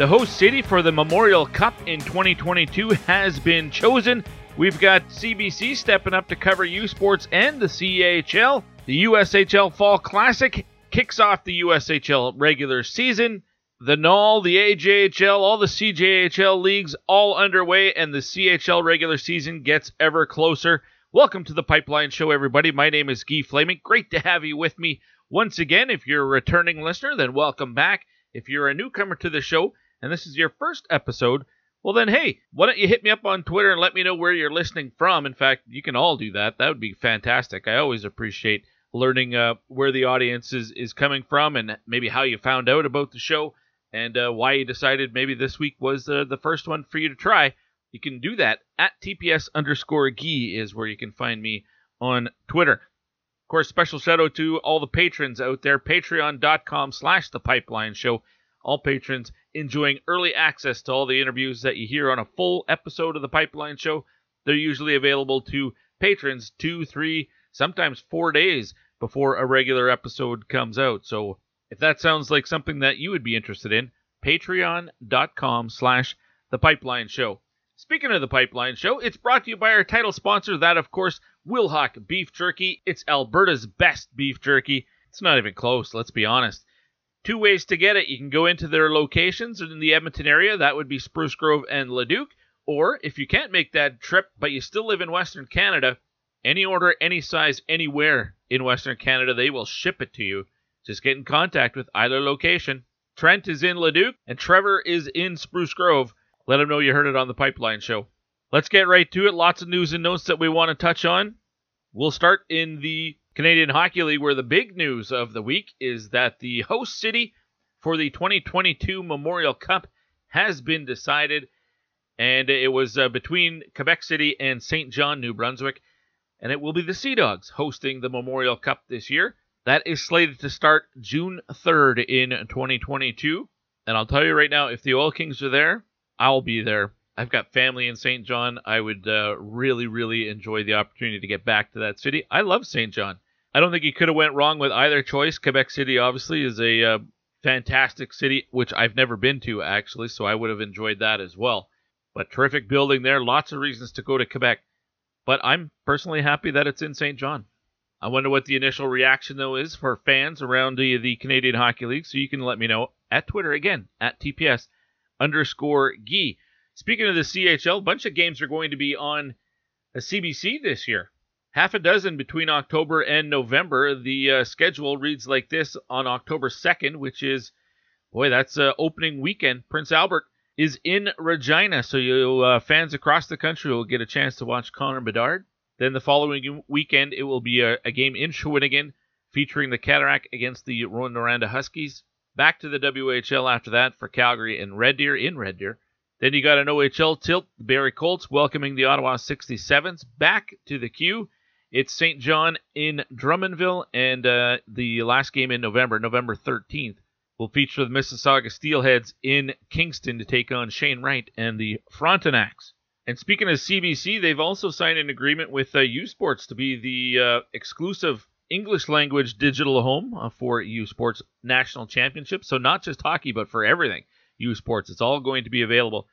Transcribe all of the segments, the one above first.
The host city for the Memorial Cup in 2022 has been chosen. We've got CBC stepping up to cover U Sports and the CHL. The USHL Fall Classic kicks off the USHL regular season. The NOL, the AJHL, all the CJHL leagues all underway, and the CHL regular season gets ever closer. Welcome to the Pipeline Show, everybody. My name is Guy Flaming. Great to have you with me once again. If you're a returning listener, then welcome back. If you're a newcomer to the show, and this is your first episode, well then hey, why don't you hit me up on Twitter and let me know where you're listening from. In fact, you can all do that. That would be fantastic. I always appreciate learning uh, where the audience is, is coming from and maybe how you found out about the show and uh, why you decided maybe this week was uh, the first one for you to try. You can do that at TPS underscore Gee is where you can find me on Twitter. Of course, special shout out to all the patrons out there. Patreon.com slash the pipeline show. All patrons enjoying early access to all the interviews that you hear on a full episode of the Pipeline Show. They're usually available to patrons two, three, sometimes four days before a regular episode comes out. So if that sounds like something that you would be interested in, patreon.com slash the Pipeline Show. Speaking of the Pipeline Show, it's brought to you by our title sponsor, that of course, Wilhauk Beef Jerky. It's Alberta's best beef jerky. It's not even close, let's be honest. Two ways to get it. You can go into their locations in the Edmonton area. That would be Spruce Grove and Leduc. Or if you can't make that trip, but you still live in Western Canada, any order, any size, anywhere in Western Canada, they will ship it to you. Just get in contact with either location. Trent is in Leduc and Trevor is in Spruce Grove. Let them know you heard it on the Pipeline Show. Let's get right to it. Lots of news and notes that we want to touch on. We'll start in the Canadian Hockey League, where the big news of the week is that the host city for the 2022 Memorial Cup has been decided, and it was uh, between Quebec City and Saint John, New Brunswick, and it will be the Sea Dogs hosting the Memorial Cup this year. That is slated to start June 3rd in 2022, and I'll tell you right now, if the Oil Kings are there, I'll be there. I've got family in Saint John. I would uh, really, really enjoy the opportunity to get back to that city. I love Saint John. I don't think he could have went wrong with either choice. Quebec City obviously is a uh, fantastic city, which I've never been to actually, so I would have enjoyed that as well. But terrific building there. Lots of reasons to go to Quebec. But I'm personally happy that it's in Saint John. I wonder what the initial reaction though is for fans around the, the Canadian Hockey League. So you can let me know at Twitter again at TPS underscore Gee. Speaking of the CHL, a bunch of games are going to be on CBC this year. Half a dozen between October and November. The uh, schedule reads like this on October 2nd, which is, boy, that's uh, opening weekend. Prince Albert is in Regina, so you uh, fans across the country will get a chance to watch Connor Bedard. Then the following weekend, it will be a, a game in Shawinigan featuring the Cataract against the Rouyn-Noranda Huskies. Back to the WHL after that for Calgary and Red Deer in Red Deer. Then you got an OHL tilt, the Barrie Colts welcoming the Ottawa 67s back to the queue. It's Saint John in Drummondville, and uh, the last game in November, November 13th, will feature the Mississauga Steelheads in Kingston to take on Shane Wright and the Frontenacs. And speaking of CBC, they've also signed an agreement with uh, U Sports to be the uh, exclusive English language digital home uh, for U Sports National Championship. So not just hockey, but for everything U Sports. It's all going to be available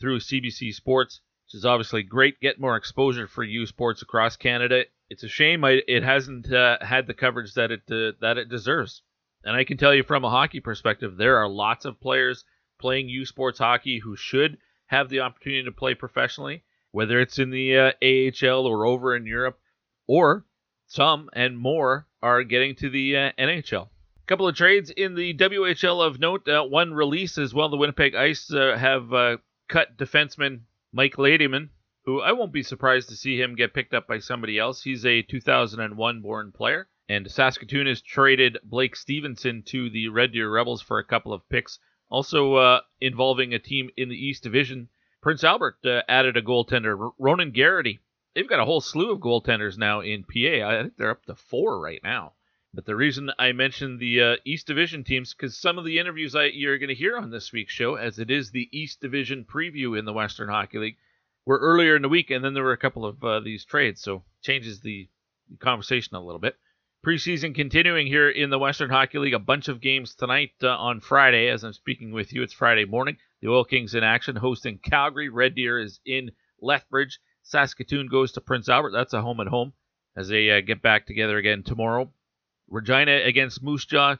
through CBC Sports, which is obviously great. Get more exposure for U Sports across Canada. It's a shame I, it hasn't uh, had the coverage that it uh, that it deserves. And I can tell you from a hockey perspective, there are lots of players playing U Sports hockey who should have the opportunity to play professionally, whether it's in the uh, AHL or over in Europe, or some and more are getting to the uh, NHL. Couple of trades in the WHL of note. Uh, one release as well. The Winnipeg Ice uh, have uh, cut defenseman Mike Ladyman, who I won't be surprised to see him get picked up by somebody else. He's a 2001 born player. And Saskatoon has traded Blake Stevenson to the Red Deer Rebels for a couple of picks. Also uh, involving a team in the East Division. Prince Albert uh, added a goaltender, Ronan Garrity. They've got a whole slew of goaltenders now in PA. I think they're up to four right now. But the reason I mentioned the uh, East Division teams, because some of the interviews I, you're going to hear on this week's show, as it is the East Division preview in the Western Hockey League, were earlier in the week, and then there were a couple of uh, these trades, so changes the conversation a little bit. Preseason continuing here in the Western Hockey League. A bunch of games tonight uh, on Friday. As I'm speaking with you, it's Friday morning. The Oil Kings in action, hosting Calgary. Red Deer is in Lethbridge. Saskatoon goes to Prince Albert. That's a home and home as they uh, get back together again tomorrow. Regina against Moose Jaw.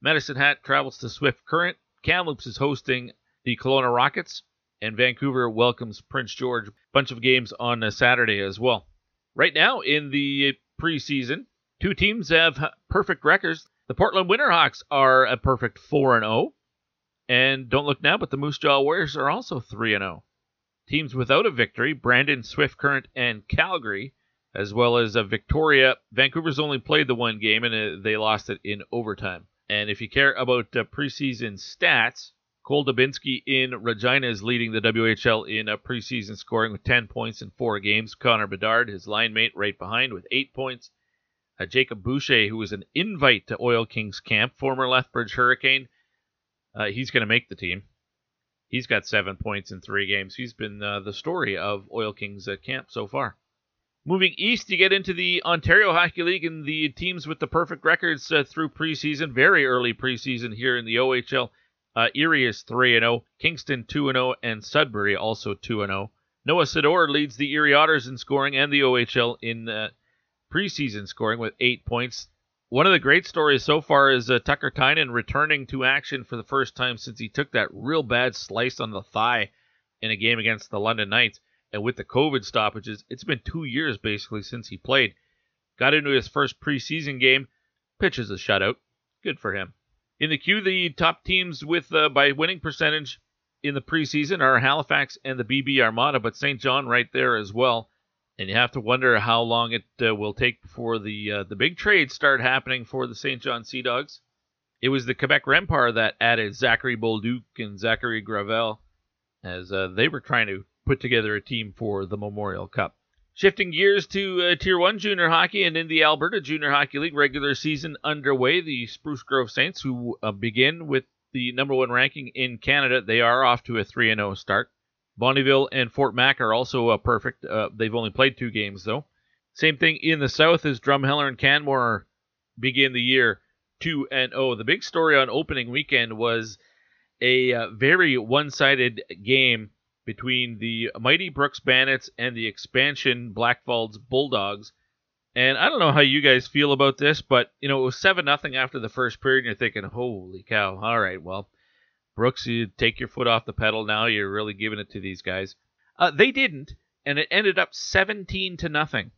Medicine Hat travels to Swift Current. Kamloops is hosting the Kelowna Rockets. And Vancouver welcomes Prince George. Bunch of games on Saturday as well. Right now in the preseason, two teams have perfect records. The Portland Winterhawks are a perfect 4 and 0. And don't look now, but the Moose Jaw Warriors are also 3 and 0. Teams without a victory, Brandon, Swift Current, and Calgary, as well as uh, Victoria. Vancouver's only played the one game and uh, they lost it in overtime. And if you care about uh, preseason stats, Cole Dubinsky in Regina is leading the WHL in uh, preseason scoring with 10 points in four games. Connor Bedard, his line mate, right behind with eight points. Uh, Jacob Boucher, who was an invite to Oil Kings camp, former Lethbridge Hurricane, uh, he's going to make the team. He's got seven points in three games. He's been the story of Oil Kings camp so far. Moving east, you get into the Ontario Hockey League and the teams with the perfect records uh, through preseason, very early preseason here in the OHL. Uh, Erie is 3 0, Kingston 2 0, and Sudbury also 2 0. Noah Sador leads the Erie Otters in scoring and the OHL in uh, preseason scoring with eight points. One of the great stories so far is uh, Tucker Tynan returning to action for the first time since he took that real bad slice on the thigh in a game against the London Knights. And with the COVID stoppages, it's been two years basically since he played. Got into his first preseason game, pitches a shutout. Good for him. In the queue, the top teams with uh, by winning percentage in the preseason are Halifax and the BB Armada, but Saint John right there as well. And you have to wonder how long it uh, will take before the uh, the big trades start happening for the Saint John Sea Dogs. It was the Quebec Rempart that added Zachary Bolduc and Zachary Gravel as uh, they were trying to put together a team for the Memorial Cup. Shifting gears to uh, Tier 1 junior hockey and in the Alberta Junior Hockey League regular season underway, the Spruce Grove Saints, who uh, begin with the number one ranking in Canada, they are off to a 3 0 start. Bonnyville and Fort Mac are also uh, perfect. Uh, they've only played two games, though. Same thing in the South as Drumheller and Canmore begin the year 2 and 0. The big story on opening weekend was a uh, very one sided game between the mighty Brooks Bandits and the expansion Blackfalds Bulldogs. And I don't know how you guys feel about this, but you know it was seven nothing after the first period, and you're thinking, "Holy cow! All right, well, Brooks, you take your foot off the pedal now. You're really giving it to these guys." Uh, they didn't, and it ended up 17 to nothing.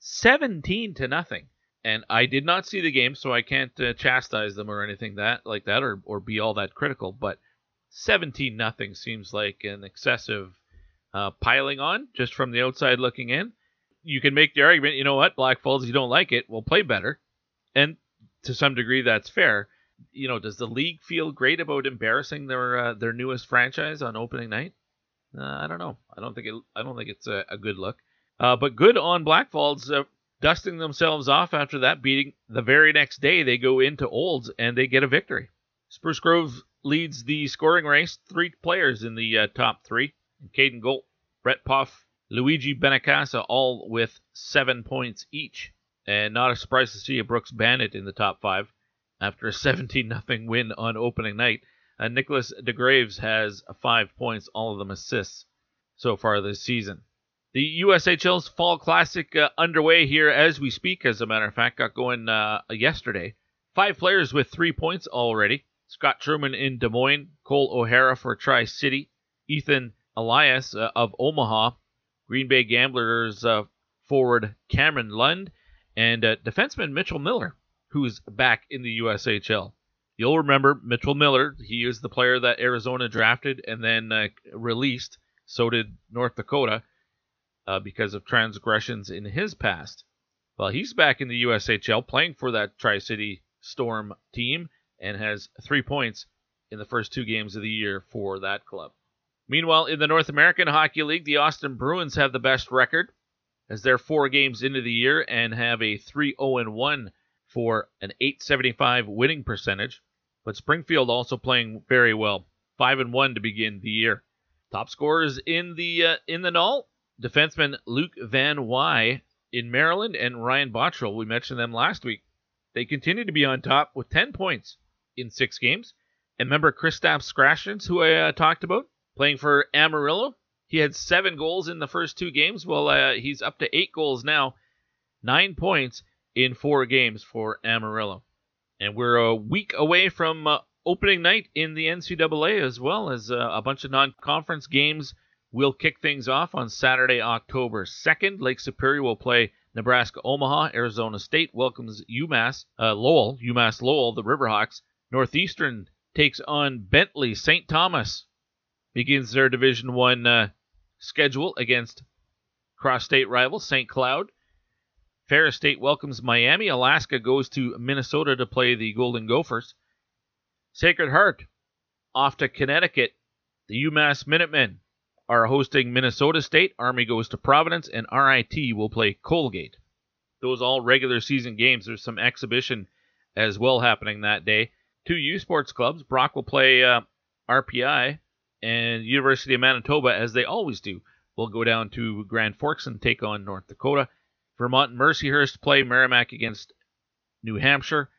17 to nothing. And I did not see the game, so I can't uh, chastise them or anything that like that, or or be all that critical. But 17 nothing seems like an excessive uh, piling on just from the outside looking in. You can make the argument, you know what, Blackfalds, you don't like it, we'll play better. And to some degree, that's fair. You know, does the league feel great about embarrassing their uh, their newest franchise on opening night? Uh, I don't know. I don't think it. I don't think it's a, a good look. Uh, but good on Blackfalds uh, dusting themselves off after that beating. The very next day, they go into Olds and they get a victory. Spruce Grove leads the scoring race. Three players in the uh, top three. Caden Golt, Brett Puff, Luigi Benincasa, all with seven points each. And not a surprise to see a Brooks Bandit in the top five after a 17 0 win on opening night. Uh, Nicholas DeGraves has five points, all of them assists so far this season. The USHL's Fall Classic uh, underway here as we speak, as a matter of fact, got going uh, yesterday. Five players with three points already. Scott Truman in Des Moines, Cole O'Hara for Tri City, Ethan Elias uh, of Omaha, Green Bay Gamblers uh, forward Cameron Lund, and uh, defenseman Mitchell Miller, who's back in the USHL. You'll remember Mitchell Miller. He is the player that Arizona drafted and then uh, released. So did North Dakota uh, because of transgressions in his past. Well, he's back in the USHL playing for that Tri City Storm team and has three points in the first two games of the year for that club. Meanwhile, in the North American Hockey League, the Austin Bruins have the best record as they're four games into the year and have a 3 0 1 for an 875 winning percentage. But Springfield also playing very well, 5 and 1 to begin the year. Top scorers in the uh, in the null, defenseman Luke Van Wy in Maryland and Ryan Bottrill. We mentioned them last week. They continue to be on top with 10 points in six games. And remember Kristaps Skrashins, who I uh, talked about, playing for Amarillo. He had seven goals in the first two games. Well, uh, he's up to eight goals now, nine points in four games for Amarillo. And we're a week away from uh, opening night in the NCAA as well as uh, a bunch of non-conference games We'll kick things off on Saturday, October 2nd. Lake Superior will play Nebraska Omaha. Arizona State welcomes UMass uh, Lowell, UMass Lowell, the Riverhawks. Northeastern takes on Bentley. St. Thomas begins their Division One uh, schedule against cross-state rival St. Cloud. Ferris State welcomes Miami. Alaska goes to Minnesota to play the Golden Gophers. Sacred Heart off to Connecticut. The UMass Minutemen are hosting Minnesota State. Army goes to Providence, and RIT will play Colgate. Those all regular season games. There's some exhibition as well happening that day. Two U Sports clubs. Brock will play uh, RPI, and University of Manitoba, as they always do, We'll go down to Grand Forks and take on North Dakota. Vermont and Mercyhurst play Merrimack against New Hampshire.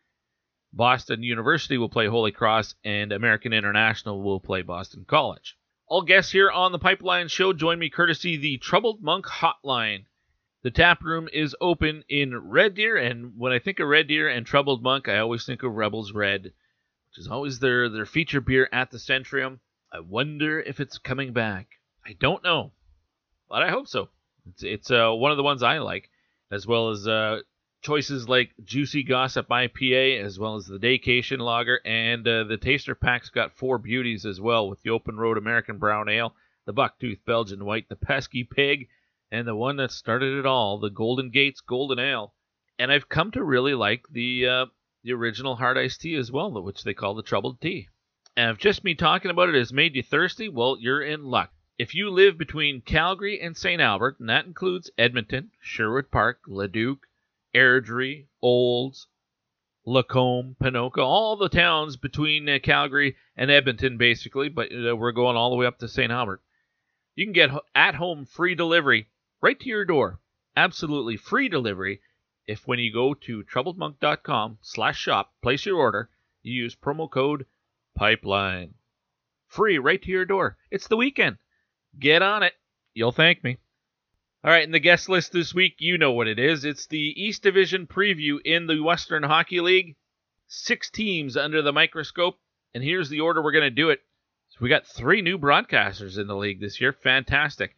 Boston University will play Holy Cross, and American International will play Boston College. All guests here on the Pipeline Show join me courtesy the Troubled Monk Hotline. The tap room is open in Red Deer, and when I think of Red Deer and Troubled Monk, I always think of Rebels Red, which is always their, their feature beer at the Centrium. I wonder if it's coming back. I don't know, but I hope so. It's, it's uh, one of the ones I like, as well as uh, choices like Juicy Gossip IPA, as well as the Daycation Lager, and uh, the Taster Pack's got four beauties as well, with the Open Road American Brown Ale, the Bucktooth Belgian White, the Pesky Pig, and the one that started it all, the Golden Gates Golden Ale. And I've come to really like the uh, the original hard iced tea as well, which they call the Troubled Tea. And if just me talking about it has made you thirsty, well, you're in luck. If you live between Calgary and St. Albert, and that includes Edmonton, Sherwood Park, Leduc, Airdrie, Olds, Lacombe, Ponoka, all the towns between uh, Calgary and Edmonton, basically, but uh, we're going all the way up to St. Albert. You can get at home free delivery right to your door. Absolutely free delivery if when you go to troubledmonk.com slash shop, place your order, you use promo code PIPELINE. Free right to your door. It's the weekend. Get on it. You'll thank me. All right, in the guest list this week, you know what it is. It's the East Division preview in the Western Hockey League. Six teams under the microscope, and here's the order we're going to do it. So we got three new broadcasters in the league this year. Fantastic.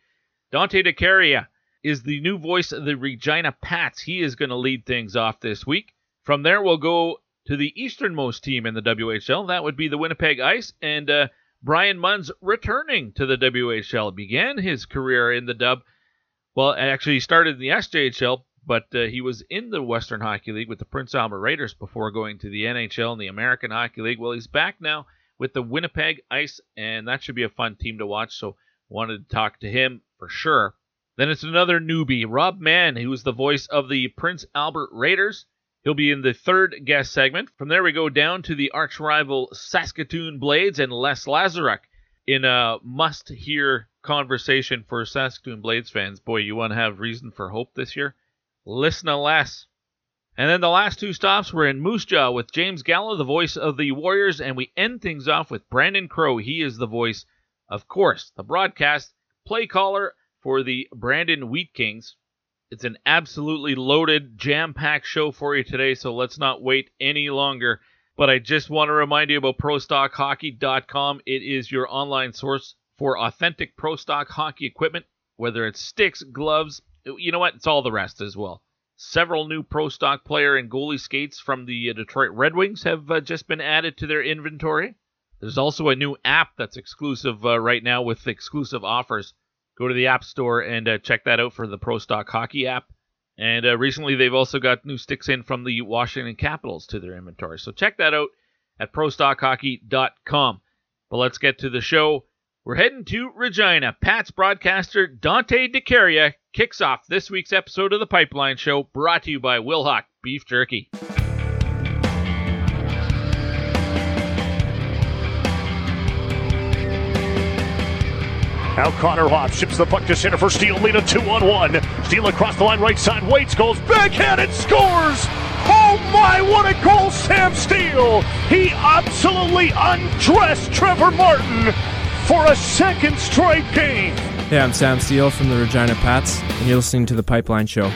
Dante De Caria is the new voice of the Regina Pats. He is going to lead things off this week. From there, we'll go to the easternmost team in the WHL. That would be the Winnipeg Ice, and uh, Brian Munz returning to the WHL. Began his career in the Dub well, actually, he started in the SJHL, but uh, he was in the Western Hockey League with the Prince Albert Raiders before going to the NHL and the American Hockey League. Well, he's back now with the Winnipeg Ice, and that should be a fun team to watch. So, wanted to talk to him for sure. Then it's another newbie, Rob Mahon, who is the voice of the Prince Albert Raiders. He'll be in the third guest segment. From there, we go down to the arch rival Saskatoon Blades and Les Lazaruk in a must hear conversation for Saskatoon Blades fans. Boy, you want to have reason for hope this year? Listen to Les. And then the last two stops were in Moose Jaw with James Gallo, the voice of the Warriors, and we end things off with Branden Crowe. He is the voice, of course, the broadcast play caller for the Brandon Wheat Kings. It's an absolutely loaded, jam packed show for you today, so let's not wait any longer. But I just want to remind you about ProStockHockey.com. It is your online source for authentic Pro Stock hockey equipment, whether it's sticks, gloves, you know what? It's all the rest as well. Several new Pro Stock player and goalie skates from the uh, Detroit Red Wings have uh, just been added to their inventory. There's also a new app that's exclusive uh, right now with exclusive offers. Go to the App Store and uh, check that out for the Pro Stock Hockey app. And uh, recently, they've also got new sticks in from the Washington Capitals to their inventory. So check that out at ProStockHockey.com. But let's get to the show. We're heading to Regina. Pat's broadcaster Dante De Caria kicks off this week's episode of the Pipeline Show, brought to you by Wilhauk Beef Jerky. Now Connor Hobbs ships the puck to center for Steel. Lead a two on one. Steel across the line, right side. Waits goes backhand and scores. Oh my, what a goal, Sam Steel! He absolutely undressed Trevor Martin for a second straight game. Hey, I'm Sam Steel from the Regina Pats, and you're listening to The Pipeline Show.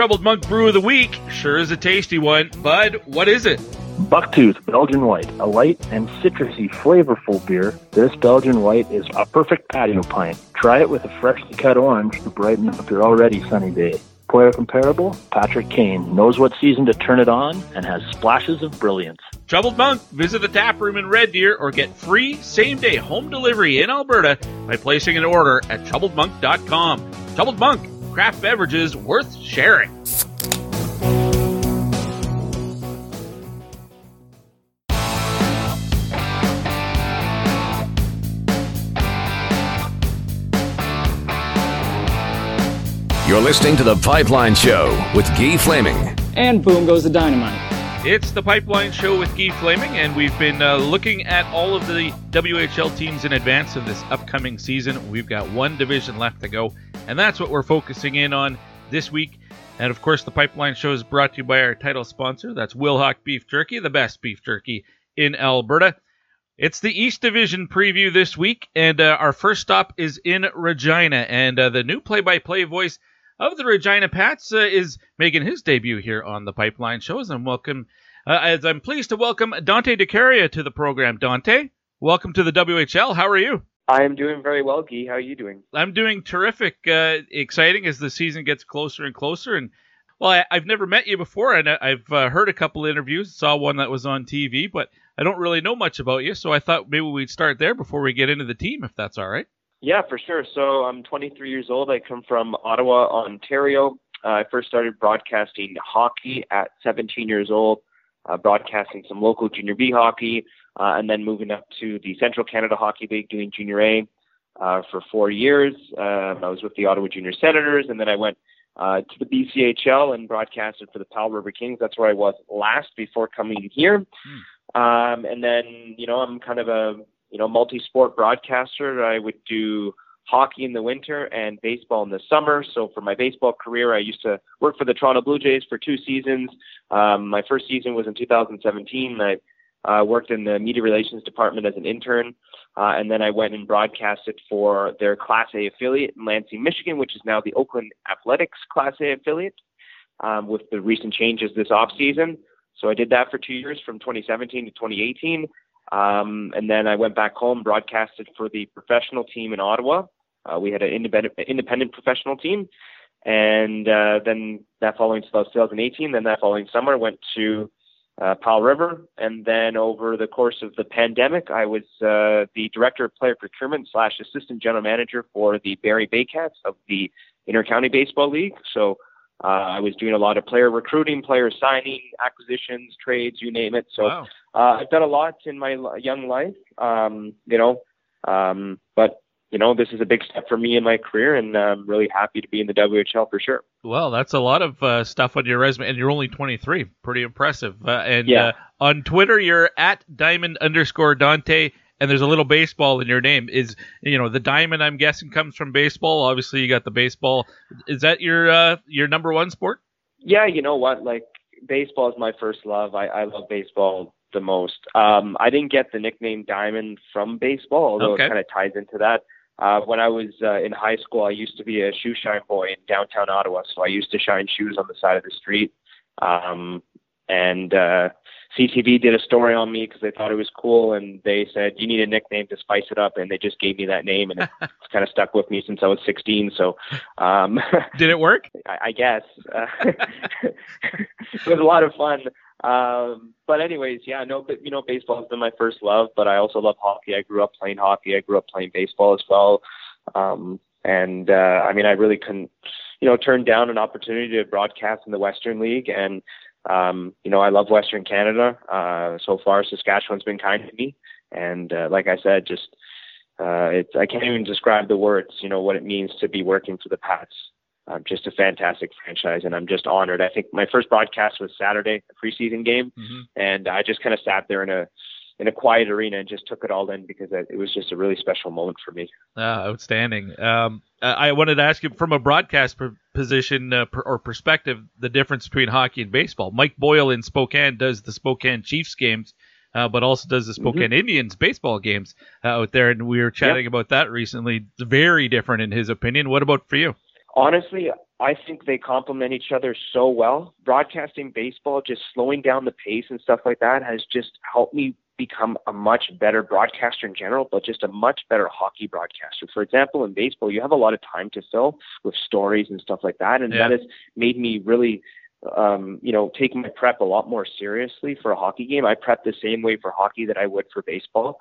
Troubled Monk Brew of the Week sure is a tasty one. Bud, what is it? Bucktooth Belgian White, a light and citrusy, flavorful beer. This Belgian White is a perfect patio pint. Try it with a freshly cut orange to brighten up your already sunny day. Player comparable, Patrick Kane knows what season to turn it on and has splashes of brilliance. Troubled Monk, visit the tap room in Red Deer or get free same day home delivery in Alberta by placing an order at troubledmonk.com. Troubled Monk, craft beverages worth sharing. You're listening to The Pipeline Show with Guy Flaming. And boom goes the dynamite. It's the Pipeline Show with Guy Flaming, and we've been uh, looking at all of the WHL teams in advance of this upcoming season. We've got one division left to go, and that's what we're focusing in on this week. And of course, the Pipeline Show is brought to you by our title sponsor. That's Wilhauk Beef Jerky, the best beef jerky in Alberta. It's the East Division preview this week, and uh, our first stop is in Regina. And uh, the new play by play voice of the Regina Pats uh, is making his debut here on the Pipeline Shows. And welcome, uh, as I'm pleased to welcome Dante De Caria to the program. Dante, welcome to the WHL. How are you? I am doing very well, Guy. How are you doing? I'm doing terrific. Uh, exciting as the season gets closer and closer. And well, I, have never met you before, and I've uh, heard a couple interviews. Saw one that was on TV, but I don't really know much about you. So I thought maybe we'd start there before we get into the team, if that's all right. Yeah, for sure. So I'm 23 years old. I come from Ottawa, Ontario. Uh, I first started broadcasting hockey at 17 years old, uh, broadcasting some local junior B hockey, uh, and then moving up to the Central Canada Hockey League doing junior A uh, for four years. Um, I was with the Ottawa Junior Senators, and then I went uh, to the BCHL and broadcasted for the Powell River Kings. That's where I was last before coming here. Hmm. Um, and then, you know, I'm kind of a you know, multi-sport broadcaster. I would do hockey in the winter and baseball in the summer. So for my baseball career, I used to work for the Toronto Blue Jays for two seasons. Um, my first season was in 2017. I uh, worked in the media relations department as an intern, uh, and then I went and broadcasted for their Class A affiliate in Lansing, Michigan, which is now the Oakland Athletics Class A affiliate. Um, with the recent changes this off season, so I did that for two years, from 2017 to 2018. Um, and then I went back home, broadcasted for the professional team in Ottawa. Uh, we had an independent, independent professional team. And uh, then that following 2018, then that following summer, went to uh, Powell River. And then over the course of the pandemic, I was uh, the director of player procurement slash assistant general manager for the Barrie Baycats of the Intercounty Baseball League. So uh, I was doing a lot of player recruiting, player signing, acquisitions, trades, you name it. So wow. Uh, I've done a lot in my young life. Um, you know, Um, but you know, this is a big step for me in my career, and I'm really happy to be in the WHL for sure. Well, that's a lot of uh, stuff on your resume, and you're only 23. Pretty impressive. Uh, and yeah. uh, on Twitter, you're at diamond underscore Dante, and there's a little baseball in your name. Is you know the diamond? I'm guessing comes from baseball. Obviously, you got the baseball. Is that your uh, your number one sport? Yeah, you know what? Like baseball is my first love. I, I love baseball the most. Um, I didn't get the nickname Diamond from baseball, although Okay. it kind of ties into that. Uh, when I was uh, in high school, I used to be a shoe shine boy in downtown Ottawa, so I used to shine shoes on the side of the street. Um, and uh, CTV did a story on me because they thought it was cool, and they said you need a nickname to spice it up, and they just gave me that name, and it's kind of stuck with me since I was 16. So, um, Did it work? I, I guess uh, it was a lot of fun. Um, but anyways, yeah, no, but you know, baseball has been my first love, but I also love hockey. I grew up playing hockey. I grew up playing baseball as well. Um, and uh, I mean, I really couldn't, you know, turn down an opportunity to broadcast in the Western League. And um, you know, I love Western Canada. Uh, so far, Saskatchewan's been kind to me. And uh, like I said, just uh, it's I can't even describe the words. You know what it means to be working for the Pats. Um, just a fantastic franchise, and I'm just honored. I think my first broadcast was Saturday, a preseason game, Mm-hmm. and I just kind of sat there in a in a quiet arena and just took it all in because it was just a really special moment for me. Ah, outstanding. Um, I I wanted to ask you from a broadcast per- position uh, per, or perspective the difference between hockey and baseball. Mike Boyle in Spokane does the Spokane Chiefs games, uh, but also does the Spokane Indians baseball games uh, out there, and we were chatting about that recently. It's very different in his opinion. What about for you? Honestly, I think they complement each other so well. Broadcasting baseball, just slowing down the pace and stuff like that, has just helped me become a much better broadcaster in general, but just a much better hockey broadcaster. For example, in baseball, you have a lot of time to fill with stories and stuff like that, and Yeah. that has made me really um, you know, take my prep a lot more seriously for a hockey game. I prep the same way for hockey that I would for baseball.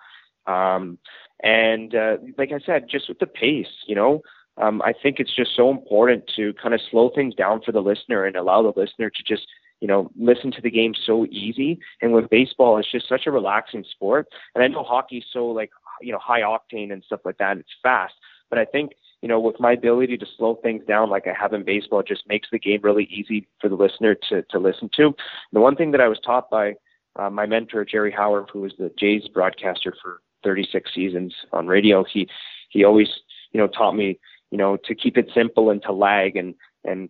Um, and uh, like I said, just with the pace, you know, um, I think it's just so important to kind of slow things down for the listener and allow the listener to just, you know, listen to the game so easy. And with baseball, it's just such a relaxing sport. And I know hockey's so like, you know, high octane and stuff like that. It's fast, but I think you know, with my ability to slow things down like I have in baseball, it just makes the game really easy for the listener to, to listen to. The one thing that I was taught by uh, my mentor, Jerry Howarth, who was the Jays broadcaster for 36 seasons on radio, he, he always, you know, taught me, you know, to keep it simple and to lag and, and,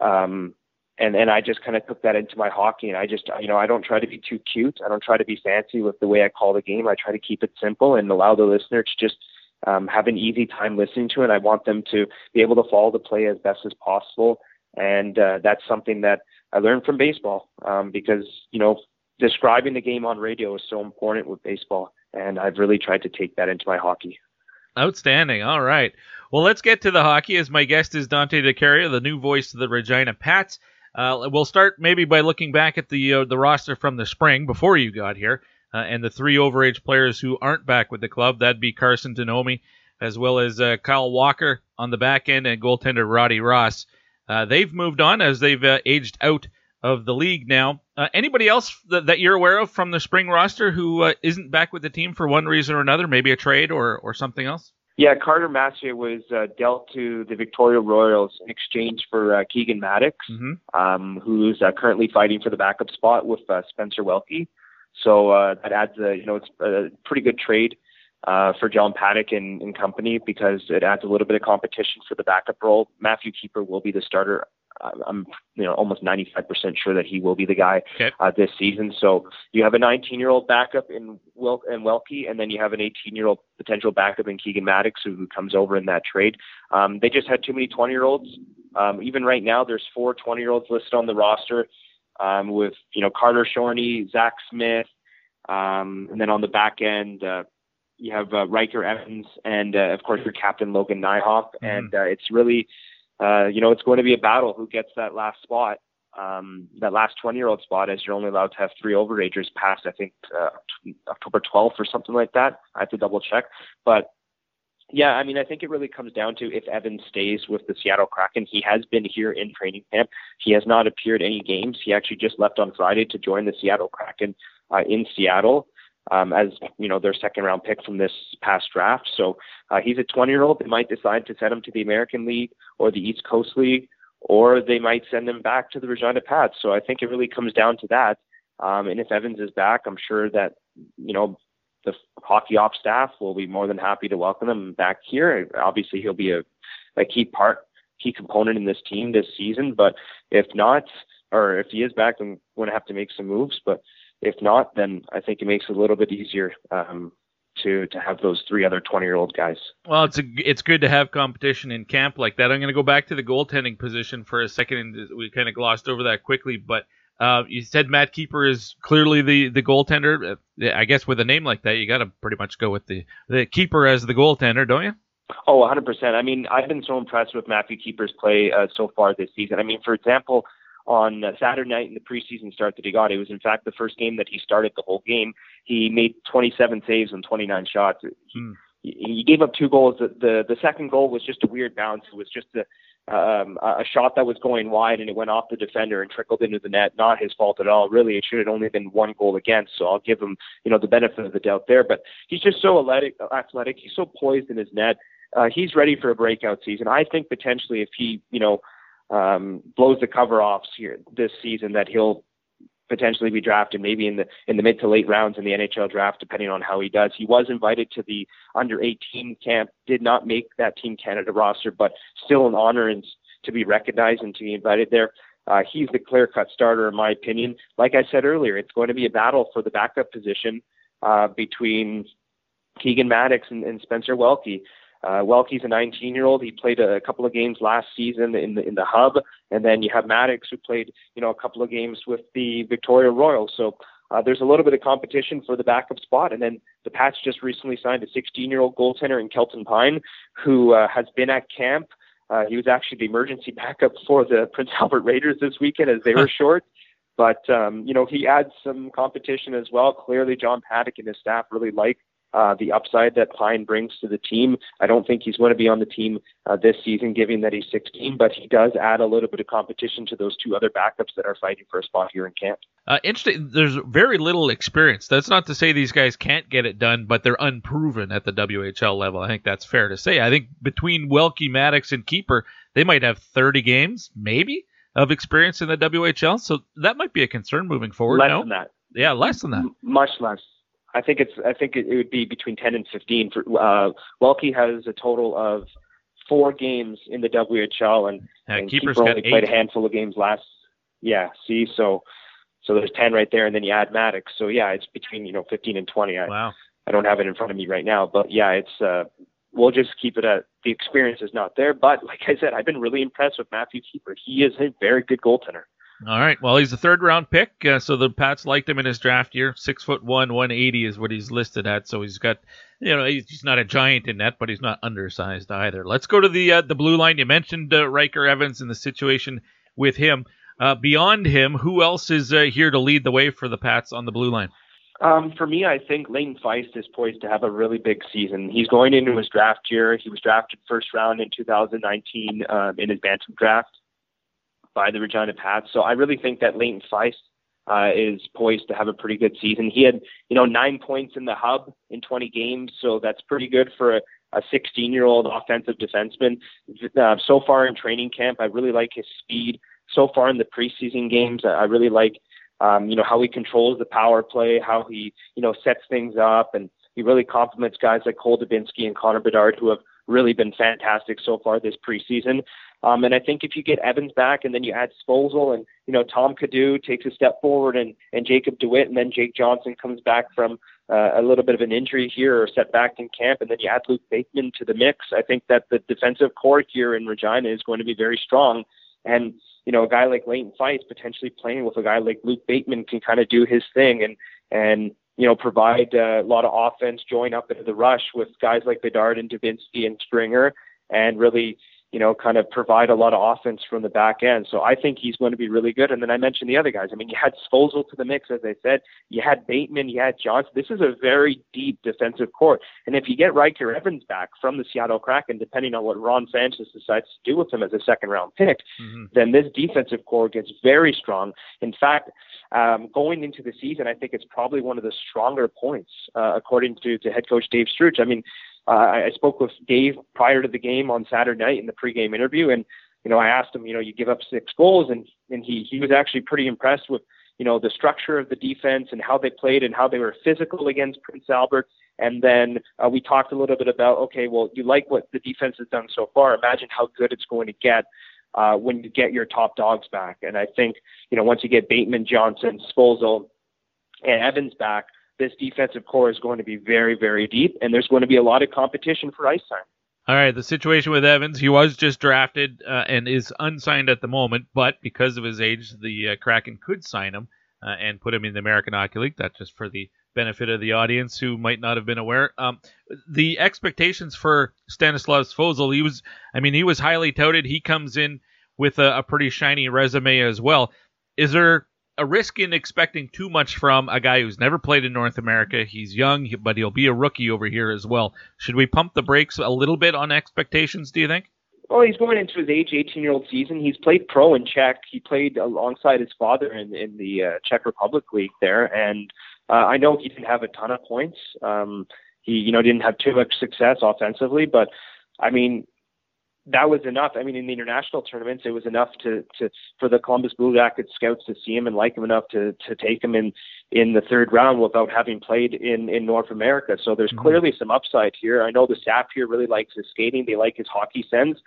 um, and and I just kind of took that into my hockey, and I just you know I don't try to be too cute. I don't try to be fancy with the way I call the game. I try to keep it simple and allow the listener to just um, have an easy time listening to it. I want them to be able to follow the play as best as possible, and uh, that's something that I learned from baseball um, because you know describing the game on radio is so important with baseball, and I've really tried to take that into my hockey. Outstanding. All right. Well, let's get to the hockey as my guest is Dante De Caria, the new voice of the Regina Pats. Uh, we'll start maybe by looking back at the uh, the roster from the spring before you got here, uh, and the three overage players who aren't back with the club. That'd be Carson Denomie, as well as uh, Kyle Walker on the back end, and goaltender Roddy Ross. Uh, they've moved on as they've uh, aged out of the league now. Uh, anybody else that, that you're aware of from the spring roster who uh, isn't back with the team for one reason or another? Maybe a trade or or something else. Yeah, Carter Massier was uh, dealt to the Victoria Royals in exchange for uh, Keegan Maddox, mm-hmm. um, who's uh, currently fighting for the backup spot with uh, Spencer Welke. So uh, that adds a, you know, it's a pretty good trade uh, for John Paddock and, and company because it adds a little bit of competition for the backup role. Matthew Keeper will be the starter. I'm you know almost 95% sure that he will be the guy okay. uh, this season. So you have a 19 year old backup in Wil and Welke, and then you have an 18 year old potential backup in Keegan Maddox who, who comes over in that trade. Um, they just had too many 20 year olds. Um, even right now, there's four 20 year olds listed on the roster um, with you know Carter Shorney, Zach Smith, um, and then on the back end. Uh, you have uh, Ryker Evans and uh, of course your captain Logan Nijhoff, mm-hmm. and uh, it's really uh, you know, it's going to be a battle who gets that last spot, um, that last 20 year old spot, as you're only allowed to have three overagers past, I think, uh, October 12th or something like that. I have to double check. But yeah, I mean, I think it really comes down to if Evan stays with the Seattle Kraken. He has been here in training camp. He has not appeared any games. He actually just left on Friday to join the Seattle Kraken uh, in Seattle. Um, as you know their second round pick from this past draft. So uh, he's a 20 year old. They might decide to send him to the American League or the East Coast League, or they might send him back to the Regina Pats. So I think it really comes down to that. Um, and if Evans is back, I'm sure that you know the hockey ops staff will be more than happy to welcome him back here. Obviously, he'll be a, a key part, key component in this team this season. But if not, or if he is back, then we're going to have to make some moves. But if not, then I think it makes it a little bit easier um, to to have those three other 20 year old guys. Well, it's a, it's good to have competition in camp like that. I'm going to go back to the goaltending position for a second, and we kind of glossed over that quickly, but. Uh, you said Matt Keeper is clearly the, the goaltender. I guess with a name like that, you got to pretty much go with the, the keeper as the goaltender, don't you? Oh, 100%. I mean, I've been so impressed with Matthew Keeper's play uh, so far this season. I mean, for example, on uh, Saturday night in the preseason start that he got. It was in fact the first game that he started the whole game. He made 27 saves on 29 shots. Hmm. He, he gave up two goals. The, the the second goal was just a weird bounce. It was just a um, a shot that was going wide and it went off the defender and trickled into the net. Not his fault at all. Really, it should have only been one goal against. So I'll give him, you know, the benefit of the doubt there. But he's just so athletic. athletic. He's so poised in his net. Uh, he's ready for a breakout season. I think potentially if he, you know, um, blows the cover off here this season that he'll potentially be drafted maybe in the in the mid to late rounds in the NHL draft depending on how he does. He was invited to the under 18 camp, did not make that Team Canada roster, but still an honor and to be recognized and to be invited there. Uh, he's the clear cut starter in my opinion. Like I said earlier, it's going to be a battle for the backup position uh, between Keegan Maddox and, and Spencer Welke. Uh, Welke's a 19-year-old. He played a, couple of games last season in the in the hub, and then you have Maddox who played you know a couple of games with the Victoria Royals. So uh, there's a little bit of competition for the backup spot. And then the Pats just recently signed a 16-year-old goaltender in Kelton Pine, who uh, has been at camp. Uh, he was actually the emergency backup for the Prince Albert Raiders this weekend as they were short. But um, you know he adds some competition as well. Clearly, John Paddock and his staff really like uh, the upside that Pine brings to the team. I don't think he's going to be on the team uh, this season, given that he's 16, but he does add a little bit of competition to those two other backups that are fighting for a spot here in camp. Uh, interesting. There's very little experience. That's not to say these guys can't get it done, but they're unproven at the WHL level. I think that's fair to say. I think between Welke, Maddox, and Keeper, they might have 30 games, maybe, of experience in the WHL. So that might be a concern moving forward. Less no? than that. Yeah, less than that. M- much less. I think it's I think it, it would be between 10 and 15. For uh, Welke has a total of four games in the WHL, and, yeah, and keeper's Keeper only played a handful of games last. Yeah, see, so so there's 10 right there, and then you add Maddox. So yeah, it's between you know 15 and 20. I, wow. I don't have it in front of me right now, but yeah, it's uh, we'll just keep it at the experience is not there. But like I said, I've been really impressed with Matthew Keeper. He is a very good goaltender. All right. Well, he's a third round pick, uh, so the Pats liked him in his draft year. Six foot one, one eighty is what he's listed at. So he's got, you know, he's not a giant in net, but he's not undersized either. Let's go to the uh, the blue line. You mentioned uh, Ryker Evans and the situation with him. Uh, beyond him, who else is uh, here to lead the way for the Pats on the blue line? Um, for me, I think Leighton Feist is poised to have a really big season. He's going into his draft year. He was drafted first round in 2019 um, in his bantam draft by the Regina Pats. So I really think that Leighton Feist uh, is poised to have a pretty good season. He had, you know, nine points in the hub in 20 games, so that's pretty good for a, a 16-year-old offensive defenseman. Uh, so far in training camp, I really like his speed. So far in the preseason games, I really like, um, you know, how he controls the power play, how he, you know, sets things up, and he really complements guys like Cole Dubinsky and Connor Bedard, who have really been fantastic so far this preseason. Um, and I think if you get Evans back and then you add Svozil and, you know, Tom Cadu takes a step forward and, and Jacob DeWitt and then Jake Johnson comes back from uh, a little bit of an injury here or setback in camp and then you add Luke Bateman to the mix, I think that the defensive core here in Regina is going to be very strong. And, you know, a guy like Leighton Feist potentially playing with a guy like Luke Bateman can kind of do his thing and, and, you know, provide uh, a lot of offense, join up into the rush with guys like Bedard and Dubinsky and Springer and really, you know, kind of provide a lot of offense from the back end. So I think he's going to be really good. And then I mentioned the other guys. I mean, you had Svozil to the mix, as I said. You had Bateman, you had Johnson. This is a very deep defensive core. And if you get Ryker Evans back from the Seattle Kraken, depending on what Ron Sanchez decides to do with him as a second round pick, mm-hmm. then this defensive core gets very strong. In fact, um, going into the season, I think it's probably one of the stronger points, uh, according to, to head coach Dave Struch. I mean, uh, I spoke with Dave prior to the game on Saturday night in the pregame interview, and you know I asked him, you know, you give up six goals, and and he he was actually pretty impressed with you know the structure of the defense and how they played and how they were physical against Prince Albert. And then uh, we talked a little bit about okay, well, you like what the defense has done so far. Imagine how good it's going to get uh, when you get your top dogs back. And I think you know once you get Bateman, Johnson, Svozil, and Evans back, this defensive core is going to be very, very deep, and there's going to be a lot of competition for ice time. All right, the situation with Evans, he was just drafted uh, and is unsigned at the moment, but because of his age, the uh, Kraken could sign him uh, and put him in the American Hockey League. That's just for the benefit of the audience who might not have been aware. Um, the expectations for Stanislav Svozil, he was, I mean, he was highly touted. He comes in with a, a pretty shiny resume as well. Is there a risk in expecting too much from a guy who's never played in North America. He's young, but he'll be a rookie over here as well. Should we pump the brakes a little bit on expectations, do you think? Well, he's going into his age 18 year old season. He's played pro in Czech. He played alongside his father in, in the uh, Czech Republic League there. And uh, I know he didn't have a ton of points. Um, he, you know, didn't have too much success offensively, but I mean, that was enough. I mean, in the international tournaments, it was enough to to for the Columbus Blue Jackets scouts to see him and like him enough to to take him in in the third round without having played in in North America. So there's mm-hmm. clearly some upside here. I know the staff here really likes his skating. They like his hockey sense.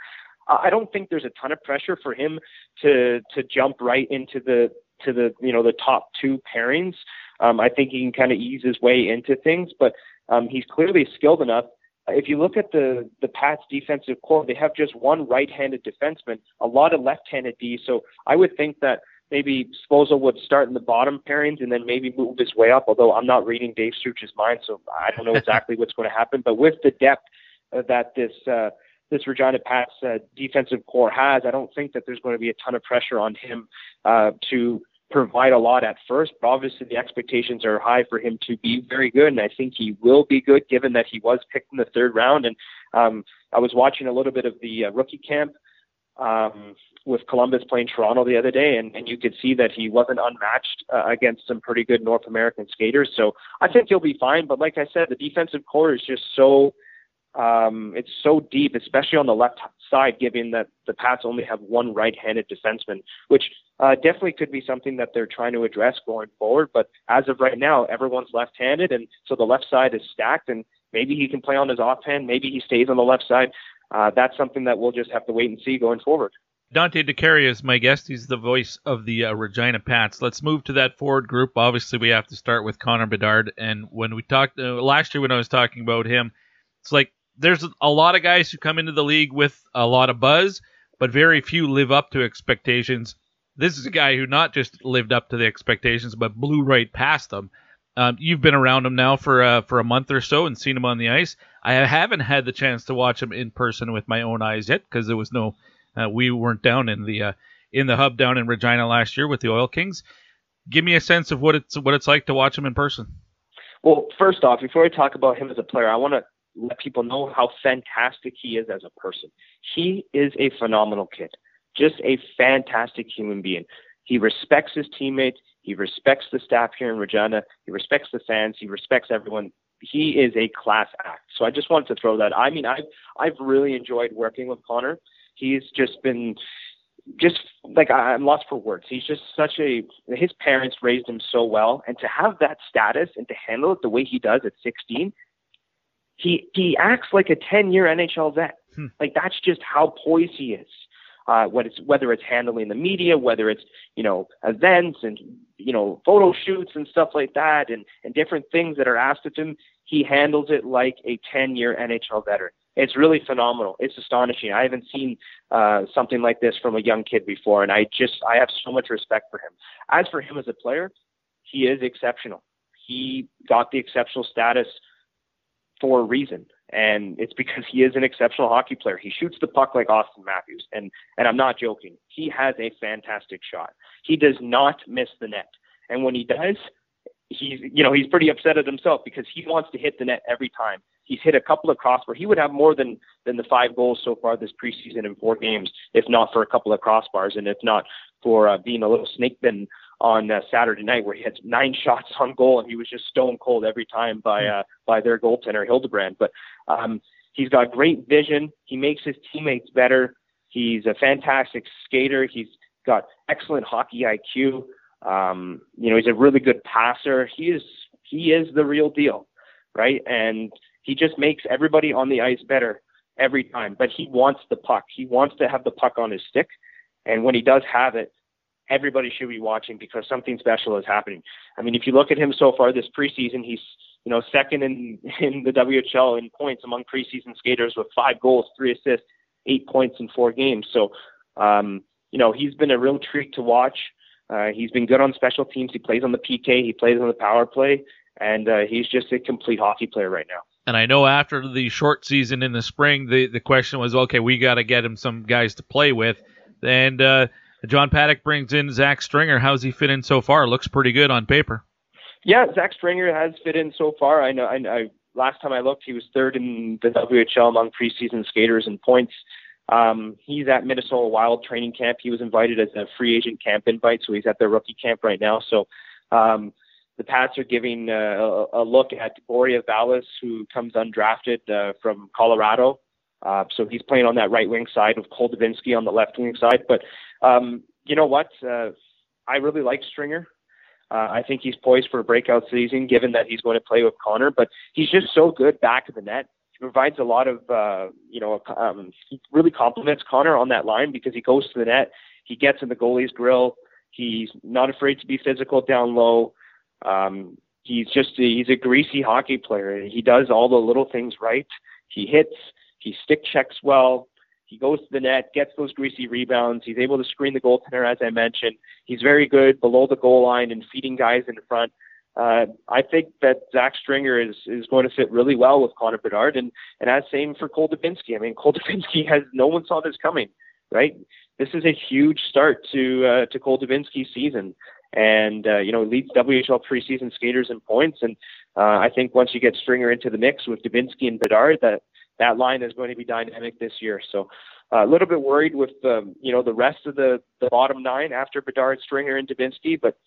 I don't think there's a ton of pressure for him to to jump right into the to the you know the top two pairings. Um, I think he can kind of ease his way into things, but um, he's clearly skilled enough if you look at the the Pats defensive core, they have just one right-handed defenseman, a lot of left-handed D. So I would think that maybe Svozil would start in the bottom pairings and then maybe move his way up. Although I'm not reading Dave Struch's mind, so I don't know exactly what's going to happen. But with the depth uh, that this uh, this Regina Pats uh, defensive core has, I don't think that there's going to be a ton of pressure on him uh, to provide a lot at first, but obviously the expectations are high for him to be very good, and I think he will be good given that he was picked in the third round. And um, I was watching a little bit of the uh, rookie camp um, with Columbus playing Toronto the other day, and, and you could see that he wasn't unmatched uh, against some pretty good North American skaters. So I think he'll be fine. But like I said, the defensive core is just so um, it's so deep, especially on the left side, given that the Pats only have one right-handed defenseman, which uh, definitely could be something that they're trying to address going forward. But as of right now, everyone's left-handed, and so the left side is stacked. And maybe he can play on his offhand, maybe he stays on the left side. Uh, that's something that we'll just have to wait and see going forward. Dante De Caria is my guest. He's the voice of the uh, Regina Pats. Let's move to that forward group. Obviously, we have to start with Connor Bedard. And when we talked uh, last year, when I was talking about him, it's like there's a lot of guys who come into the league with a lot of buzz, but very few live up to expectations. This is a guy who not just lived up to the expectations, but blew right past them. Um, you've been around him now for uh, for a month or so and seen him on the ice. I haven't had the chance to watch him in person with my own eyes yet because there was no, uh, we weren't down in the uh, in the hub down in Regina last year with the Oil Kings. Give me a sense of what it's what it's like to watch him in person. Well, first off, before I talk about him as a player, I want to let people know how fantastic he is as a person. He is a phenomenal kid, just a fantastic human being. He respects his teammates. He respects the staff here in Regina. He respects the fans. He respects everyone. He is a class act. So I just wanted to throw that. I mean, I've I've really enjoyed working with Connor. He's just been just like I'm lost for words. He's just such a his parents raised him so well, and to have that status and to handle it the way he does at 16 he he acts like a 10 year NHL vet. Hmm. Like that's just how poised he is. Uh, whether it's whether it's handling the media, whether it's you know events and you know photo shoots and stuff like that, and and different things that are asked of him, he handles it like a 10 year NHL veteran. It's really phenomenal. It's astonishing. I haven't seen uh, something like this from a young kid before, and I just I have so much respect for him. As for him as a player, he is exceptional. He got the exceptional status for a reason. and it's because he is an exceptional hockey player. He shoots the puck like Auston Matthews, and and I'm not joking. He has a fantastic shot. He does not miss the net, and when he does, he's you know he's pretty upset at himself because he wants to hit the net every time. He's hit a couple of crossbars. He would have more than than the five goals so far this preseason in four games, if not for a couple of crossbars, and if not for uh, being a little snake bitten on uh, Saturday night where he had nine shots on goal and he was just stone cold every time by uh, by their goaltender Hildebrand. But um, he's got great vision. He makes his teammates better. He's a fantastic skater. He's got excellent hockey IQ. Um, you know, he's a really good passer. He is he is the real deal, right? And he just makes everybody on the ice better every time. But he wants the puck. He wants to have the puck on his stick. And when he does have it, everybody should be watching because something special is happening. I mean, if you look at him so far this preseason, he's you know second in in the WHL in points among preseason skaters with five goals, three assists, eight points in four games. So, um, you know, he's been a real treat to watch. Uh, he's been good on special teams. He plays on the PK. He plays on the power play, and uh, he's just a complete hockey player right now. And I know after the short season in the spring, the the question was, okay, we got to get him some guys to play with, and uh, John Paddock brings in Zach Stringer. How's he fit in so far? Looks pretty good on paper. Yeah, Zach Stringer has fit in so far. I know. I, last time I looked, he was third in the WHL among preseason skaters in points. Um, he's at Minnesota Wild training camp. He was invited as a free agent camp invite, so he's at their rookie camp right now. So um, the Pats are giving uh, a, a look at Borya Valis, who comes undrafted uh, from Colorado. Uh, so he's playing on that right wing side with Cole Dubinsky on the left wing side. But um, you know what? Uh, I really like Stringer. Uh, I think he's poised for a breakout season, given that he's going to play with Connor. But he's just so good back of the net. He provides a lot of, uh, you know, um, he really complements Connor on that line because he goes to the net, he gets in the goalie's grill, he's not afraid to be physical down low. Um, he's just a, he's a greasy hockey player. He does all the little things right. He hits, he stick checks well. He goes to the net, gets those greasy rebounds. He's able to screen the goaltender, as I mentioned. He's very good below the goal line and feeding guys in front. Uh, I think that Zach Stringer is is going to fit really well with Connor Bedard, and and as same for Cole Dubinsky. I mean, Cole Dubinsky has no one saw this coming, right? This is a huge start to uh, to Cole Dubinsky's season, and uh, you know leads WHL preseason skaters in points. And uh, I think once you get Stringer into the mix with Dubinsky and Bedard, that that line is going to be dynamic this year. So uh, a little bit worried with um, you know the rest of the the bottom nine after Bedard, Stringer, and Dubinsky, but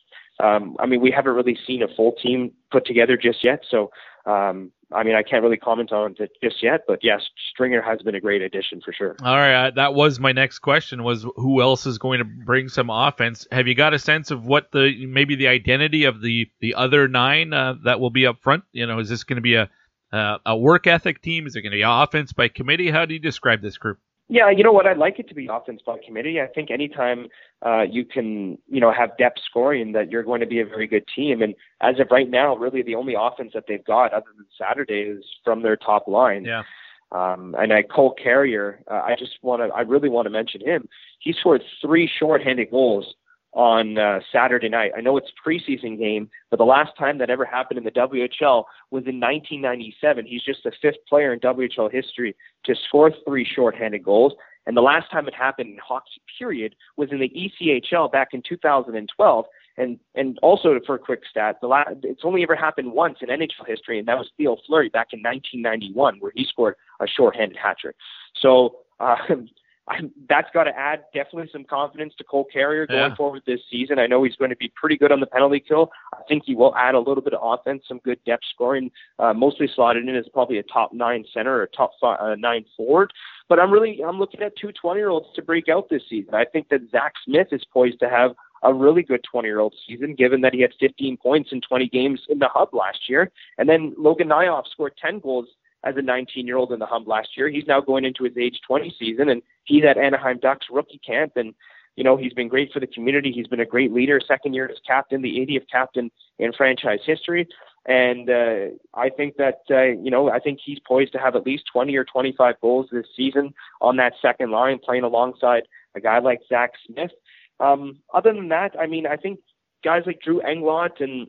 um, I mean we haven't really seen a full team put together just yet. So um, I mean I can't really comment on it just yet, but yes, Stringer has been a great addition for sure. All right, uh, that was my next question: was who else is going to bring some offense? Have you got a sense of what the maybe the identity of the the other nine uh, that will be up front? You know, is this going to be a uh, a work ethic team? Is it going to be offense by committee? How do you describe this group? Yeah, you know what? I'd like it to be offense by committee. I think anytime uh, you can, you know, have depth scoring, that you're going to be a very good team. And as of right now, really the only offense that they've got, other than Saturday, is from their top line. Yeah. Um, and I Cole Carrier, uh, I just want to, I really want to mention him. He scored three shorthanded goals on uh, Saturday night. I know it's preseason game, but the last time that ever happened in the WHL was in 1997. He's just the fifth player in WHL history to score three shorthanded goals. And the last time it happened in hockey period was in the ECHL back in 2012. And and also for a quick stat, the last, it's only ever happened once in NHL history, and that was Theo Fleury back in 1991, where he scored a shorthanded hat trick. So uh, I, that's got to add definitely some confidence to Cole Carrier going yeah. forward this season. I know he's going to be pretty good on the penalty kill. I think he will add a little bit of offense, some good depth scoring, uh, mostly slotted in as probably a top nine center or top five, uh, nine forward. But I'm really I'm looking at two 20 year olds to break out this season. I think that Zach Smith is poised to have a really good 20 year old season, given that he had 15 points in 20 games in the hub last year. And then Logan Nijhoff scored 10 goals as a 19 year old in the hub last year. He's now going into his age 20 season, and he's at Anaheim Ducks rookie camp. And, you know, he's been great for the community. He's been a great leader, second year as captain, the 80th captain in franchise history. And uh, I think that, uh, you know, I think he's poised to have at least 20 or 25 goals this season on that second line, playing alongside a guy like Zach Smith. Um, other than that, I mean, I think guys like Drew Englot and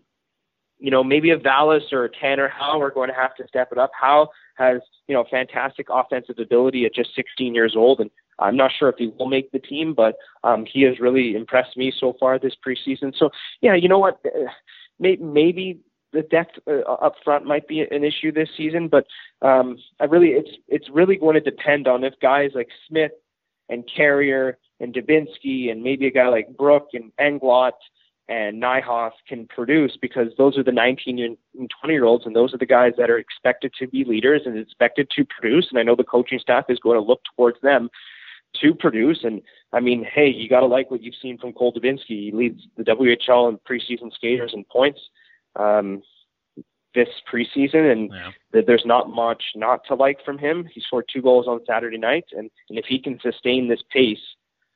you know, maybe a Valis or a Tanner Howe are going to have to step it up. Howe has you know fantastic offensive ability at just 16 years old, and I'm not sure if he will make the team, but um, he has really impressed me so far this preseason. So yeah, you know what, maybe the depth uh, up front might be an issue this season, but um, I really it's it's really going to depend on if guys like Smith and Carrier and Dubinsky and maybe a guy like Brook and Englot and Nijhoff can produce because those are the 19 and 20 year olds and those are the guys that are expected to be leaders and expected to produce. And I know the coaching staff is going to look towards them to produce. And I mean, hey, you got to like what you've seen from Cole Dubinsky. He leads the WHL in preseason skaters and points um, this preseason, and yeah. there's not much not to like from him. He scored two goals on Saturday night, and, and if he can sustain this pace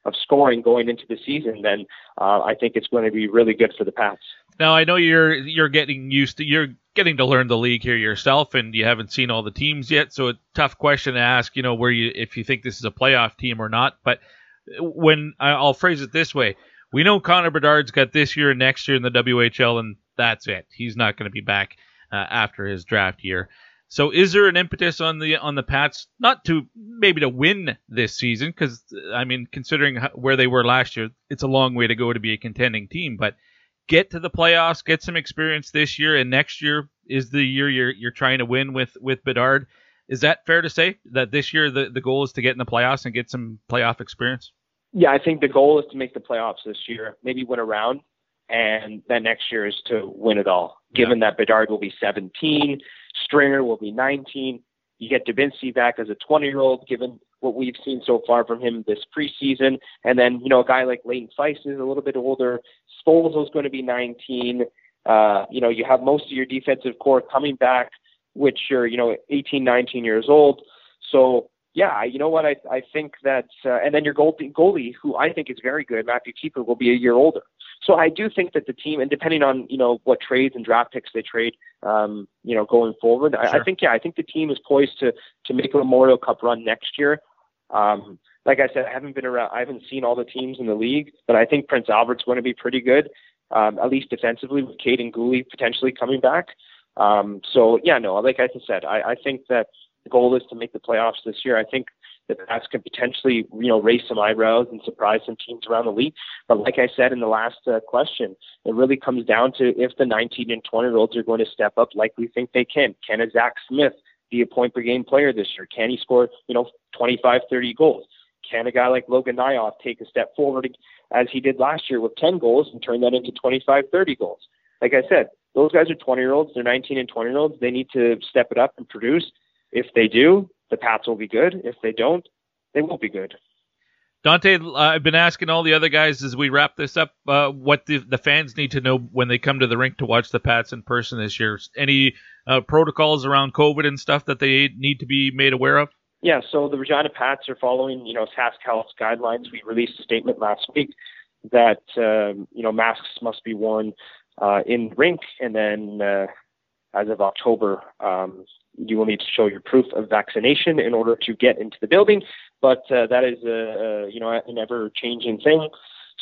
of scoring going into the season, then uh, I think it's going to be really good for the Pats. Now I know you're you're getting used to you're getting to learn the league here yourself, and you haven't seen all the teams yet, so a tough question to ask. You know where you if you think this is a playoff team or not, but when I'll phrase it this way, we know Connor Bedard's got this year and next year in the WHL, and that's it. He's not going to be back uh, after his draft year. So is there an impetus on the on the Pats not to maybe to win this season because I mean considering where they were last year, it's a long way to go to be a contending team, but get to the playoffs, get some experience this year, and next year is the year you're you're trying to win with with Bedard. Is that fair to say that this year the, the goal is to get in the playoffs and get some playoff experience? Yeah, I think the goal is to make the playoffs this year, maybe win a round, and then next year is to win it all. Given yeah. that Bedard will be 17, Stringer will be 19. You get Dubinsky back as a 20 year old, given what we've seen so far from him this preseason. And then, you know, a guy like Leighton Feist is a little bit older. is going to be 19. Uh, you know, you have most of your defensive core coming back, which are, you know, 18, 19 years old. So, yeah, you know what? I I think that, uh, and then your goalie, goalie, who I think is very good, Matthew Keeper, will be a year older. So I do think that the team, and depending on you know what trades and draft picks they trade, um, you know, going forward, sure. I, I think yeah, I think the team is poised to to make a Memorial Cup run next year. Um, like I said, I haven't been around, I haven't seen all the teams in the league, but I think Prince Albert's going to be pretty good, um, at least defensively with Kaiden Guhle potentially coming back. Um, so yeah, no, like I said, I, I think that the goal is to make the playoffs this year. I think the Pats could potentially, you know, raise some eyebrows and surprise some teams around the league. But like I said in the last uh, question, it really comes down to if the 19 and 20 year olds are going to step up like we think they can. Can a Zach Smith be a point per game player this year? Can he score, you know, 25, 30 goals? Can a guy like Logan Nijhoff take a step forward as he did last year with 10 goals and turn that into 25, 30 goals? Like I said, those guys are 20 year olds. They're 19 and 20 year olds. They need to step it up and produce. If they do, the Pats will be good. If they don't, they won't be good. Dante, uh, I've been asking all the other guys as we wrap this up uh, what the, the fans need to know when they come to the rink to watch the Pats in person this year. Any uh, protocols around COVID and stuff that they need to be made aware of? Yeah, so the Regina Pats are following, you know, SaskHealth's guidelines. We released a statement last week that, um, you know, masks must be worn uh, in rink, and then uh, as of October, um, you will need to show your proof of vaccination in order to get into the building. But uh, that is a, a you know an ever changing thing.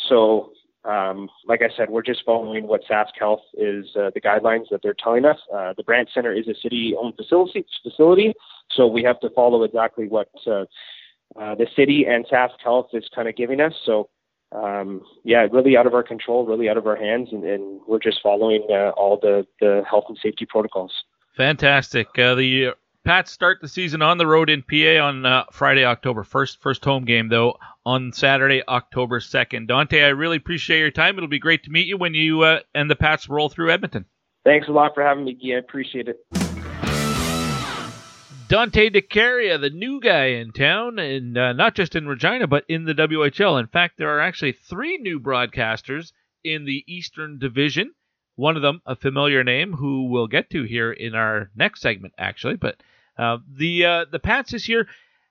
So um, like I said, we're just following what Sask Health is uh, the guidelines that they're telling us. Uh, the Brandt Center is a city-owned facility, facility, so we have to follow exactly what uh, uh, the city and Sask Health is kind of giving us. So um, yeah, really out of our control, really out of our hands, and, and we're just following uh, all the, the health and safety protocols. Fantastic. Uh, the Pats start the season on the road in PA on uh, Friday, October 1st. First home game, though, on Saturday, October 2nd. Dante, I really appreciate your time. It'll be great to meet you when you uh, and the Pats roll through Edmonton. Thanks a lot for having me, Guy. I appreciate it. Dante De Caria, the new guy in town, and uh, not just in Regina, but in the WHL. In fact, there are actually three new broadcasters in the Eastern Division. One of them, a familiar name, who we'll get to here in our next segment, actually. But uh, the uh, the Pats this year,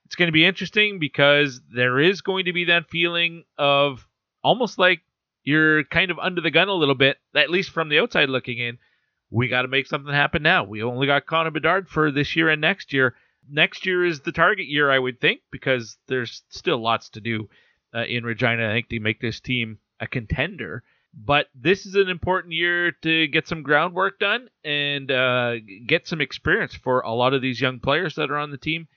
it's going to be interesting because there is going to be that feeling of almost like you're kind of under the gun a little bit, at least from the outside looking in. We got to make something happen now. We only got Connor Bedard for this year and next year. Next year is the target year, I would think, because there's still lots to do uh, in Regina. I think to make this team a contender But this is an important year to get some groundwork done and uh, get some experience for a lot of these young players that are on the team.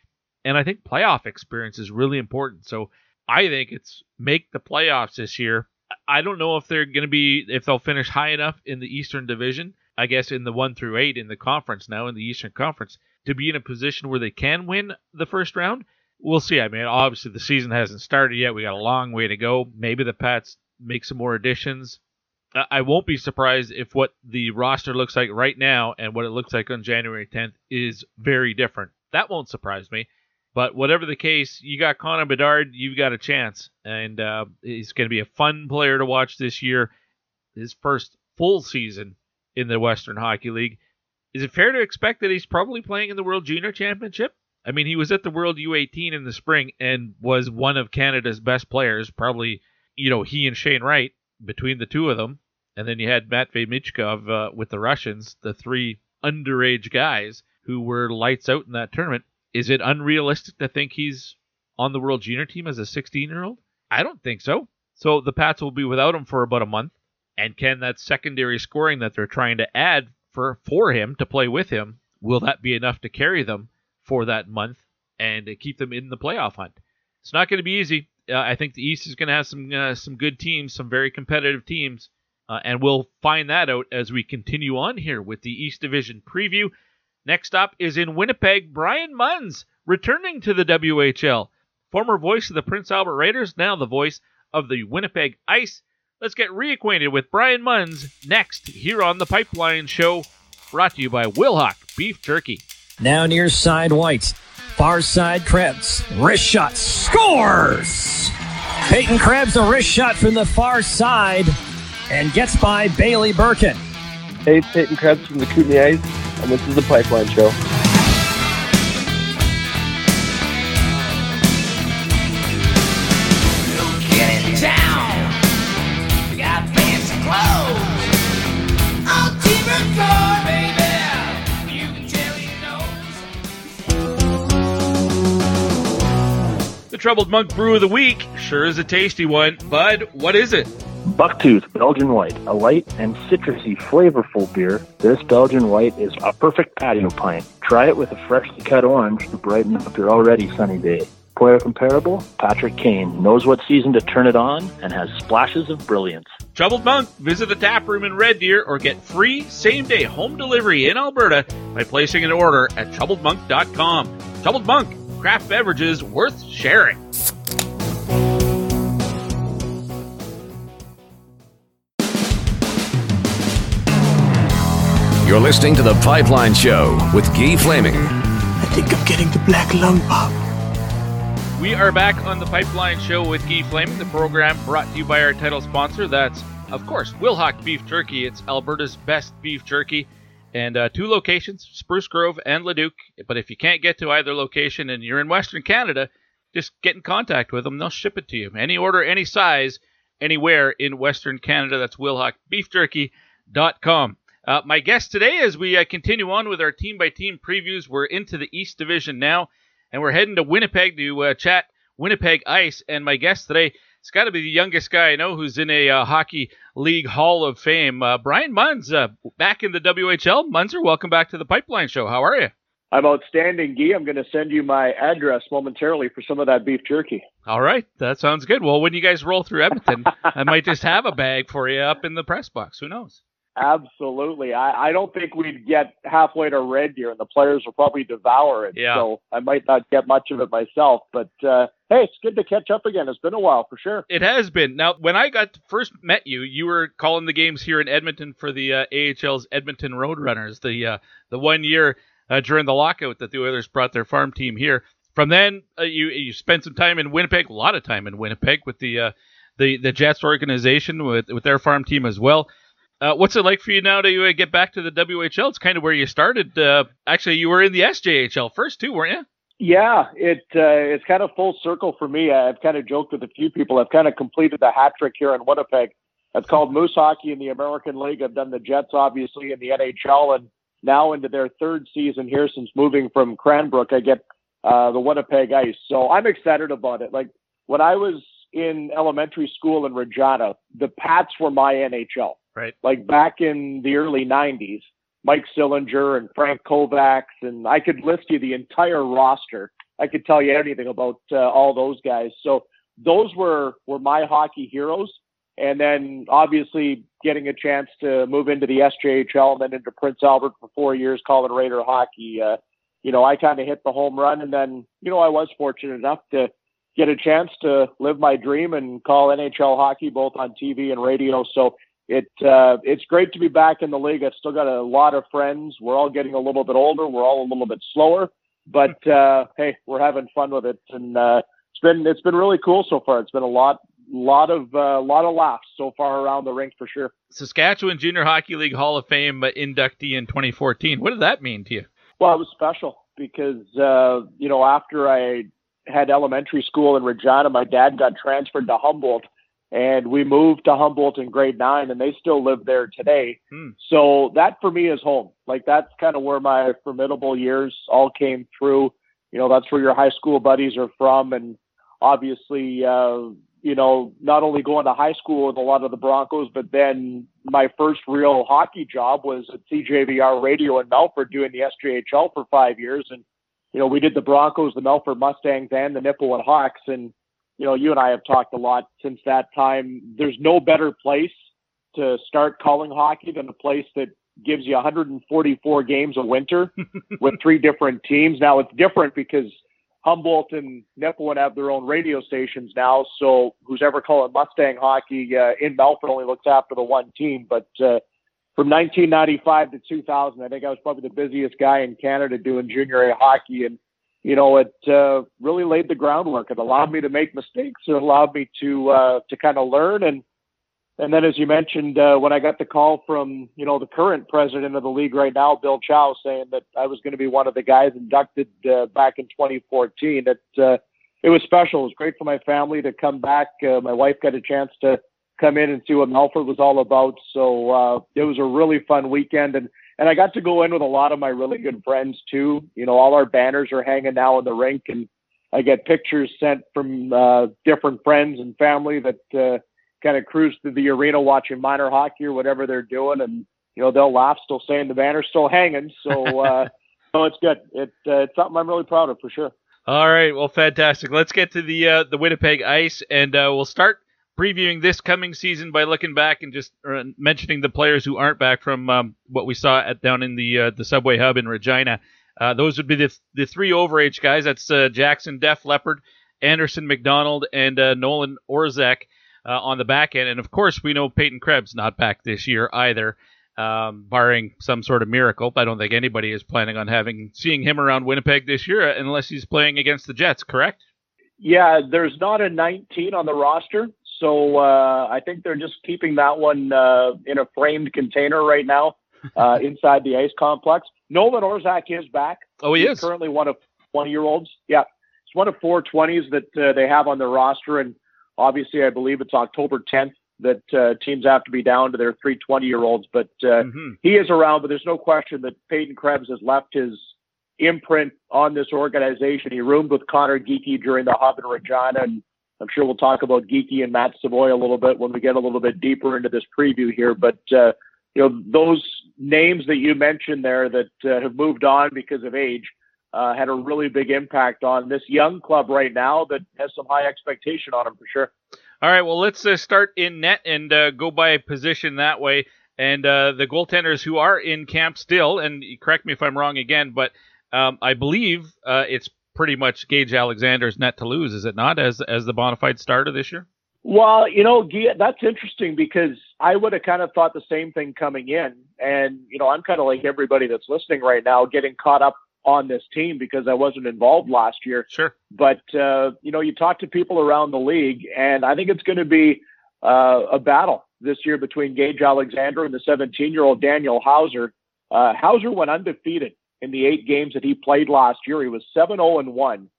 And I think playoff experience is really important. So I think it's make the playoffs this year. I don't know if they're going to be, if they'll finish high enough in the Eastern Division, I guess in the 1 through 8 in the conference now, in the Eastern Conference, to be in a position where they can win the first round. We'll see. I mean, obviously the season hasn't started yet. We got a long way to go. Maybe the Pats make some more additions. I won't be surprised if what the roster looks like right now and what it looks like on January 10th is very different. That won't surprise me. But whatever the case, you got Connor Bedard, you've got a chance, and uh, he's going to be a fun player to watch this year. His first full season in the Western Hockey League. Is it fair to expect that he's probably playing in the World Junior Championship? I mean, he was at the World U18 in the spring and was one of Canada's best players. Probably, you know, he and Shane Wright between the two of them, and then you had Matvey Michkov uh, with the Russians, the three underage guys who were lights out in that tournament. Is it unrealistic to think he's on the World Junior team as a 16 year old? I don't think so. So the Pats will be without him for about a month. And can that secondary scoring that they're trying to add for for him to play with him, will that be enough to carry them for that month and keep them in the playoff hunt? It's not going to be easy. Uh, I think the East is going to have some uh, some good teams, some very competitive teams, uh, and we'll find that out as we continue on here with the East Division preview. Next up is in Winnipeg, Brian Munz returning to the WHL. Former voice of the Prince Albert Raiders, now the voice of the Winnipeg Ice. Let's get reacquainted with Brian Munz next here on the Pipeline Show, brought to you by Wilhauk Beef Jerky. Now near side White, far side Krebs, wrist shot, scores! Peyton Krebs, a wrist shot from the far side, and gets by Bailey Birkin. Hey, it's Peyton Krebs from the Kootenay Ice and this is the Pipeline Show. The Troubled Monk Brew of the Week sure is a tasty one. Bud, what is it? Bucktooth Belgian White, a light and citrusy, flavorful beer. This Belgian White is a perfect patio pint. Try it with a freshly cut orange to brighten up your already sunny day. Player comparable, Patrick Kane knows what season to turn it on and has splashes of brilliance. Troubled Monk, visit the tap room in Red Deer or get free same day home delivery in Alberta by placing an order at troubledmonk.com. Troubled Monk, craft beverages worth sharing. You're listening to The Pipeline Show with Guy Flaming. I think I'm getting the black lung pop. We are back on The Pipeline Show with Guy Flaming, the program brought to you by our title sponsor. That's, of course, Wilhauk Beef Jerky. It's Alberta's best beef jerky. And uh, two locations, Spruce Grove and Leduc. But if you can't get to either location and you're in Western Canada, just get in contact with them. They'll ship it to you. Any order, any size, anywhere in Western Canada. That's WilhaukBeefJerky.com. Uh, my guest today, as we uh, continue on with our team by team previews, we're into the East Division now, and we're heading to Winnipeg to uh, chat Winnipeg Ice. And my guest today, it's got to be the youngest guy I know who's in a uh, hockey league Hall of Fame. Uh, Brian Munz, uh, back in the WHL. Munzer, welcome back to the Pipeline Show. How are you? I'm outstanding, Guy. I'm going to send you my address momentarily for some of that beef jerky. All right, that sounds good. Well, when you guys roll through Edmonton, I might just have a bag for you up in the press box. Who knows? Absolutely. I, I don't think we'd get halfway to Red Deer, and the players will probably devour it. Yeah. So I might not get much of it myself. But uh, hey, it's good to catch up again. It's been a while for sure. It has been. Now, when I got first met you, you were calling the games here in Edmonton for the uh, AHL's Edmonton Roadrunners. The uh, the one year uh, during the lockout that the Oilers brought their farm team here. From then, uh, you you spent some time in Winnipeg, a lot of time in Winnipeg with the uh, the the Jets organization with with their farm team as well. Uh, what's it like for you now to uh, get back to the WHL? It's kind of where you started. Uh, actually, you were in the SJHL first too, weren't you? Yeah, it uh, it's kind of full circle for me. I've kind of joked with a few people. I've kind of completed the hat trick here in Winnipeg. It's called Moose Hockey in the American League. I've done the Jets, obviously, in the NHL, and now into their third season here since moving from Cranbrook. I get uh, the Winnipeg Ice, so I'm excited about it. Like when I was in elementary school in Regina, the Pats were my NHL. Right. Like back in the early 90s, Mike Sillinger and Frank Kovacs, and I could list you the entire roster. I could tell you anything about uh, all those guys. So those were were my hockey heroes. And then obviously getting a chance to move into the SJHL and then into Prince Albert for four years, calling Raider hockey. Uh, you know, I kind of hit the home run, and then you know I was fortunate enough to get a chance to live my dream and call NHL hockey both on TV and radio. So it uh, it's great to be back in the league. I've still got a lot of friends. We're all getting a little bit older. We're all a little bit slower, but uh, hey, we're having fun with it, and uh, it's been it's been really cool so far. It's been a lot lot of uh, lot of laughs so far around the rink for sure. Saskatchewan Junior Hockey League Hall of Fame inductee in 2014. What did that mean to you? Well, it was special because uh, you know after I had elementary school in Regina, my dad got transferred to Humboldt, and we moved to Humboldt in grade nine, and they still live there today. Hmm. So that for me is home. Like that's kind of where my formidable years all came through. You know, that's where your high school buddies are from, and obviously, uh, you know, not only going to high school with a lot of the Broncos, but then my first real hockey job was at CJVR Radio in Melfort doing the SJHL for five years. And, you know, we did the Broncos, the Melfort Mustangs, and the Nipawin Hawks. And, you know, you and I have talked a lot since that time. There's no better place to start calling hockey than a place that gives you 144 games a winter with three different teams. Now it's different because Humboldt and Nipawin have their own radio stations now. So who's ever calling Mustang hockey uh, in Melfort only looks after the one team. But uh, from 1995 to 2000, I think I was probably the busiest guy in Canada doing junior A hockey. And, you know, it uh, really laid the groundwork. It allowed me to make mistakes. It allowed me to uh, to kind of learn and and then, as you mentioned, uh, when I got the call from you know the current president of the league right now, Bill Chow, saying that I was going to be one of the guys inducted uh, back in 2014, it uh, it was special. It was great for my family to come back. Uh, my wife got a chance to come in and see what Melfort was all about. So it was a really fun weekend, and and I got to go in with a lot of my really good friends too. You know, all our banners are hanging now in the rink, and I get pictures sent from uh, different friends and family that. Uh, kind of cruise through the arena watching minor hockey or whatever they're doing, and you know they'll laugh, still saying the banner's still hanging. So, uh, so it's good. It, uh, it's something I'm really proud of for sure. All right, well, fantastic. Let's get to the uh, the Winnipeg Ice, and uh, we'll start previewing this coming season by looking back and just uh, mentioning the players who aren't back from um, what we saw at down in the uh, the subway hub in Regina. Uh, those would be the the three overage guys. That's uh, Jackson Def Leppard, Anderson McDonald, and uh, Nolan Orzek on the back end. And of course, we know Peyton Krebs not back this year either, um, barring some sort of miracle. I don't think anybody is planning on having seeing him around Winnipeg this year unless he's playing against the Jets. Correct? Yeah, there's not a 19 on the roster, so uh, I think they're just keeping that one uh, in a framed container right now uh, inside the ice complex. Nolan Orzak is back. Oh, he he's is currently one of 20 year olds. Yeah, it's one of four twenties that uh, they have on their roster, and Obviously, I believe it's October 10th that uh, teams have to be down to their 320 year olds, but uh, mm-hmm. he is around. But there's no question that Peyton Krebs has left his imprint on this organization. He roomed with Connor Geekie during the Hub in Regina, and I'm sure we'll talk about Geekie and Matt Savoy a little bit when we get a little bit deeper into this preview here. But uh, you know, those names that you mentioned there that uh, have moved on because of age uh, had a really big impact on this young club right now that has some high expectation on them for sure. All right, well, let's uh, start in net and uh, go by position that way. And uh, the goaltenders who are in camp still, and correct me if I'm wrong again, but um, I believe it's pretty much Gage Alexander's net to lose, is it not, as as the bona fide starter this year? Well, you know, that's interesting because I would have kind of thought the same thing coming in. And, you know, I'm kind of like everybody that's listening right now, getting caught up on this team because I wasn't involved last year. Sure. But uh, you know, you talk to people around the league, and I think it's going to be uh, a battle this year between Gage Alexander and the 17-year-old Daniel Hauser. Uh, Hauser went undefeated in the eight games that he played last year. He was 7-0 and one,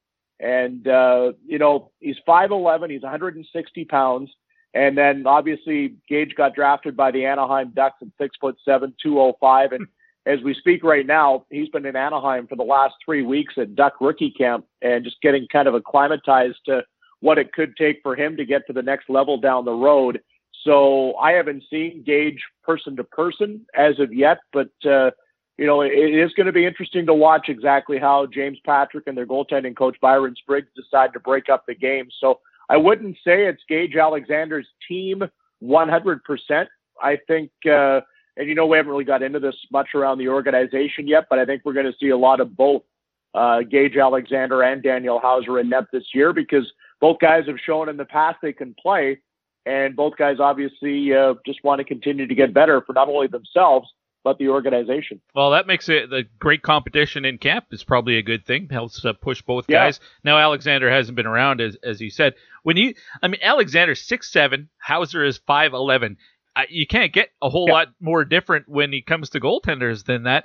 and uh, you know he's 5'11", he's 160 pounds. And then obviously Gage got drafted by the Anaheim Ducks at six foot seven, 205. And as we speak right now, he's been in Anaheim for the last three weeks at Duck rookie camp and just getting kind of acclimatized to what it could take for him to get to the next level down the road. So I haven't seen Gage person to person as of yet, but uh, you know it, is going to be interesting to watch exactly how James Patrick and their goaltending coach Byron Spriggs decide to break up the game. So I wouldn't say it's Gage Alexander's team 100%. I think, uh, and you know, we haven't really got into this much around the organization yet, but I think we're going to see a lot of both uh, Gage Alexander and Daniel Hauser in net this year because both guys have shown in the past they can play, and both guys obviously uh, just want to continue to get better for not only themselves but the organization. Well, that makes it the great competition in camp is probably a good thing. Helps uh, push both Yeah. guys. Now Alexander hasn't been around as as you said. When you, I mean, Alexander's six seven, Hauser is five eleven. You can't get a whole lot more different when it comes to goaltenders than that.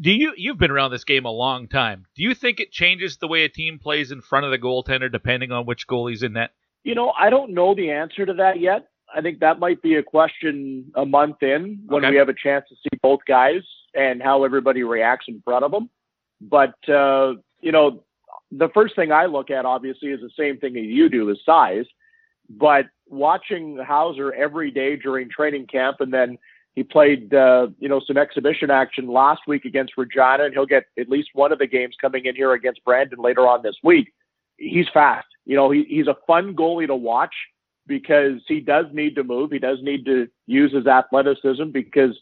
Do you? You've been around this game a long time. Do you think it changes the way a team plays in front of the goaltender depending on which goalie's in net? You know, I don't know the answer to that yet. I think that might be a question a month in when Okay. we have a chance to see both guys and how everybody reacts in front of them. But uh, you know, the first thing I look at obviously is the same thing that you do is size. But watching Hauser every day during training camp, and then he played uh, you know some exhibition action last week against Regina, and he'll get at least one of the games coming in here against Brandon later on this week. He's fast. You know, he, he's a fun goalie to watch because he does need to move. He does need to use his athleticism because,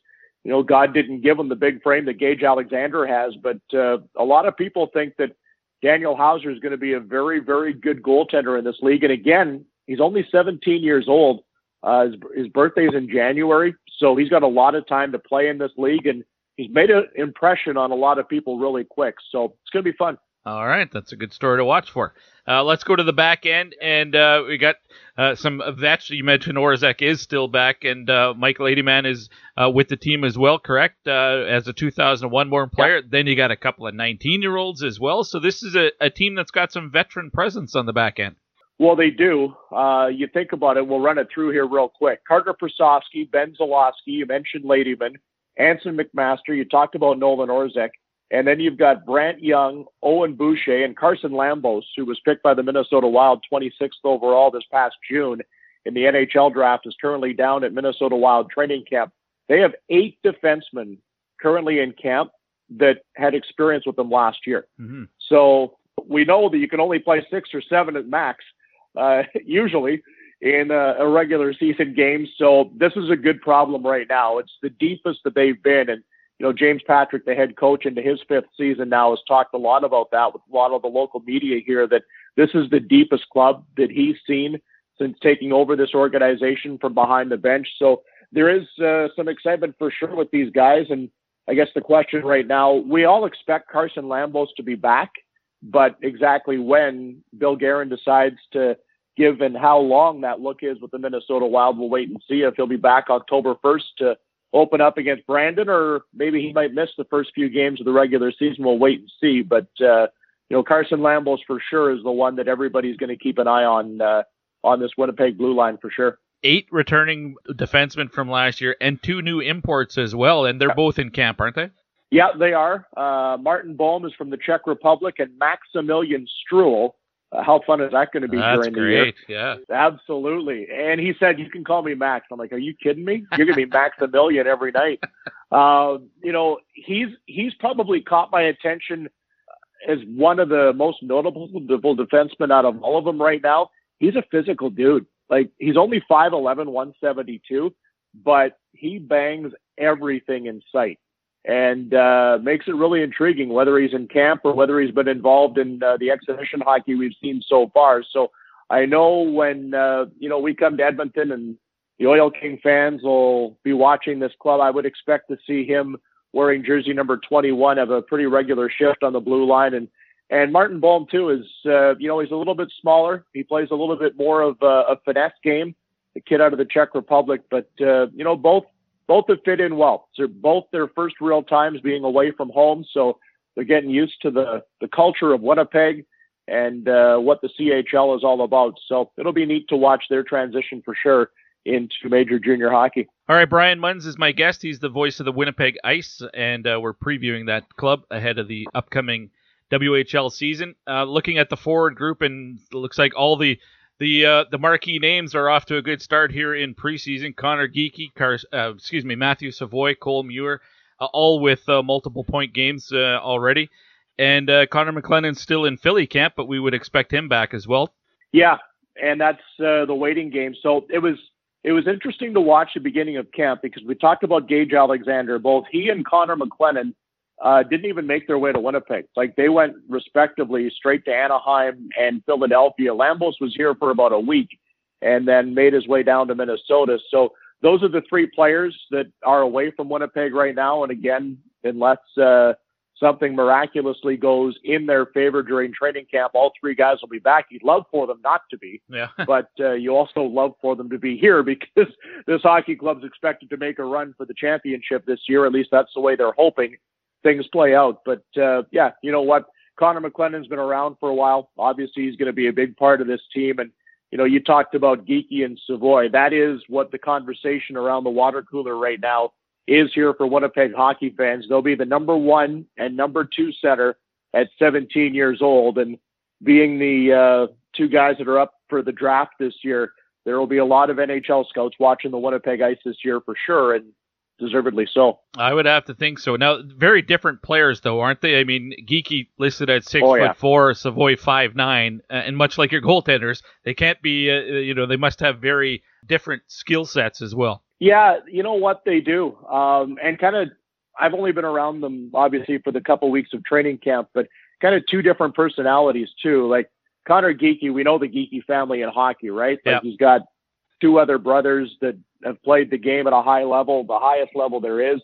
you know, God didn't give him the big frame that Gage Alexander has. But uh, a lot of people think that Daniel Hauser is going to be a very, very good goaltender in this league. And again, he's only 17 years old. Uh, his, his is in January, so he's got a lot of time to play in this league, and he's made an impression on a lot of people really quick. So it's going to be fun. All right, that's a good story to watch for. Uh, let's go to the back end, and uh, we got uh, some vets. You mentioned Orzek is still back, and uh, Mike Ladyman is uh, with the team as well, correct? Uh, as a 2001 born player. Then you got a couple of 19 year olds as well. So this is a, a team that's got some veteran presence on the back end. Well, they do. Uh, you think about it. We'll run it through here real quick. Carter Prasovsky, Ben Zalowski, you mentioned Ladyman, Anson McMaster, you talked about Nolan Orzek, and then you've got Brant Young, Owen Boucher, and Carson Lambos, who was picked by the Minnesota Wild 26th overall this past June in the NHL draft, is currently down at Minnesota Wild training camp. They have eight defensemen currently in camp that had experience with them last year. Mm-hmm. So we know that you can only play six or seven at max, uh, usually in a, a regular season game. So this is a good problem right now. It's the deepest that they've been. And, you know, James Patrick, the head coach into his fifth season now, has talked a lot about that with a lot of the local media here that this is the deepest club that he's seen since taking over this organization from behind the bench. So there is uh, some excitement for sure with these guys. And I guess the question right now, we all expect Carson Lambos to be back, but exactly when Bill Guerin decides to give and how long that look is with the Minnesota Wild, we'll wait and see if he'll be back October 1st to open up against Brandon, or maybe he might miss the first few games of the regular season. We'll wait and see. But, uh, you know, Carson Lambos for sure is the one that everybody's going to keep an eye on, uh, on this Winnipeg blue line for sure. Eight returning defensemen from last year and two new imports as well, and they're both in camp, aren't they? Yeah, they are. Uh, Martin Bohm is from the Czech Republic, and Maximilian Struhl. How fun is that going to be That's during the year? great. Yeah. Absolutely. And he said, "You can call me Max." I'm like, "Are you kidding me? You're going to be Max a million every night." Uh, you know, he's he's probably caught my attention as one of the most notable defensemen out of all of them right now. He's a physical dude. Like he's only 5'11", 172, but he bangs everything in sight and uh, makes it really intriguing whether he's in camp or whether he's been involved in uh, the exhibition hockey we've seen so far. So I know when uh, you know we come to Edmonton and the Oil King fans will be watching this club, I would expect to see him wearing jersey number 21 have a pretty regular shift on the blue line and and Martin Bohm too is uh, you know he's a little bit smaller. He plays a little bit more of a, a finesse game. The kid out of the Czech Republic, but uh, you know both both have fit in well. They're both their first real times being away from home, so they're getting used to the the culture of Winnipeg and uh, what the CHL is all about. So it'll be neat to watch their transition for sure into major junior hockey. All right, Brian Munz is my guest. He's the voice of the Winnipeg Ice, and uh, we're previewing that club ahead of the upcoming WHL season. Uh, looking at the forward group, and looks like all the the uh, the marquee names are off to a good start here in preseason. Connor Geekie, Car- uh, excuse me, Matthew Savoy, Cole Muir, uh, all with uh, multiple point games uh, already. And uh, Connor McLennan's still in Philly camp, but we would expect him back as well. Yeah, and that's the waiting game. So it was it was interesting to watch the beginning of camp because we talked about Gage Alexander. Both he and Connor McLennan uh, didn't even make their way to Winnipeg. Like they went respectively straight to Anaheim and Philadelphia. Lambos was here for about a week and then made his way down to Minnesota. So those are the three players that are away from Winnipeg right now. And again, unless uh, something miraculously goes in their favor during training camp, all three guys will be back. You'd love for them not to be, yeah. but uh, you also love for them to be here because this hockey club's expected to make a run for the championship this year. At least that's the way they're hoping things play out. But uh, yeah, you know what? Connor McLennan's been around for a while. Obviously, he's going to be a big part of this team. And you know, you talked about Geekie and Savoy. That is what the conversation around the water cooler right now is here for Winnipeg hockey fans. They'll be the number one and number two center at 17 years old. And being the uh, two guys that are up for the draft this year, there will be a lot of NHL scouts watching the Winnipeg Ice this year for sure. And deservedly so. I would have to think so. Now, very different players, though, aren't they? I mean, Geekie listed at six oh, foot yeah. four, Savoy five nine, and much like your goaltenders, they can't be. Uh, you know, they must have very different skill sets as well. Yeah, you know what they do, um, and kind of. I've only been around them obviously for the couple weeks of training camp, but kind of two different personalities too. Like Connor Geekie, we know the Geekie family in hockey, right? Like yeah. he's got two other brothers that have played the game at a high level, the highest level there is.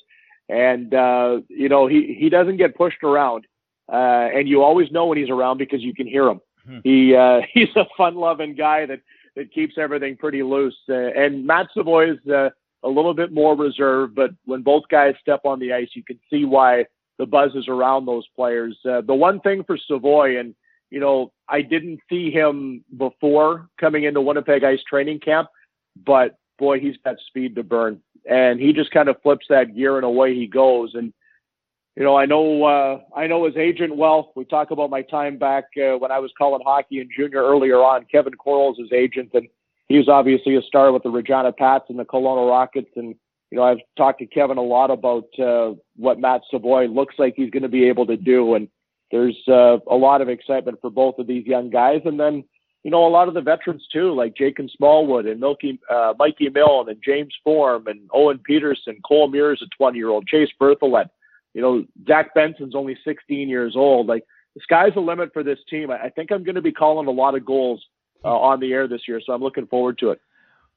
And, uh, you know, he, he doesn't get pushed around. Uh, and you always know when he's around because you can hear him. Hmm. He, uh, he's a fun loving guy that, that keeps everything pretty loose. Uh, and Matt Savoy is, uh, a little bit more reserved, but when both guys step on the ice, you can see why the buzz is around those players. Uh, the one thing for Savoy, and, you know, I didn't see him before coming into Winnipeg Ice training camp, but boy, he's got speed to burn, and he just kind of flips that gear and away he goes. And you know, I know uh, I know his agent well. We talk about my time back uh, when I was calling hockey in junior earlier on. Kevin Coral's his agent, and he was obviously a star with the Regina Pats and the Kelowna Rockets. And you know, I've talked to Kevin a lot about uh, what Matt Savoy looks like he's going to be able to do, and there's uh, a lot of excitement for both of these young guys. And then you know, a lot of the veterans too, like Jakin Smallwood and Milky, uh, Mikey Milne and James Form and Owen Peterson, Cole Muir is a 20 year old, Chase Bertholet. You know, Zach Benson's only 16 years old. Like the sky's the limit for this team. I think I'm going to be calling a lot of goals uh, on the air this year, so I'm looking forward to it.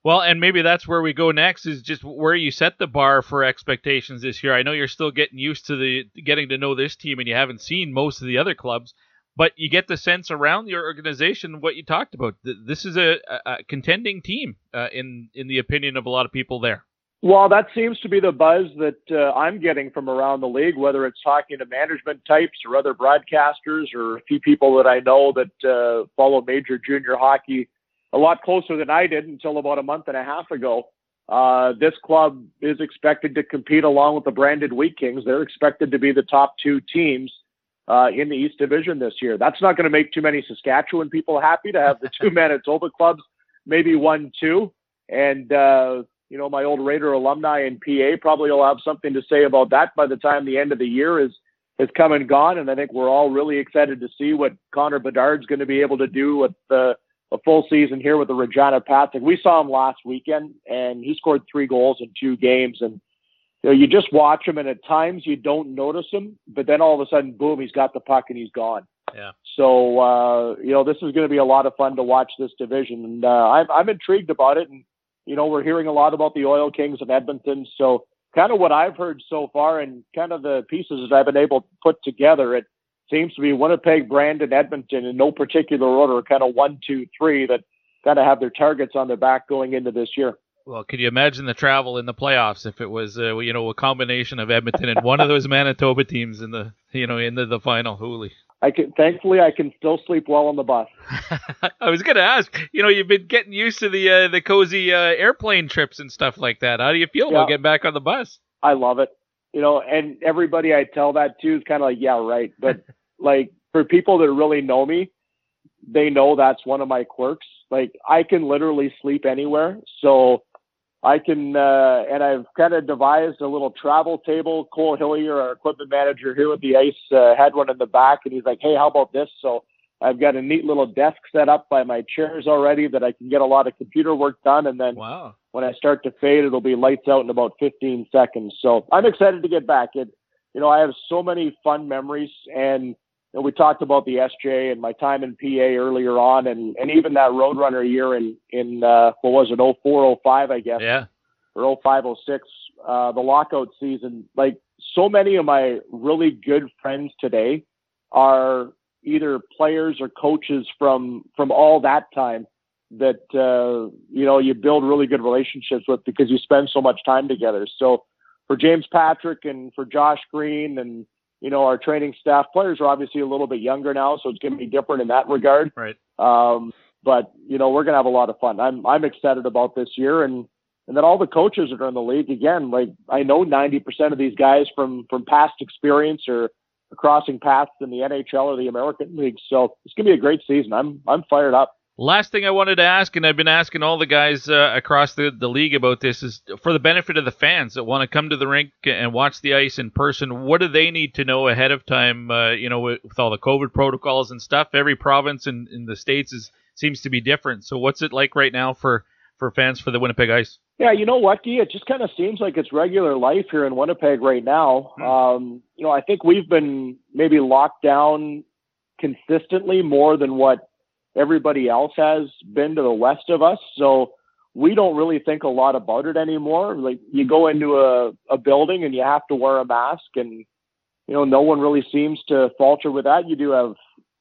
Well, and maybe that's where we go next is just where you set the bar for expectations this year. I know you're still getting used to the getting to know this team and you haven't seen most of the other clubs but you get the sense around your organization what you talked about. This is a, a contending team uh, in in the opinion of a lot of people there. Well, that seems to be the buzz that uh, I'm getting from around the league, whether it's talking to management types or other broadcasters or a few people that I know that uh, follow major junior hockey a lot closer than I did until about a month and a half ago. Uh, this club is expected to compete along with the Brandon Wheat Kings. They're expected to be the top two teams uh, in the East Division this year. That's not going to make too many Saskatchewan people happy to have the two Manitoba clubs, maybe one, two. And, uh, you know, my old Raider alumni in PA probably will have something to say about that by the time the end of the year is, is come and gone. And I think we're all really excited to see what Connor Bedard's going to be able to do with the, a full season here with the Regina Pats. We saw him last weekend and he scored three goals in two games. And, you know, you just watch him, and at times you don't notice him, but then all of a sudden, boom, he's got the puck and he's gone. Yeah. So uh, you know, this is going to be a lot of fun to watch this division, and uh, I'm I'm intrigued about it. And you know, we're hearing a lot about the Oil Kings of Edmonton. So kind of what I've heard so far, and kind of the pieces that I've been able to put together, it seems to be Winnipeg, Brandon, Edmonton in no particular order, kind of one, two, three that kind of have their targets on their back going into this year. Well, could you imagine the travel in the playoffs if it was, uh, you know, a combination of Edmonton and one of those Manitoba teams in the, you know, in the, the final? Holy. I can, thankfully, I can still sleep well on the bus. I was going to ask, you know, you've been getting used to the uh, the cozy uh, airplane trips and stuff like that. How do you feel Yeah. about getting back on the bus? I love it. You know, and everybody I tell that to is kind of like, yeah, right. But like for people that really know me, they know that's one of my quirks. Like I can literally sleep anywhere. So I can, uh, and I've kind of devised a little travel table. Cole Hillier, our equipment manager here with the ice, uh, had one in the back, and he's like, "Hey, how about this?" So I've got a neat little desk set up by my chairs already that I can get a lot of computer work done, and then wow. when I start to fade, it'll be lights out in about 15 seconds. So I'm excited to get back. It, you know, I have so many fun memories, and know, we talked about the SJ and my time in PA earlier on, and and even that Roadrunner year in in uh, what was it, 04, 05, I guess, Yeah. or 05, 06, uh, the lockout season. Like so many of my really good friends today are either players or coaches from from all that time that uh, you know you build really good relationships with because you spend so much time together. So for James Patrick and for Josh Green and you know our training staff, players are obviously a little bit younger now, so it's going to be different in that regard. Right. Um, but you know we're going to have a lot of fun. I'm I'm excited about this year and. And then all the coaches that are in the league again, like I know 90% of these guys from from past experience or crossing paths in the NHL or the American League. So it's going to be a great season. I'm I'm fired up. Last thing I wanted to ask, and I've been asking all the guys uh, across the, the league about this, is for the benefit of the fans that want to come to the rink and watch the ice in person. What do they need to know ahead of time? Uh, you know, with, with all the COVID protocols and stuff, every province in, in the states is seems to be different. So, what's it like right now for for fans for the Winnipeg Ice? Yeah, you know what? It just kind of seems like it's regular life here in Winnipeg right now. Um, you know, I think we've been maybe locked down consistently more than what everybody else has been to the west of us. So we don't really think a lot about it anymore. Like you go into a, a building and you have to wear a mask and you know, no one really seems to falter with that. You do have,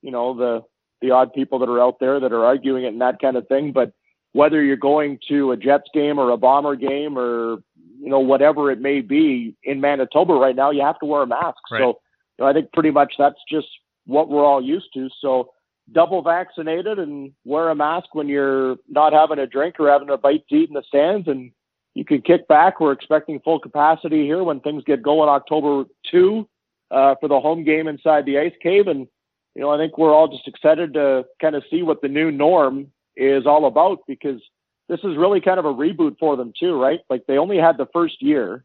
you know, the the odd people that are out there that are arguing it and that kind of thing, but whether you're going to a Jets game or a Bomber game or you know whatever it may be in Manitoba right now, you have to wear a mask. Right. So you know, I think pretty much that's just what we're all used to. So double vaccinated and wear a mask when you're not having a drink or having a bite to eat in the stands, and you can kick back. We're expecting full capacity here when things get going October two uh, for the home game inside the Ice Cave, and you know I think we're all just excited to kind of see what the new norm is all about because this is really kind of a reboot for them too, right? Like they only had the first year,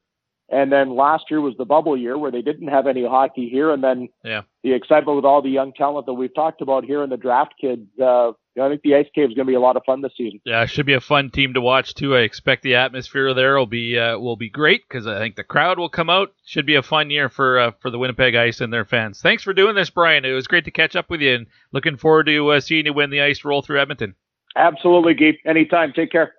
and then last year was the bubble year where they didn't have any hockey here, and then Yeah. the excitement with all the young talent that we've talked about here in the draft kids. Uh, you know, I think the Ice Cave is going to be a lot of fun this season. Yeah, it should be a fun team to watch too. I expect the atmosphere there will be uh, will be great because I think the crowd will come out. Should be a fun year for uh, for the Winnipeg Ice and their fans. Thanks for doing this, Brian. It was great to catch up with you, and looking forward to uh, seeing you when the Ice roll through Edmonton. Absolutely, Geek. Anytime. Take care.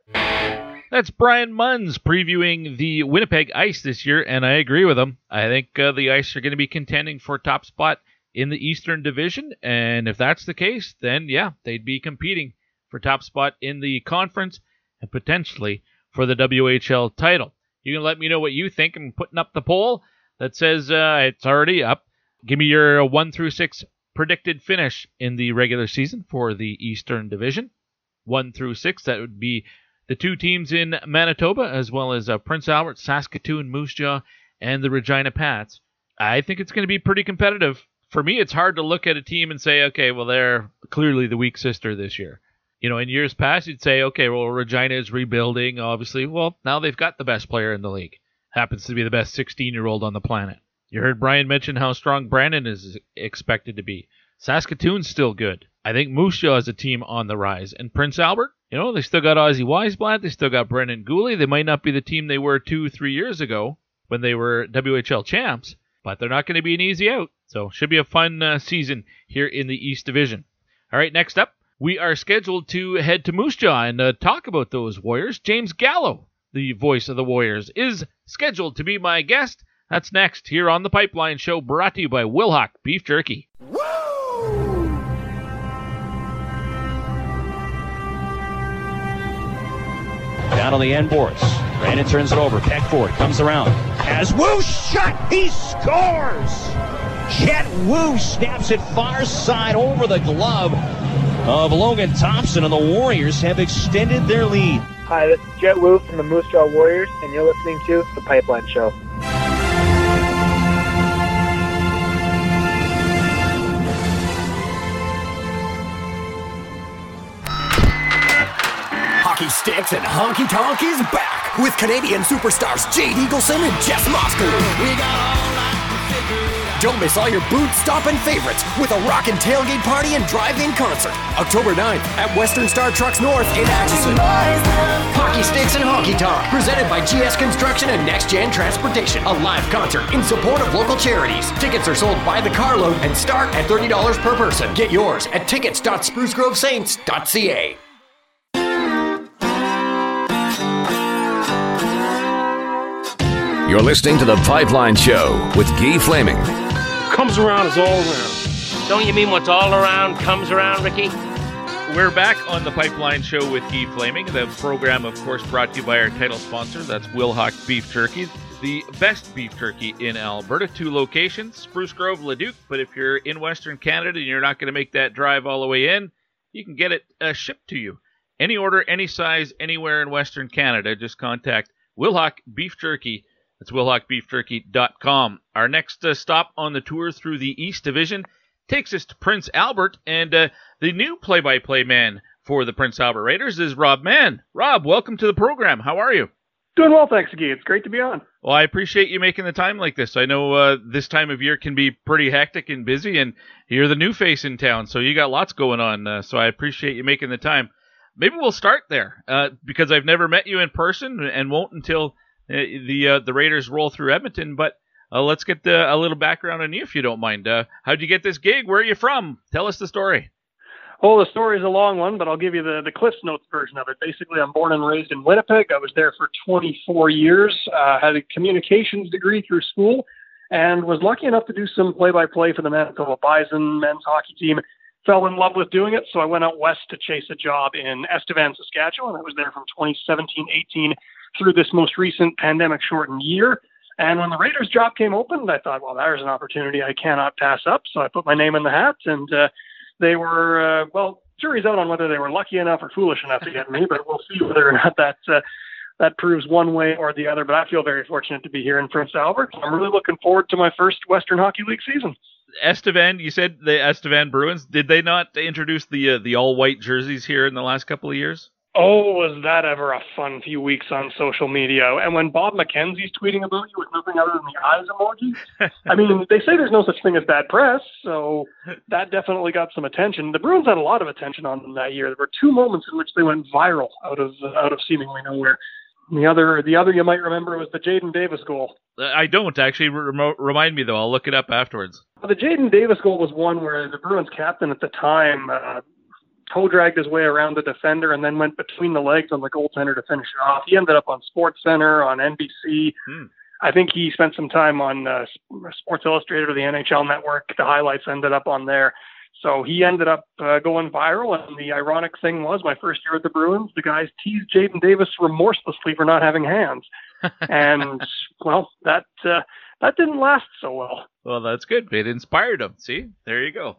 That's Brian Munz previewing the Winnipeg Ice this year, and I agree with him. I think uh, the Ice are going to be contending for top spot in the Eastern Division, and if that's the case, then yeah, they'd be competing for top spot in the conference and potentially for the WHL title. You can let me know what you think. I'm putting up the poll that says uh, it's already up. Give me your one through six predicted finish in the regular season for the Eastern Division. One through six, that would be the two teams in Manitoba, as well as uh, Prince Albert, Saskatoon, Moose Jaw, and the Regina Pats. I think it's going to be pretty competitive. For me, it's hard to look at a team and say, okay, well, they're clearly the weak sister this year. You know, in years past, you'd say, okay, well, Regina is rebuilding, obviously. Well, now they've got the best player in the league. Happens to be the best 16 year old on the planet. You heard Brian mention how strong Brandon is expected to be. Saskatoon's still good. I think Moose Jaw is a team on the rise. And Prince Albert, you know, they still got Ozzy Wiesblatt. They still got Brendan Gooley. They might not be the team they were two, three years ago when they were WHL champs, but they're not going to be an easy out. So should be a fun uh, season here in the East Division. All right, next up, we are scheduled to head to Moose Jaw and uh, talk about those Warriors. James Gallo, the voice of the Warriors, is scheduled to be my guest. That's next here on the Pipeline Show, brought to you by Wilhauk Beef Jerky. Down on the end boards. Brandon turns it over. Peck comes around. Has Woo shot. He scores. Jett Woo snaps it far side over the glove of Logan Thompson, and the Warriors have extended their lead. Hi, this is Jett Woo from the Moose Jaw Warriors, and you're listening to The Pipeline Show. Sticks and Honky Tonk is back with Canadian superstars Jade Eagleson and Jess got don't miss all your boot stopping favorites with a rockin' tailgate party and drive-in concert. October 9th at Western Star Trucks North in Acheson. Hockey Sticks and Honky Tonk, presented by GS Construction and Next Gen Transportation. A live concert in support of local charities. Tickets are sold by the carload and start at $30 per person. Get yours at tickets.sprucegrovesaints.ca. You're listening to The Pipeline Show with Guy Flaming. Comes around is all around. Don't you mean what's all around comes around, Ricky? We're back on The Pipeline Show with Guy Flaming. The program, of course, brought to you by our title sponsor. That's Wilhauk Beef Jerky, the best beef jerky in Alberta. Two locations, Spruce Grove, Leduc. But if you're in Western Canada and you're not going to make that drive all the way in, you can get it uh, shipped to you. Any order, any size, anywhere in Western Canada, just contact Wilhauk Beef Jerky that's WilhaukBeefJerky.com. Our next uh, stop on the tour through the East Division takes us to Prince Albert, and uh, the new play-by-play man for the Prince Albert Raiders is Rob Mahon. Rob, welcome to the program. How are you? Doing well, thanks, Guy. It's great to be on. Well, I appreciate you making the time like this. I know uh, this time of year can be pretty hectic and busy, and you're the new face in town, so you got lots going on. Uh, so I appreciate you making the time. Maybe we'll start there uh, because I've never met you in person and won't until the uh, the Raiders roll through Edmonton. But uh, let's get the, a little background on you, if you don't mind. Uh, how'd you get this gig? Where are you from? Tell us the story. Well, the story is a long one, but I'll give you the, the Cliffs Notes version of it. Basically, I'm born and raised in Winnipeg. I was there for 24 years, uh, had a communications degree through school, and was lucky enough to do some play by play for the Manitoba Bison men's hockey team. Fell in love with doing it, so I went out west to chase a job in Estevan, Saskatchewan. And I was there from 2017 18 through this most recent pandemic shortened year. And when the Raiders job came open, I thought, well, there's an opportunity I cannot pass up. So I put my name in the hat, and uh, they were, uh, well, jury's out on whether they were lucky enough or foolish enough to get me, but we'll see whether or not that uh, that proves one way or the other. But I feel very fortunate to be here in Prince Albert. I'm really looking forward to my first Western Hockey League season. Estevan, you said the Estevan Bruins. Did they not introduce the uh, the all white jerseys here in the last couple of years? Oh, was that ever a fun few weeks on social media? And when Bob McKenzie's tweeting about you with nothing other than the eyes emoji, I mean, they say there's no such thing as bad press, so that definitely got some attention. The Bruins had a lot of attention on them that year. There were two moments in which they went viral out of out of seemingly nowhere. The other, the other you might remember was the Jaden Davis goal. I don't actually. remind me though. I'll look it up afterwards. The Jaden Davis goal was one where the Bruins captain at the time, uh, toe dragged his way around the defender and then went between the legs on the goaltender to finish it off. He ended up on Sports Center on NBC. Hmm. I think he spent some time on uh, Sports Illustrated or the NHL Network. The highlights ended up on there. So he ended up uh, going viral. And the ironic thing was, my first year at the Bruins, the guys teased Jaden Davis remorselessly for not having hands. and well, that uh, that didn't last so well. Well, that's good. It inspired them. See, there you go.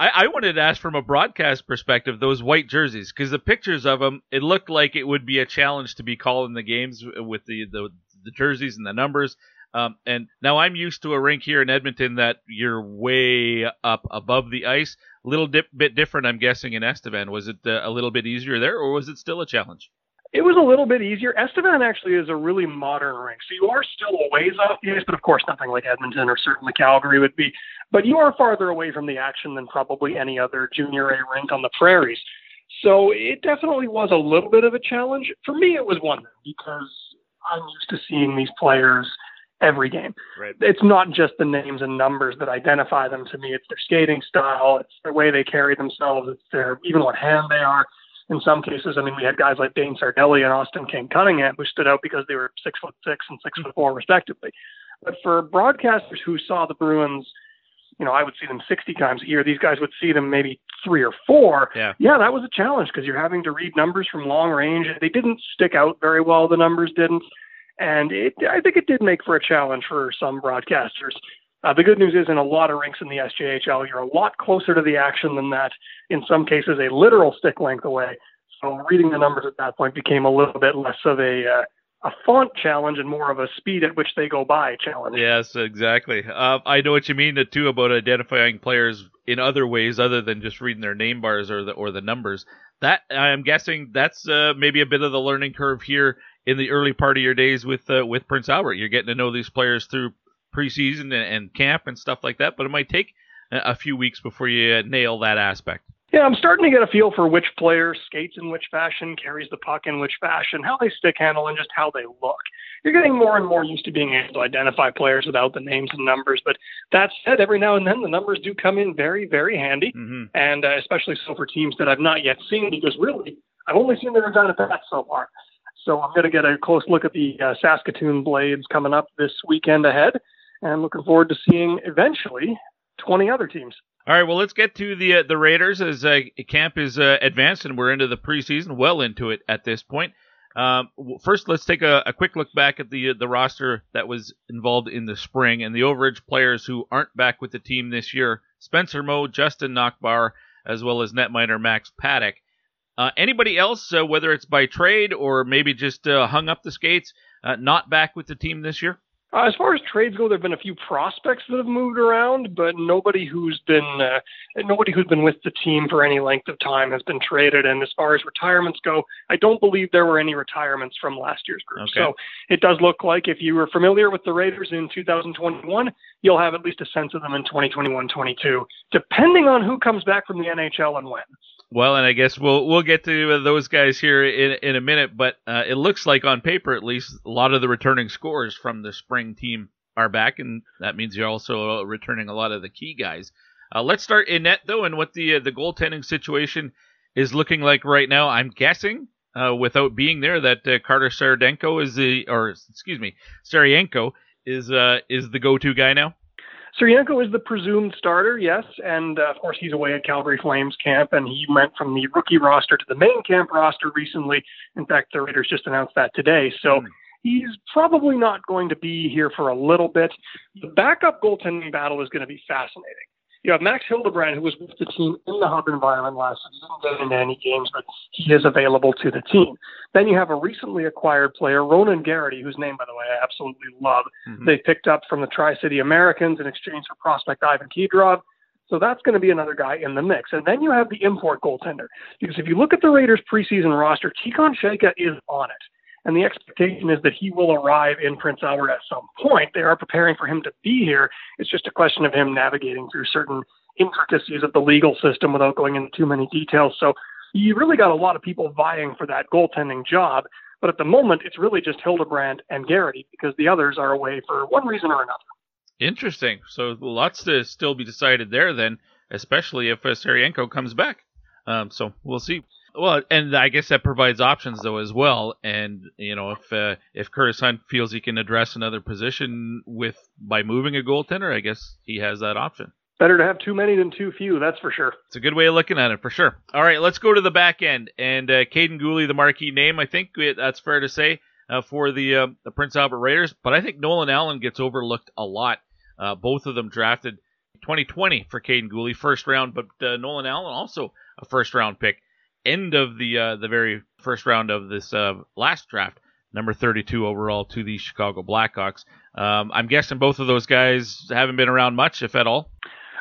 I, I wanted to ask from a broadcast perspective those white jerseys because the pictures of them, it looked like it would be a challenge to be calling the games with the the, the jerseys and the numbers. Um, and now I'm used to a rink here in Edmonton that you're way up above the ice. A little dip, bit different, I'm guessing, in Estevan. Was it uh, a little bit easier there, or was it still a challenge? It was a little bit easier. Estevan actually is a really modern rink, so you are still a ways off the ice, but of course nothing like Edmonton or certainly Calgary would be. But you are farther away from the action than probably any other junior A rink on the prairies. So it definitely was a little bit of a challenge. For me, it was one because I'm used to seeing these players every game. Right. It's not just the names and numbers that identify them to me. It's their skating style. It's the way they carry themselves. It's their even what hand they are in some cases, I mean, we had guys like Dane Sardelli and Austin King Cunningham who stood out because they were six foot six and six foot four, respectively. But for broadcasters who saw the Bruins, you know, I would see them 60 times a year. These guys would see them maybe three or four. Yeah, yeah that was a challenge because you're having to read numbers from long range. They didn't stick out very well. The numbers didn't. And it, I think it did make for a challenge for some broadcasters. Uh, the good news is, in a lot of rinks in the SJHL, you're a lot closer to the action than that. In some cases, a literal stick length away. So reading the numbers at that point became a little bit less of a uh, a font challenge and more of a speed at which they go by challenge. Yes, exactly. Uh, I know what you mean too about identifying players in other ways other than just reading their name bars or the or the numbers. that I'm guessing that's uh, maybe a bit of the learning curve here in the early part of your days with uh, with Prince Albert. You're getting to know these players through preseason and, and camp and stuff like that, but it might take a few weeks before you nail that aspect. Yeah, I'm starting to get a feel for which player skates in which fashion, carries the puck in which fashion, how they stick handle, and just how they look. You're getting more and more used to being able to identify players without the names and numbers. But that said, every now and then the numbers do come in very, very handy, mm-hmm. and uh, especially so for teams that I've not yet seen, because really, I've only seen the Regina Pats so far. So I'm going to get a close look at the uh, Saskatoon Blades coming up this weekend ahead, and looking forward to seeing eventually 20 other teams. All right, well, let's get to the uh, the Raiders as uh, camp is uh, advanced and we're into the preseason, well into it at this point. Um, first, let's take a, a, quick look back at the the roster that was involved in the spring and the overage players who aren't back with the team this year: Spencer Moe, Justin Nachbaur, as well as netminer Max Paddock. Uh, anybody else, uh, whether it's by trade or maybe just uh, hung up the skates, not back with the team this year? Uh, as far as trades go, there have been a few prospects that have moved around, but nobody who's been uh, nobody who's been with the team for any length of time has been traded. And as far as retirements go, I don't believe there were any retirements from last year's group. Okay. So it does look like if you were familiar with the Raiders in 2021, you'll have at least a sense of them in 2021-22, depending on who comes back from the NHL and when. Well, and I guess we'll we'll get to those guys here in in a minute, but uh, it looks like on paper, at least, a lot of the returning scores from the spring team are back, and that means you're also returning a lot of the key guys. Uh, let's start in net though, and what the uh, the goaltending situation is looking like right now. I'm guessing, uh, without being there, that uh, Carter Saradenko is the, or excuse me, Serhienko is uh, is the go-to guy now. Serhienko is the presumed starter, yes, and uh, of course he's away at Calgary Flames camp, and he went from the rookie roster to the main camp roster recently. In fact, the Raiders just announced that today. So. Mm. He's probably not going to be here for a little bit. The backup goaltending battle is going to be fascinating. You have Max Hildebrand, who was with the team in the hub environment last season, didn't get into any games, but he is available to the team. Then you have a recently acquired player, Ronan Garrity, whose name, by the way, I absolutely love. Mm-hmm. They picked up from the Tri City Americans in exchange for prospect Ivan Kidrov. So that's going to be another guy in the mix. And then you have the import goaltender. Because if you look at the Raiders preseason roster, Tikon Sheka is on it and the expectation is that he will arrive in Prince Albert at some point. They are preparing for him to be here. It's just a question of him navigating through certain intricacies of the legal system without going into too many details. So you really got a lot of people vying for that goaltending job. But at the moment, it's really just Hildebrand and Garrity because the others are away for one reason or another. Interesting. So lots to still be decided there then, especially if Serhienko comes back. Um, so we'll see. Well, and I guess that provides options though as well. And you know, if uh, if Curtis Hunt feels he can address another position with by moving a goaltender, I guess he has that option. Better to have too many than too few, that's for sure. It's a good way of looking at it, for sure. All right, let's go to the back end. And uh, Kaiden Guhle, the marquee name, I think that's fair to say uh, for the uh, the Prince Albert Raiders. But I think Nolan Allan gets overlooked a lot. Uh, both of them drafted 2020 for Kaiden Guhle, first round, but uh, Nolan Allan also a first round pick end of the uh, the very first round of this uh, last draft, number 32 overall to the Chicago Blackhawks. Um, I'm guessing both of those guys haven't been around much, if at all.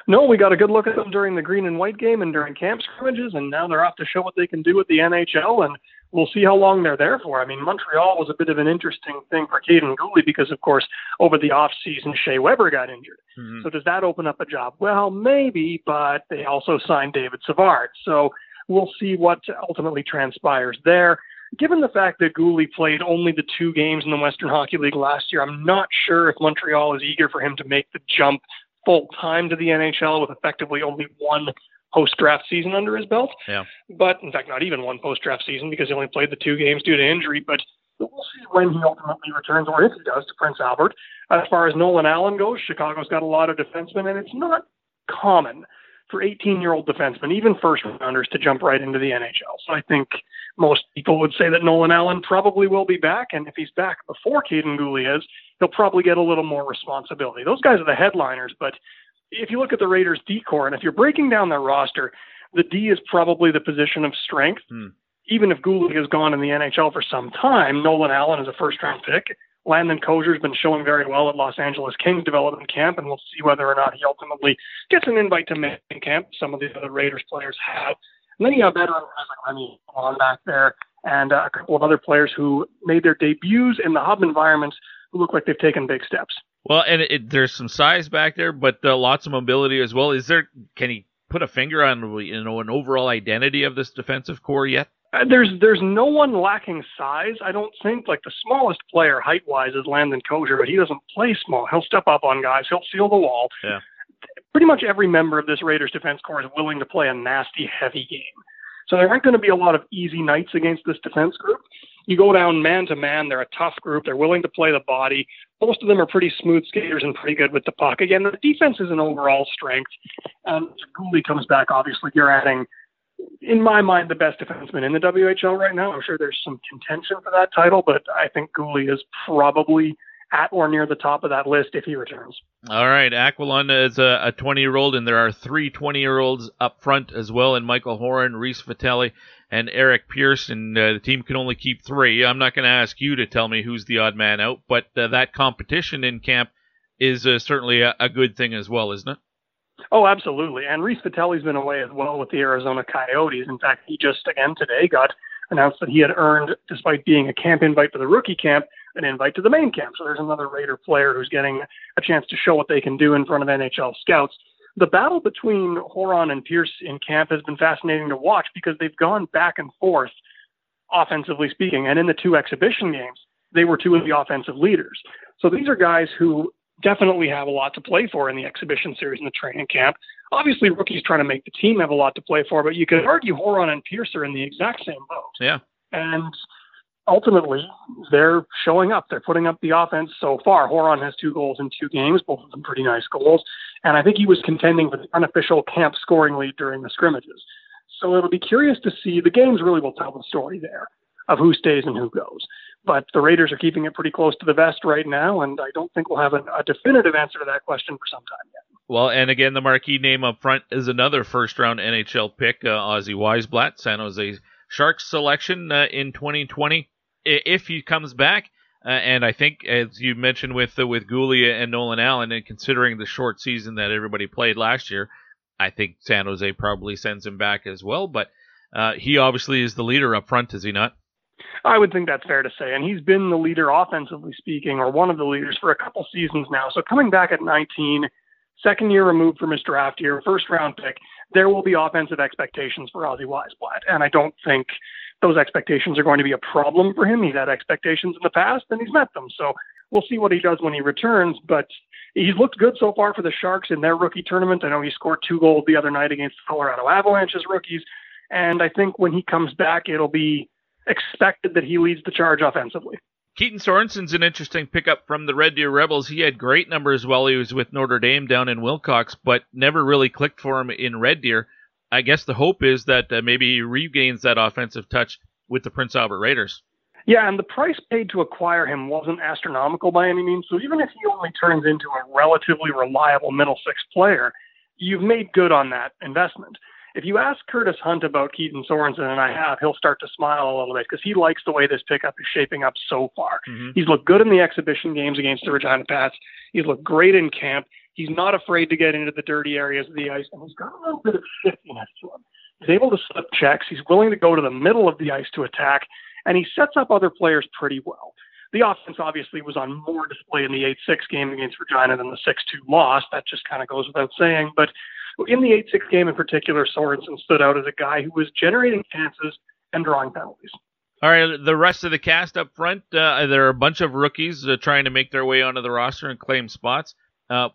No, we got a good look at them during the green and white game and during camp scrimmages, and now they're off to show what they can do with the NHL, and we'll see how long they're there for. I mean, Montreal was a bit of an interesting thing for Kaiden Guhle because, of course, over the off season, Shea Weber got injured. Mm-hmm. So does that open up a job? Well, maybe, but they also signed David Savard. So We'll see what ultimately transpires there. Given the fact that Guhle played only the two games in the Western Hockey League last year, I'm not sure if Montreal is eager for him to make the jump full time to the NHL with effectively only one post draft season under his belt. Yeah. But in fact, not even one post draft season because he only played the two games due to injury. But we'll see when he ultimately returns or if he does to Prince Albert. As far as Nolan Allan goes, Chicago's got a lot of defensemen, and it's not common for 18 year old defensemen, even first rounders, to jump right into the NHL. So I think most people would say that Nolan Allan probably will be back. And if he's back before Kaiden Guhle is, he'll probably get a little more responsibility. Those guys are the headliners. But if you look at the Raiders' D corps, and if you're breaking down their roster, the D is probably the position of strength. Hmm. Even if Guhle has gone in the NHL for some time, Nolan Allan is a first round pick. Landon Kosior's been showing very well at Los Angeles Kings development camp, and we'll see whether or not he ultimately gets an invite to main camp. Some of the other Raiders players have. And then you have veteran guys like Lenny on back there and uh, a couple of other players who made their debuts in the hub environments who look like they've taken big steps. Well, and it, there's some size back there, but uh, lots of mobility as well. Is there? Can he put a finger on you know an overall identity of this defensive core yet? Uh, there's there's no one lacking size. I don't think like the smallest player height wise is Landon Kosior, but he doesn't play small. He'll step up on guys. He'll seal the wall. Yeah. Pretty much every member of this Raiders defense core is willing to play a nasty, heavy game. So there aren't going to be a lot of easy nights against this defense group. You go down man to man, they're a tough group. They're willing to play the body. Most of them are pretty smooth skaters and pretty good with the puck. Again, the defense is an overall strength. And if Guhle comes back, obviously you're adding, in my mind, the best defenseman in the WHL right now. I'm sure there's some contention for that title, but I think Guhle is probably at or near the top of that list if he returns. All right, Aquilon is a 20 year old, and there are three 20 year olds up front as well, and Michael Horan, Reese Vitelli, and Eric Pierce, and uh, the team can only keep three. I'm not going to ask you to tell me who's the odd man out, but uh, that competition in camp is uh, certainly a, a, good thing as well, isn't it? Oh, absolutely. And Reese Vitelli's been away as well with the Arizona Coyotes. In fact, he just again today got announced that he had earned, despite being a camp invite for the rookie camp, an invite to the main camp. So there's another Raider player who's getting a chance to show what they can do in front of NHL scouts. The battle between Horan and Pierce in camp has been fascinating to watch because they've gone back and forth, offensively speaking. And in the two exhibition games, they were two of the offensive leaders. So these are guys who definitely have a lot to play for in the exhibition series and the training camp. Obviously, rookies trying to make the team have a lot to play for, but you could argue Horan and Pierce are in the exact same boat. Yeah. And ultimately, they're showing up. They're putting up the offense so far. Horan has two goals in two games, both of them pretty nice goals. And I think he was contending for the unofficial camp scoring lead during the scrimmages. So it'll be curious to see. The games really will tell the story there of who stays and who goes. But the Raiders are keeping it pretty close to the vest right now, and I don't think we'll have a, a definitive answer to that question for some time yet. Well, and again, the marquee name up front is another first round NHL pick, uh, Ozzy Wiesblatt, San Jose Sharks selection uh, in 2020 if he comes back. Uh, and I think, as you mentioned with uh, with Guhle and Nolan Allan, and considering the short season that everybody played last year, I think San Jose probably sends him back as well. But uh, he obviously is the leader up front, is he not? I would think that's fair to say. And he's been the leader offensively speaking, or one of the leaders for a couple seasons now. So coming back at 19, second year removed from his draft year, first round pick, there will be offensive expectations for Ozzy Wiesblatt. And I don't think those expectations are going to be a problem for him. He's had expectations in the past and he's met them. So we'll see what he does when he returns. But he's looked good so far for the Sharks in their rookie tournament. I know he scored two goals the other night against the Colorado Avalanche's rookies. And I think when he comes back, it'll be expected that he leads the charge offensively. Keaton Sorensen's an interesting pickup from the Red Deer Rebels. He had great numbers while he was with Notre Dame down in Wilcox, but never really clicked for him in Red Deer. I guess the hope is that uh, maybe he regains that offensive touch with the Prince Albert Raiders. Yeah, and the price paid to acquire him wasn't astronomical by any means. So even if he only turns into a relatively reliable middle six player, you've made good on that investment. If you ask Curtis Hunt about Keaton Sorensen, and I have, he'll start to smile a little bit because he likes the way this pickup is shaping up so far. Mm-hmm. He's looked good in the exhibition games against the Regina Pats. He's looked great in camp. He's not afraid to get into the dirty areas of the ice, and he's got a little bit of shiftiness to him. He's able to slip checks. He's willing to go to the middle of the ice to attack, and he sets up other players pretty well. The offense obviously was on more display in the 8 6 game against Regina than the 6 2 loss. That just kind of goes without saying. But in the 8 6 game in particular, Sorensen stood out as a guy who was generating chances and drawing penalties. All right, the rest of the cast up front, uh, there are a bunch of rookies uh, trying to make their way onto the roster and claim spots. Uh,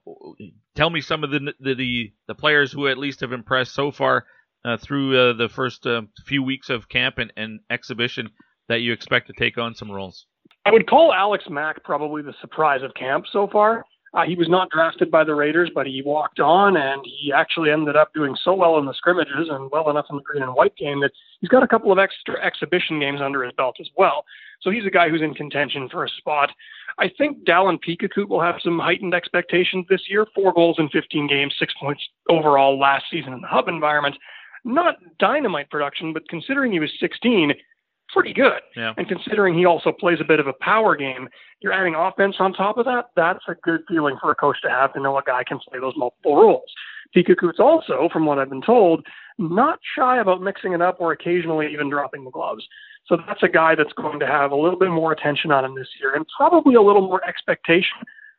tell me some of the, the, the players who at least have impressed so far uh, through uh, the first uh, few weeks of camp and, and, exhibition that you expect to take on some roles. I would call Alex Mack probably the surprise of camp so far. Uh, he was not drafted by the Raiders, but he walked on and he actually ended up doing so well in the scrimmages and well enough in the green and white game that he's got a couple of extra exhibition games under his belt as well. So he's a guy who's in contention for a spot. I think Dallin Picacute will have some heightened expectations this year. Four goals in 15 games, six points overall last season in the hub environment. Not dynamite production, but considering he was 16, pretty good. Yeah. And considering he also plays a bit of a power game, you're adding offense on top of that. That's a good feeling for a coach to have to know a guy can play those multiple roles. Pikachu's also, from what I've been told, not shy about mixing it up or occasionally even dropping the gloves. So that's a guy that's going to have a little bit more attention on him this year and probably a little more expectation.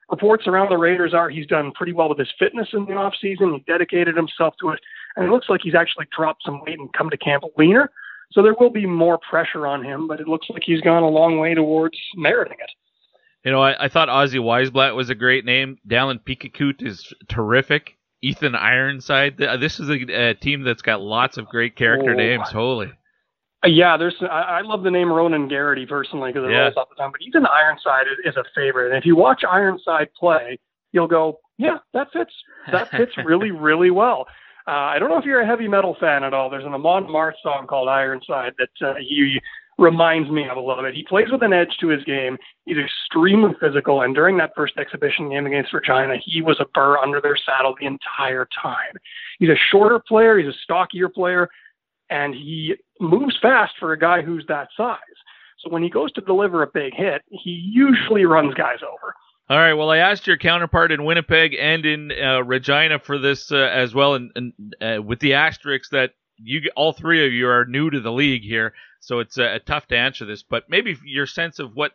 Reports around the Raiders are he's done pretty well with his fitness in the offseason. He dedicated himself to it, and it looks like he's actually dropped some weight and come to camp leaner. So there will be more pressure on him, but it looks like he's gone a long way towards meriting it. You know, I, I thought Ozzy Wiesblatt was a great name. Dallin Pikachu is terrific. Ethan Ironside. This is a, a, team that's got lots of great character oh. names. Holy. Uh, yeah, there's. I, I, love the name Ronan Garrity personally because it yeah. rolls off the tongue. But Ethan Ironside is, is a favorite, and if you watch Ironside play, you'll go, yeah, that fits. That fits really, really well. Uh, I don't know if you're a heavy metal fan at all. There's an Amon Amarth song called Ironside that uh, he reminds me of a little bit. He plays with an edge to his game. He's extremely physical, and during that first exhibition game against Regina, he was a burr under their saddle the entire time. He's a shorter player. He's a stockier player, and he moves fast for a guy who's that size. So when he goes to deliver a big hit, he usually runs guys over. All right. Well, I asked your counterpart in Winnipeg and in uh, Regina for this uh, as well, and, and uh, with the asterisks that you all three of you are new to the league here, so it's uh, tough to answer this. But maybe your sense of what,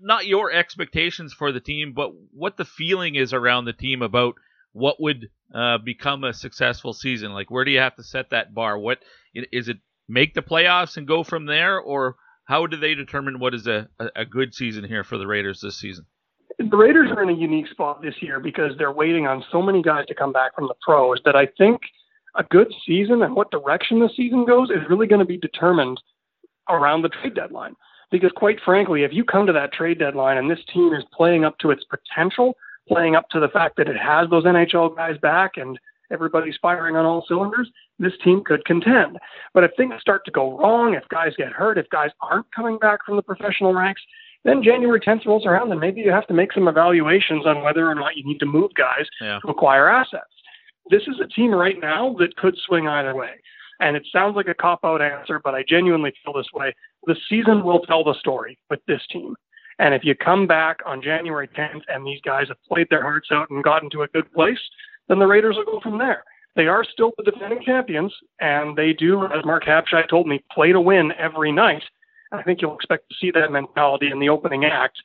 not your expectations for the team, but what the feeling is around the team about what would uh, become a successful season. Like, where do you have to set that bar? What is it? Make the playoffs and go from there, or how do they determine what is a, a good season here for the Raiders this season? The Raiders are in a unique spot this year because they're waiting on so many guys to come back from the pros that I think a good season and what direction the season goes is really going to be determined around the trade deadline. Because quite frankly, if you come to that trade deadline and this team is playing up to its potential, playing up to the fact that it has those NHL guys back and everybody's firing on all cylinders, this team could contend. But if things start to go wrong, if guys get hurt, if guys aren't coming back from the professional ranks, then January 10th rolls around, and maybe you have to make some evaluations on whether or not you need to move guys yeah. to acquire assets. This is a team right now that could swing either way. And it sounds like a cop out answer, but I genuinely feel this way. The season will tell the story with this team. And if you come back on January 10th and these guys have played their hearts out and gotten to a good place, then the Raiders will go from there. They are still the defending champions, and they do, as Marc Habscheid told me, play to win every night. I think you'll expect to see that mentality in the opening act.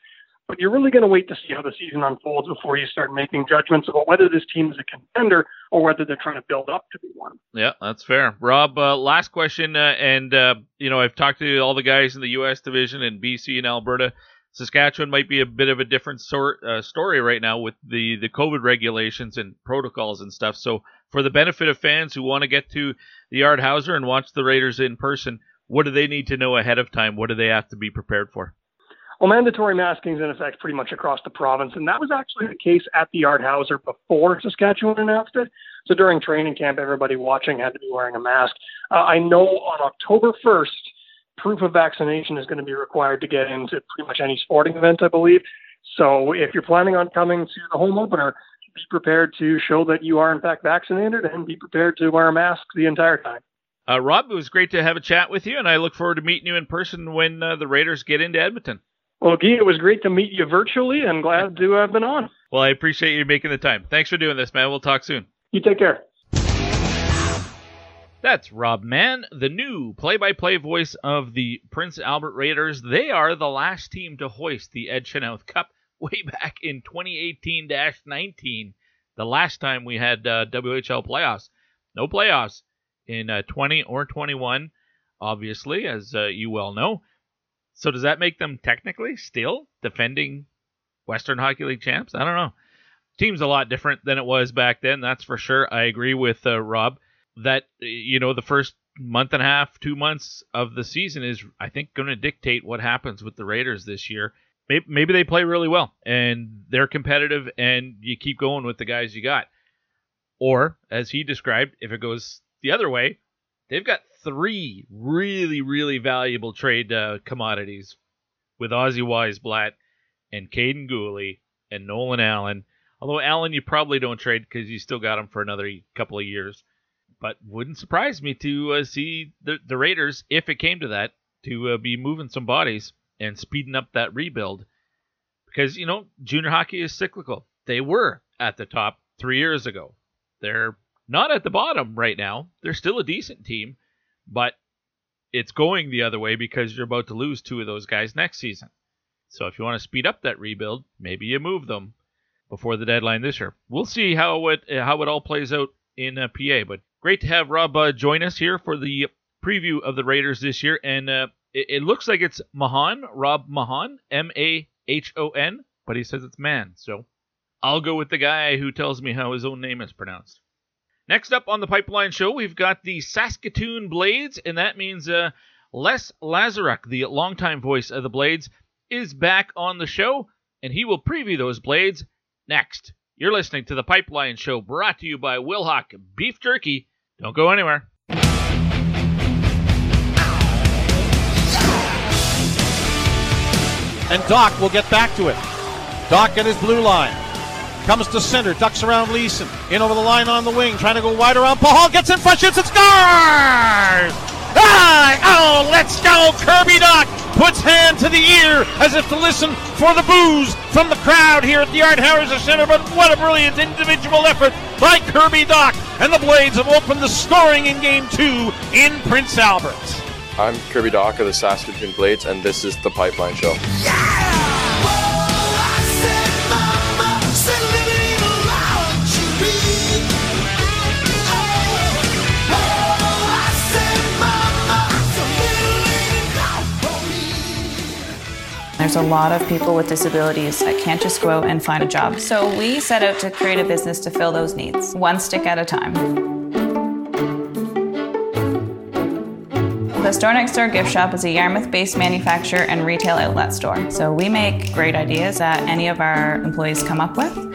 But you're really going to wait to see how the season unfolds before you start making judgments about whether this team is a contender or whether they're trying to build up to be one. Yeah, that's fair. Rob, uh, last question, uh, and uh, you know I've talked to all the guys in the U.S. division and BC and Alberta. Saskatchewan might be a bit of a different sort uh, story right now with the the COVID regulations and protocols and stuff. So for the benefit of fans who want to get to the Art Hauser and watch the Raiders in person, what do they need to know ahead of time? What do they have to be prepared for? Well, mandatory masking is in effect pretty much across the province, and that was actually the case at the Art Hauser before Saskatchewan announced it. So during training camp, everybody watching had to be wearing a mask. Uh, I know on October 1st, proof of vaccination is going to be required to get into pretty much any sporting event, I believe. So if you're planning on coming to the home opener, be prepared to show that you are in fact vaccinated and be prepared to wear a mask the entire time. Uh, Rob, it was great to have a chat with you, and I look forward to meeting you in person when uh, the Raiders get into Edmonton. Well, Guy, it was great to meet you virtually, and glad to have been on. Well, I appreciate you making the time. Thanks for doing this, man. We'll talk soon. You take care. That's Rob Mahon, the new play by play voice of the Prince Albert Raiders. They are the last team to hoist the Ed Chynoweth Cup way back in 2018 19, the last time we had uh, WHL playoffs. No playoffs in uh, 20 or 21, obviously, as uh, you well know. So does that make them technically still defending Western Hockey League champs? I don't know. Team's a lot different than it was back then, that's for sure. I agree with uh, Rob that you know the first month and a half, two months of the season is, I think, going to dictate what happens with the Raiders this year. Maybe, maybe they play really well and they're competitive, and you keep going with the guys you got. Or, as he described, if it goes the other way, they've got three really, really valuable trade uh, commodities with Ozzy Wiesblatt and Kaiden Guhle and Nolan Allan. Although Allan, you probably don't trade because you still got him for another couple of years. But wouldn't surprise me to uh, see the, the Raiders, if it came to that, to uh, be moving some bodies and speeding up that rebuild. Because, you know, junior hockey is cyclical. They were at the top three years ago. They're not at the bottom right now. They're still a decent team, but it's going the other way because you're about to lose two of those guys next season. So if you want to speed up that rebuild, maybe you move them before the deadline this year. We'll see how it how it all plays out in uh, PA. But great to have Rob uh, join us here for the preview of the Raiders this year. And uh, it, it, looks like it's Mahon Rob Mahon M A H O N, but he says it's man. So I'll go with the guy who tells me how his own name is pronounced. Next up on the Pipeline Show, we've got the Saskatoon Blades, and that means uh, Les Lazaruk, the longtime voice of the Blades, is back on the show, and he will preview those Blades next. You're listening to the Pipeline Show, brought to you by Wilhauk Beef Jerky. Don't go anywhere. And Dach will get back to it. Dach at his blue line. Comes to center, ducks around Leeson. In over the line on the wing, trying to go wide around. Pahal gets in front, shoots, and scores! Ah, oh, let's go, Kirby Dach! Puts hand to the ear as if to listen for the boos from the crowd here at the Art Hauser Center. But what a brilliant individual effort by Kirby Dach! And the Blades have opened the scoring in game two in Prince Albert. I'm Kirby Dach of the Saskatoon Blades, and this is the Pipeline Show. Yeah! There's a lot of people with disabilities that can't just go out and find a job. So we set out to create a business to fill those needs, one stick at a time. The Store Next Door Gift Shop is a Yarmouth based manufacturer and retail outlet store. So we make great ideas that any of our employees come up with,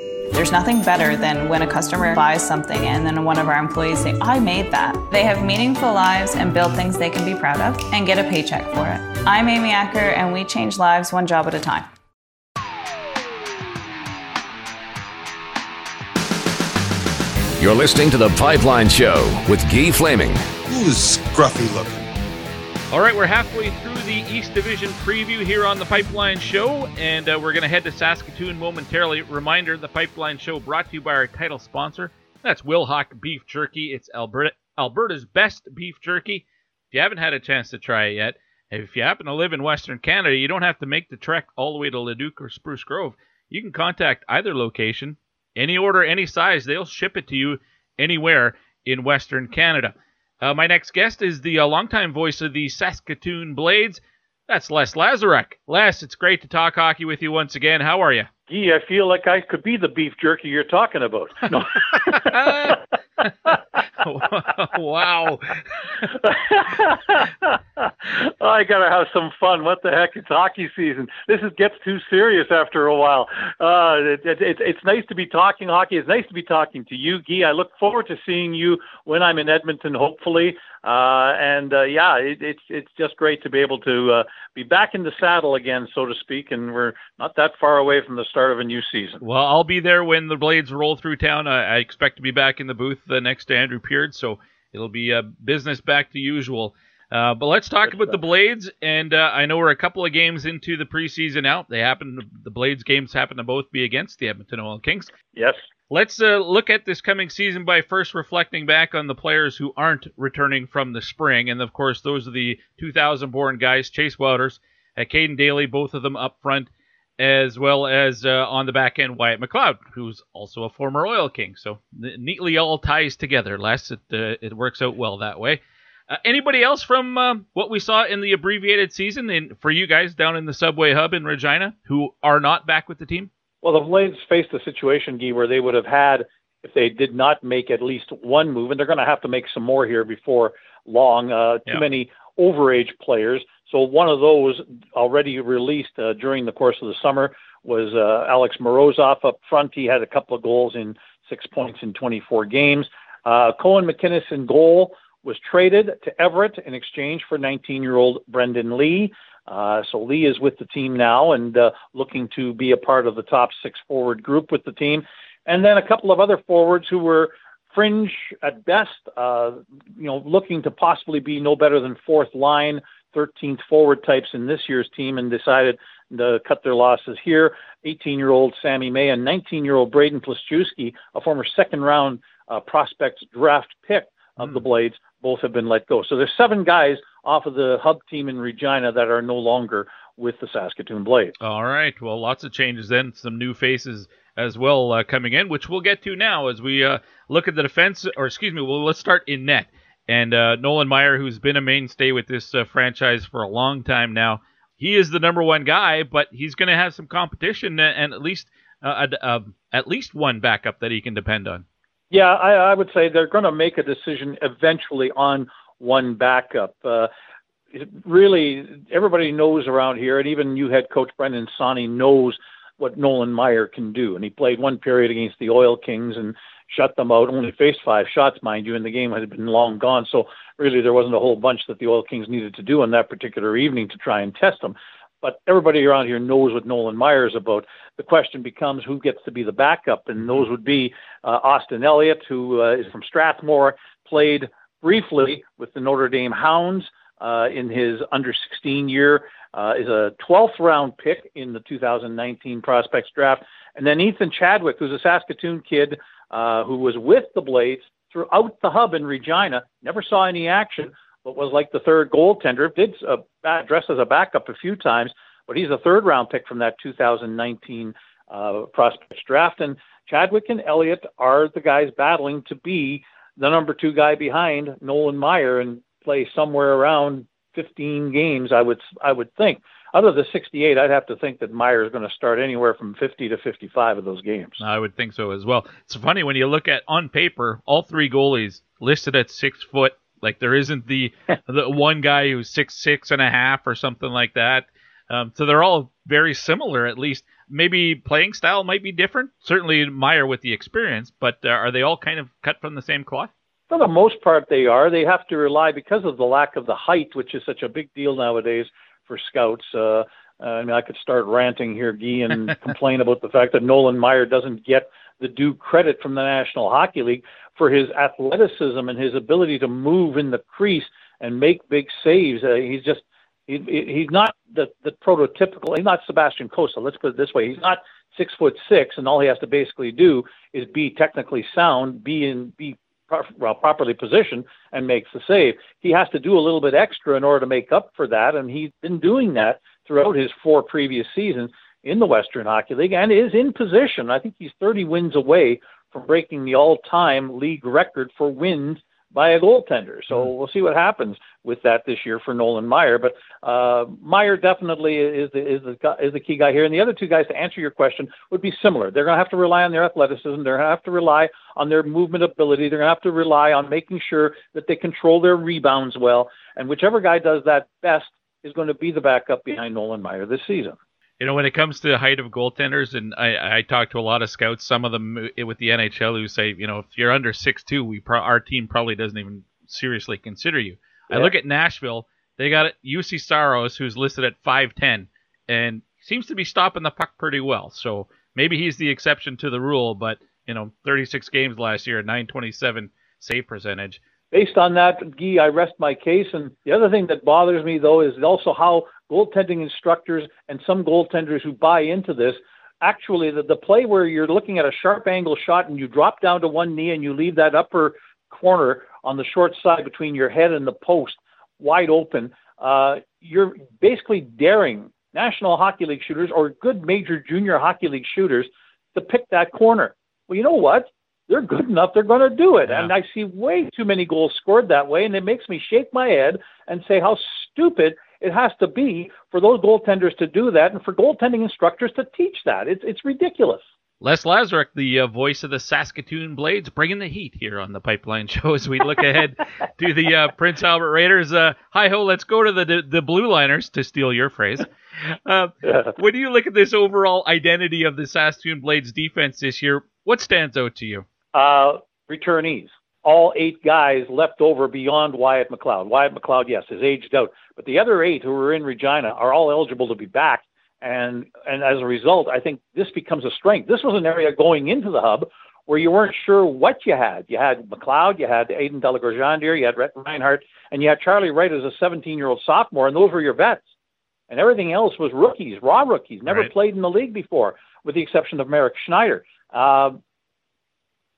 There's nothing better than when a customer buys something and then one of our employees say, I made that. They have meaningful lives and build things they can be proud of and get a paycheck for it. I'm Amy Acker and we change lives one job at a time. You're listening to The Pipeline Show with Guy Flaming. Who's scruffy looking? All right, we're halfway through the East Division preview here on the Pipeline Show, and uh, we're going to head to Saskatoon momentarily. Reminder the Pipeline Show brought to you by our title sponsor. That's Wilhauk Beef Jerky. It's Alberta, Alberta's best beef jerky. If you haven't had a chance to try it yet, if you happen to live in Western Canada, you don't have to make the trek all the way to Leduc or Spruce Grove. You can contact either location, any order, any size, they'll ship it to you anywhere in Western Canada. Uh, my next guest is the uh, longtime voice of the Saskatoon Blades. That's Les Lazaruk. Les, it's great to talk hockey with you once again. How are you? Gee, I feel like I could be the beef jerky you're talking about. No. wow. I gotta have some fun. What the heck? It's hockey season. This is, gets too serious after a while. Uh, it, it, it, it's nice to be talking hockey. It's nice to be talking to you, Guy. I look forward to seeing you when I'm in Edmonton, hopefully. Uh, and uh, yeah, it, it's it's just great to be able to uh, be back in the saddle again, so to speak. And we're not that far away from the start of a new season. Well, I'll be there when the Blades roll through town. I, I expect to be back in the booth uh, next to Andrew Peard, so it'll be uh, business back to usual. Uh, but let's talk about the Blades, and uh, I know we're a couple of games into the preseason out. They happen, the Blades games happen to both be against the Edmonton Oil Kings. Yes. Let's uh, look at this coming season by first reflecting back on the players who aren't returning from the spring, and of course those are the 2000-born guys, Chase Wouters, uh, Caden Daly, both of them up front, as well as uh, on the back end Wyatt McLeod, who's also a former Oil King. So neatly all ties together. Les, it uh, it works out well that way. Uh, anybody else from uh, what we saw in the abbreviated season in, for you guys down in the Subway Hub in Regina who are not back with the team? Well, the Blades faced a situation, Guy, where they would have had, if they did not make at least one move, and they're going to have to make some more here before long, uh, too yeah. many overage players. So one of those already released uh, during the course of the summer was uh, Alex Morozov up front. He had a couple of goals in six points in 24 games. Uh, Cohen McInnes in goal was traded to Everett in exchange for 19-year-old Brendan Lee. Uh, so Lee is with the team now and uh, looking to be a part of the top six forward group with the team. And then a couple of other forwards who were fringe at best, uh, you know, looking to possibly be no better than fourth line, 13th forward types in this year's team and decided to cut their losses here. 18 year old Sammy May and 19 year old Braden Plashewski, a former second round uh, prospect draft pick of the Blades, both have been let go. So there's seven guys off of the hub team in Regina that are no longer with the Saskatoon Blades. All right. Well, lots of changes then. Some new faces as well uh, coming in, which we'll get to now as we uh, look at the defense. Or excuse me, well, let's start in net. And uh, Nolan Maier, who's been a mainstay with this uh, franchise for a long time now, he is the number one guy, but he's going to have some competition and at least uh, at least one backup that he can depend on. Yeah, I, I would say they're going to make a decision eventually on one backup. Uh, really, everybody knows around here, and even you head coach Brennan Sawyer knows what Nolan Maier can do. And he played one period against the Oil Kings and shut them out. Only faced five shots, mind you, and the game had been long gone. So really, there wasn't a whole bunch that the Oil Kings needed to do on that particular evening to try and test them. But everybody around here knows what Nolan Maier is about. The question becomes who gets to be the backup, and those would be uh, Austin Elliott, who uh, is from Strathmore, played briefly with the Notre Dame Hounds uh, in his under 16 year, uh, is a 12th round pick in the 2019 prospects draft. And then Ethan Chadwick, who's a Saskatoon kid uh, who was with the Blades throughout the hub in Regina, never saw any action, but was like the third goaltender, did uh, dress as a backup a few times, but he's a third round pick from that 2019 uh, prospects draft. And Chadwick and Elliott are the guys battling to be the number two guy behind Nolan Maier and play somewhere around 15 games, I would I would think. Out of the 68, I'd have to think that Maier is going to start anywhere from 50 to 55 of those games. I would think so as well. It's funny when you look at on paper, all three goalies listed at six foot. Like there isn't the the one guy who's six six and a half or something like that. Um, so they're all very similar, at least. Maybe playing style might be different. Certainly Maier with the experience, but uh, are they all kind of cut from the same cloth? For the most part, they are. They have to rely because of the lack of the height, which is such a big deal nowadays for scouts. Uh, I mean, I could start ranting here, Guy, and complain about the fact that Nolan Maier doesn't get the due credit from the National Hockey League for his athleticism and his ability to move in the crease and make big saves. Uh, he's just he, he's not the, the prototypical. He's not Sebastian Cossa. Let's put it this way: he's not six foot six, and all he has to basically do is be technically sound, be in be well, properly positioned, and makes the save. He has to do a little bit extra in order to make up for that, and he's been doing that throughout his four previous seasons in the Western Hockey League, and is in position. I think he's 30 wins away from breaking the all-time league record for wins by a goaltender. So mm-hmm. we'll see what happens with that this year for Nolan Maier. But uh, Maier definitely is the, is the is the key guy here. And the other two guys, to answer your question, would be similar. They're going to have to rely on their athleticism. They're going to have to rely on their movement ability. They're going to have to rely on making sure that they control their rebounds well. And whichever guy does that best is going to be the backup behind Nolan Maier this season you know, when it comes to the height of goaltenders, and I, I talk to a lot of scouts, some of them eh, with the NHL who say, you know, if you're under six two, we pro- our team probably doesn't even seriously consider you. Yeah. I look at Nashville; they got Juuse Saros, who's listed at five ten, and seems to be stopping the puck pretty well. So maybe he's the exception to the rule, but you know, 36 games last year, 927 save percentage based on that, Guy, I rest my case. And the other thing that bothers me, though, is also how goaltending instructors and some goaltenders who buy into this actually the, the play where you're looking at a sharp angle shot and you drop down to one knee and you leave that upper corner on the short side between your head and the post wide open. Uh, you're basically daring National Hockey League shooters or good major junior hockey league shooters to pick that corner. Well, you know what? they're good enough, they're going to do it. Yeah. And I see way too many goals scored that way, and it makes me shake my head and say how stupid it has to be for those goaltenders to do that and for goaltending instructors to teach that. It's, it's ridiculous. Les Lazaruk, the uh, voice of the Saskatoon Blades, bringing the heat here on the Pipeline Show as we look ahead to the uh, Prince Albert Raiders. Uh, hi ho, let's go to the the Blue Liners, to steal your phrase. Uh, yeah. When you look at this overall identity of the Saskatoon Blades defense this year, what stands out to you? Uh, returnees. All eight guys left over beyond Wyatt McLeod. Wyatt McLeod, yes, is aged out, but the other eight who are in Regina are all eligible to be back. And and as a result, I think this becomes a strength. This was an area going into the hub where you weren't sure what you had. You had McLeod, you had Aidan De La Gorgendiere, you had Rhett Reinhardt, and you had Charlie Wright as a 17-year-old sophomore, and those were your vets. And everything else was rookies, raw rookies, never Right. played in the league before, with the exception of Merrick Schneider. Uh,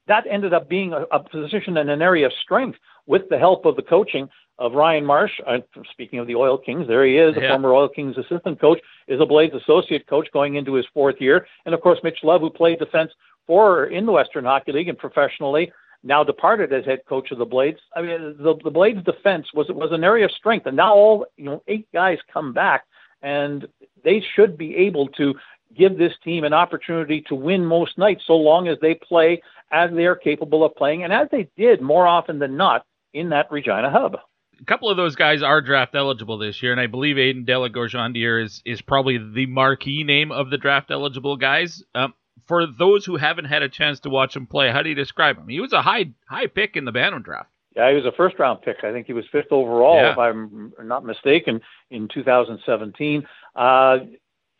that ended up being a, a position in an area of strength with the help of the coaching of Ryan Marsh. Uh, speaking of the Oil Kings, there he is, Yeah. former Oil Kings assistant coach, is a Blades associate coach going into his fourth year, and of course Mitch Love, who played defense for in the Western Hockey League and professionally, now departed as head coach of the Blades. I mean, the, the Blades defense was was an area of strength, and now all you know eight guys come back, and they should be able to give this team an opportunity to win most nights, so long as they play as they are capable of playing, and as they did more often than not in that Regina hub. A couple of those guys are draft eligible this year, and I believe Aidan De La Gorgendiere is is probably the marquee name of the draft eligible guys. Um, for those who haven't had a chance to watch him play, how do you describe him? He was a high high pick in the Bantam draft. Yeah, he was a first round pick. I think he was fifth overall, Yeah. if I'm not mistaken, in 2017. Uh,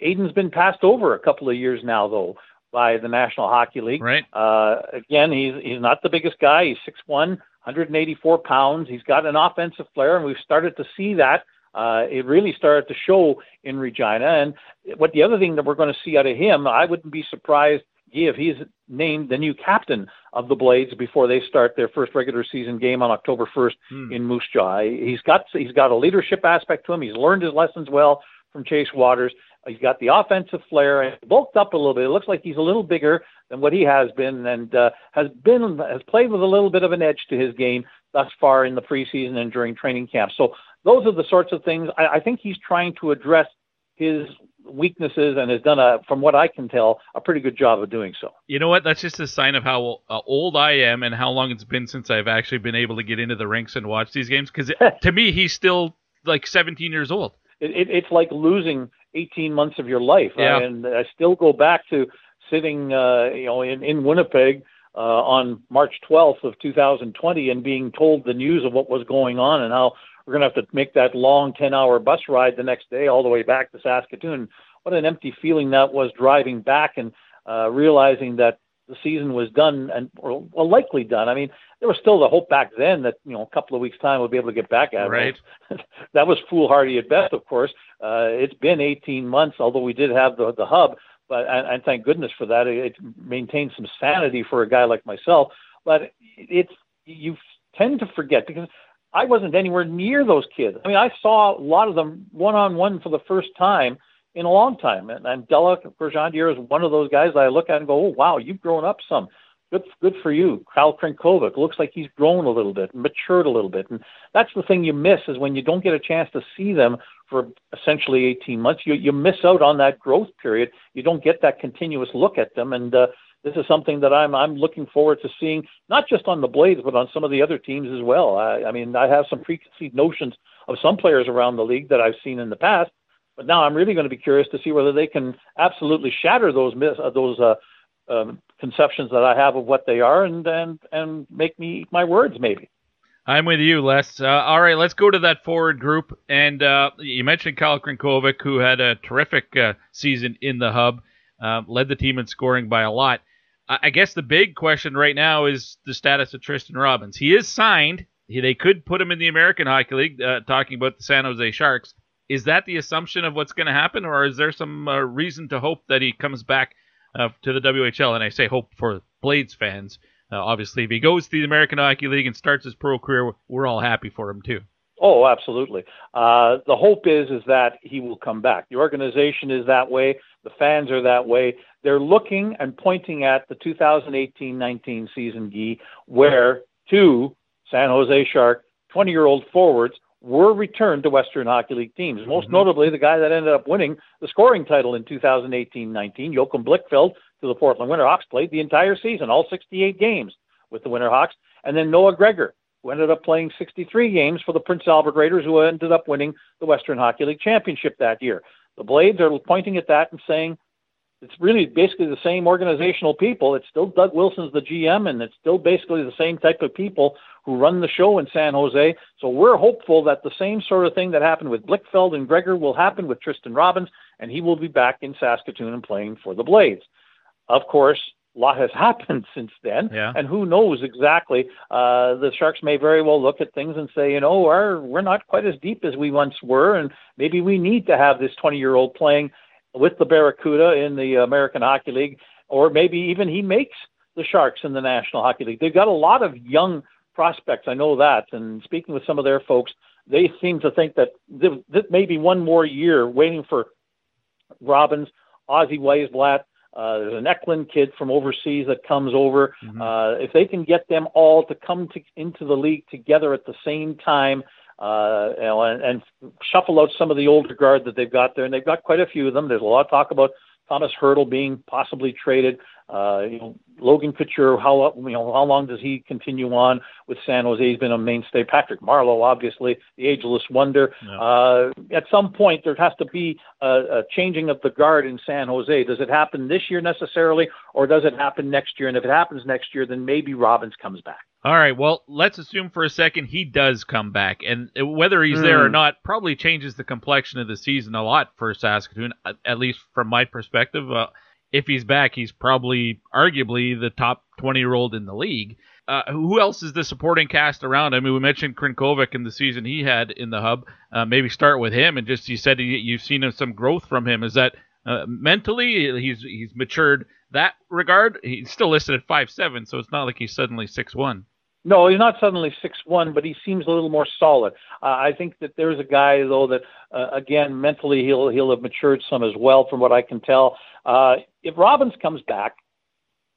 Aiden's been passed over a couple of years now, though, by the National Hockey League. Right. Uh, again, he's he's not the biggest guy. He's 6'1", 184 pounds. He's got an offensive flair, and we've started to see that. Uh, it really started to show in Regina. And what the other thing that we're going to see out of him, I wouldn't be surprised if he's named the new captain of the Blades before they start their first regular season game on October 1st Hmm. in Moose Jaw. He's got he's got a leadership aspect to him. He's learned his lessons well from Chase Wouters. He's got the offensive flair and bulked up a little bit. It looks like he's a little bigger than what he has been, and uh, has been has played with a little bit of an edge to his game thus far in the preseason and during training camp. So those are the sorts of things I, I think he's trying to address his weaknesses and has done a, from what I can tell, a pretty good job of doing so. You know what? That's just a sign of how uh, old I am and how long it's been since I've actually been able to get into the rinks and watch these games. Because to me, he's still like 17 years old. It, it, it's like losing 18 months of your life. Yeah. And I still go back to sitting, uh, you know, in, in Winnipeg uh, on March 12th of 2020 and being told the news of what was going on and how we're going to have to make that long 10-hour bus ride the next day all the way back to Saskatoon. What an empty feeling that was driving back and uh, realizing that the season was done and or well, likely done. I mean, there was still the hope back then that you know a couple of weeks time we'll be able to get back at it. Right. that was foolhardy at best, of course. Uh, it's been 18 months, although we did have the the hub, but and, and thank goodness for that. It, it maintained some sanity for a guy like myself. But it's you tend to forget because I wasn't anywhere near those kids. I mean, I saw a lot of them one on one for the first time in a long time, and, and Della Gorjandier is one of those guys that I look at and go, "Oh wow, you've grown up some." Good, good for you. Kyle Crnkovic looks like he's grown a little bit, matured a little bit, and that's the thing you miss is when you don't get a chance to see them for essentially 18 months. You you miss out on that growth period. You don't get that continuous look at them, and uh, this is something that I'm I'm looking forward to seeing, not just on the Blades, but on some of the other teams as well. I, I mean, I have some preconceived notions of some players around the league that I've seen in the past, but now I'm really going to be curious to see whether they can absolutely shatter those myths, uh, those uh, um, conceptions that I have of what they are, and and and make me eat my words maybe. I'm with you, Les. Uh, all right, let's go to that forward group. And uh, you mentioned Kyle Crnkovic, who had a terrific uh, season in the hub, uh, led the team in scoring by a lot. I guess the big question right now is the status of Tristen Robins. He is signed. He, they could put him in the American Hockey League, uh, talking about the San Jose Sharks. Is that the assumption of what's going to happen, or is there some uh, reason to hope that he comes back uh, to the WHL? And I say hope for Blades fans. Uh, obviously, if he goes to the American Hockey League and starts his pro career, we're all happy for him too. Oh, absolutely. Uh, the hope is is that he will come back. The organization is that way. The fans are that way. They're looking and pointing at the 2018-19 season, Guy, where two San Jose Shark 20-year-old forwards were returned to Western Hockey League teams. Mm-hmm. Most notably, the guy that ended up winning the scoring title in 2018-19, Joachim Blichfeld, to the Portland Winterhawks, played the entire season, all 68 games with the Winterhawks, and then Noah Gregor, who ended up playing 63 games for the Prince Albert Raiders, who ended up winning the Western Hockey League championship that year. The Blades are pointing at that and saying, it's really basically the same organizational people. It's still Doug Wilson's the GM, and it's still basically the same type of people who run the show in San Jose. So we're hopeful that the same sort of thing that happened with Blichfeld and Gregor will happen with Tristen Robins, and he will be back in Saskatoon and playing for the Blades. Of course, a lot has happened since then, yeah. and who knows exactly? Uh, the Sharks may very well look at things and say, you know, our, we're not quite as deep as we once were, and maybe we need to have this 20-year-old playing with the Barracuda in the American Hockey League, or maybe even he makes the Sharks in the National Hockey League. They've got a lot of young prospects, I know that. And speaking with some of their folks, they seem to think that that maybe one more year waiting for Robins, Ozzy Wiesblatt, uh, there's an Eklund kid from overseas that comes over. Mm-hmm. Uh, if they can get them all to come to, into the league together at the same time, uh, you know, and, and shuffle out some of the older guard that they've got there, and they've got quite a few of them. There's a lot of talk about Thomas Hertl being possibly traded. Uh, you know, Logan Couture, how you know how long does he continue on with San Jose? He's been a mainstay. Patrick Marleau, obviously, the ageless wonder. Yeah. Uh, at some point, there has to be a, a changing of the guard in San Jose. Does it happen this year necessarily, or does it happen next year? And if it happens next year, then maybe Robins comes back. All right. Well, let's assume for a second he does come back, and whether he's there or Hmm. not probably changes the complexion of the season a lot for Saskatoon. at- At least from my perspective, uh, if he's back, he's probably arguably the top 20 year old in the league. Uh, who else is the supporting cast around? I mean, we mentioned Crnkovic in the season he had in the hub. Uh, maybe start with him, and just you said he, you've seen some growth from him. Is that uh, mentally he's he's matured that regard? He's still listed at five seven, so it's not like he's suddenly six one. No, he's not suddenly six one, but he seems a little more solid. Uh, I think that there's a guy though that uh, again mentally he'll he'll have matured some as well, from what I can tell. Uh, if Robins comes back,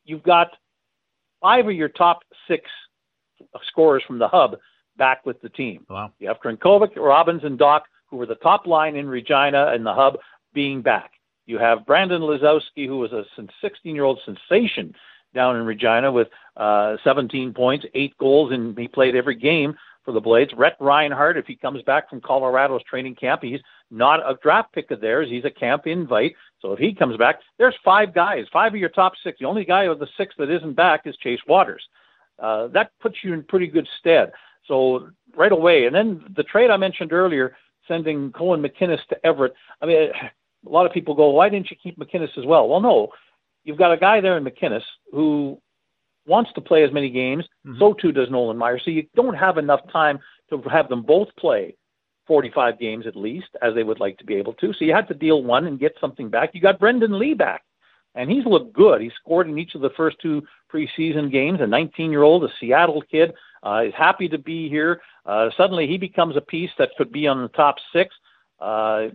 you've got five of your top six scorers from the hub back with the team. Wow. You have Crnkovic, Robins, and Dach, who were the top line in Regina and the hub, being back. You have Brandon Lisowsky, who was a 16-year-old sensation down in Regina with uh, 17 points, eight goals, and he played every game for the Blades. Rhett Reinhardt, if he comes back from Colorado's training camp, he's not a draft pick of theirs. He's a camp invite. So if he comes back, there's five guys, five of your top six. The only guy of the six that isn't back is Chase Wouters. Uh, that puts you in pretty good stead. So right away, and then the trade I mentioned earlier, sending Cohen McInnes to Everett. I mean, a lot of people go, why didn't you keep McInnes as well? Well, no, you've got a guy there in McInnes who wants to play as many games. Mm-hmm. So too does Nolan Maier. So you don't have enough time to have them both play 45 games at least, as they would like to be able to. So you had to deal one and get something back. You got Brendan Lee back, and he's looked good. He scored in each of the first two preseason games. A 19-year-old, a Seattle kid, uh, is happy to be here. Uh, suddenly he becomes a piece that could be on the top six. Uh,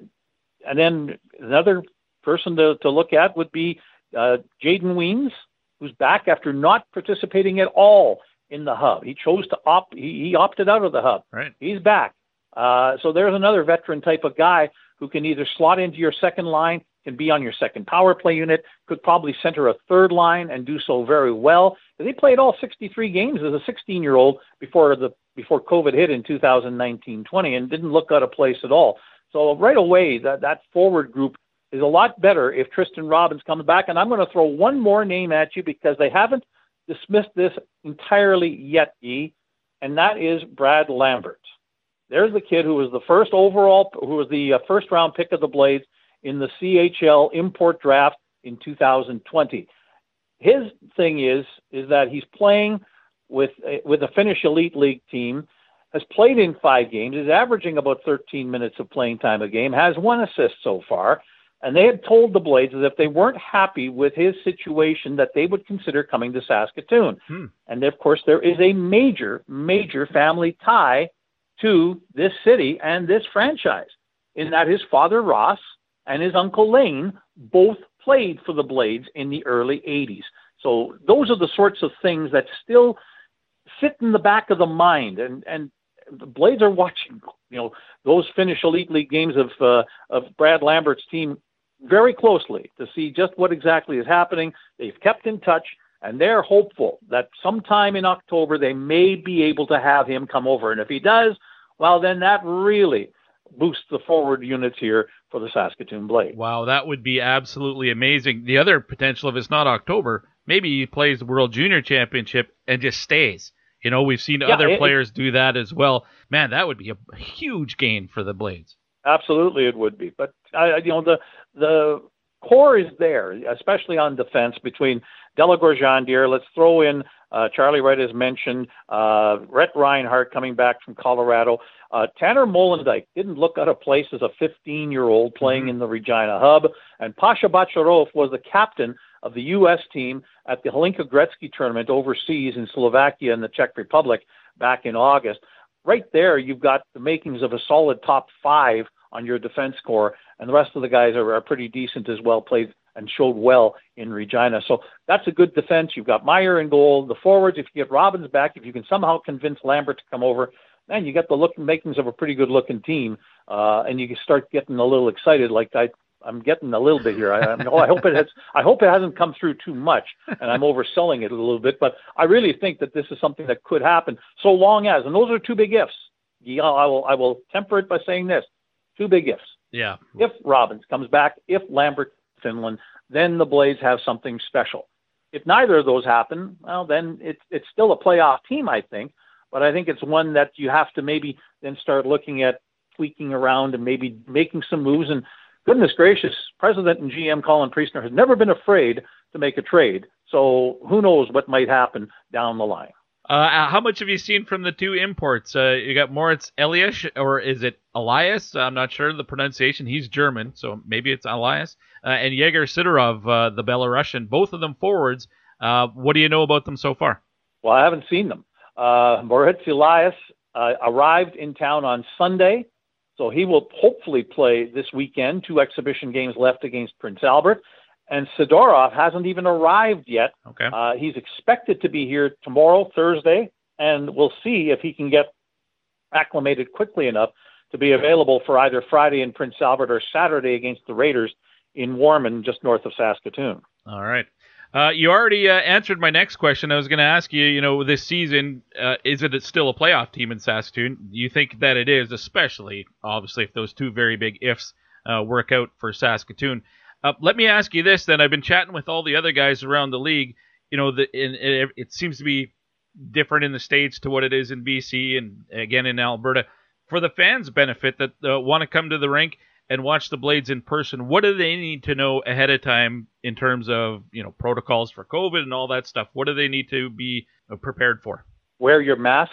and then another person to, to look at would be uh, Jaden Wiens, who's back after not participating at all in the hub. He chose to opt. He, he opted out of the hub. Right. He's back. Uh, so there's another veteran type of guy who can either slot into your second line, can be on your second power play unit, could probably center a third line and do so very well. He played all 63 games as a 16 year old before the before COVID hit in 2019-20 and didn't look out of place at all. So right away, that that forward group is a lot better if Tristen Robins comes back. And I'm going to throw one more name at you because they haven't dismissed this entirely yet, E, and that is Brad Lambert. There's the kid who was the first overall, who was the uh, first round pick of the Blades in the CHL import draft in 2020. His thing is is that he's playing with a, with a Finnish elite league team, has played in five games, is averaging about 13 minutes of playing time a game, has one assist so far. And they had told the Blades that if they weren't happy with his situation, that they would consider coming to Saskatoon. Hmm. And of course, there is a major, major family tie to this city and this franchise, in that his father Ross and his uncle Lane both played for the Blades in the early 80s. So those are the sorts of things that still sit in the back of the mind, and and the Blades are watching, you know, those Finnish Elite League games of uh, of Brad Lambert's team very closely to see just what exactly is happening. They've kept in touch, and they're hopeful that sometime in October they may be able to have him come over. And if he does, well, then that really boosts the forward units here for the Saskatoon Blade. Wow, that would be absolutely amazing. The other potential, if it's not October, maybe he plays the World Junior Championship and just stays. You know, we've seen Yeah, other it- players do that as well. Man, that would be a huge gain for the Blades. Absolutely, it would be. But I, you know, the the core is there, especially on defense between Delagore. Let's throw in uh, Charlie Wright, as mentioned, uh, Rhett Reinhardt coming back from Colorado. Uh, Tanner Molendyk didn't look out of place as a 15-year-old playing in the Regina Hub, and Pasha Bacharov was the captain of the U.S. team at the Hlinka Gretzky tournament overseas in Slovakia and the Czech Republic back in August. Right there, you've got the makings of a solid top five on your defense core, and the rest of the guys are, are pretty decent as well, played and showed well in Regina. So that's a good defense. You've got Maier in goal. The forwards, if you get Robins back, if you can somehow convince Lambert to come over, man, you get the look makings of a pretty good looking team, uh, and you can start getting a little excited. Like I, I'm getting a little bit here. I, I, oh, I hope it has. I hope it hasn't come through too much, and I'm overselling it a little bit. But I really think that this is something that could happen, so long as, and those are two big ifs. Yeah, I will. I will temper it by saying this: two big ifs. Yeah. If Robins comes back, if Lambert Finland, then the Blades have something special. If neither of those happen, well, then it's it's still a playoff team, I think. But I think it's one that you have to maybe then start looking at tweaking around and maybe making some moves. And goodness gracious, President and GM Colin Priestner has never been afraid to make a trade. So who knows what might happen down the line. Uh, how much have you seen from the two imports? Uh, you got Moritz Elias, or is it Elias? I'm not sure the pronunciation. He's German, so maybe it's Elias. Uh, and Yegor Sidorov, uh, the Belarusian, both of them forwards. Uh, what do you know about them so far? Well, I haven't seen them. Uh, Moritz Elias uh, arrived in town on Sunday, so he will hopefully play this weekend. Two exhibition games left against Prince Albert. And Sidorov hasn't even arrived yet. Okay. Uh, he's expected to be here tomorrow, Thursday, and we'll see if he can get acclimated quickly enough to be available for either Friday in Prince Albert or Saturday against the Raiders in Warman, just north of Saskatoon. All right. Uh, you already uh, answered my next question. I was going to ask you, you know, this season, uh, is it still a playoff team in Saskatoon? You think that it is, especially, obviously, if those two very big ifs uh, work out for Saskatoon? Uh, let me ask you this then. I've been chatting with all the other guys around the league. You know, the, in, it, it seems to be different in the States to what it is in BC and, again, in Alberta. For the fans' benefit that uh, want to come to the rink and watch the Blades in person, what do they need to know ahead of time in terms of you know protocols for COVID and all that stuff? What do they need to be uh, prepared for? Wear your mask.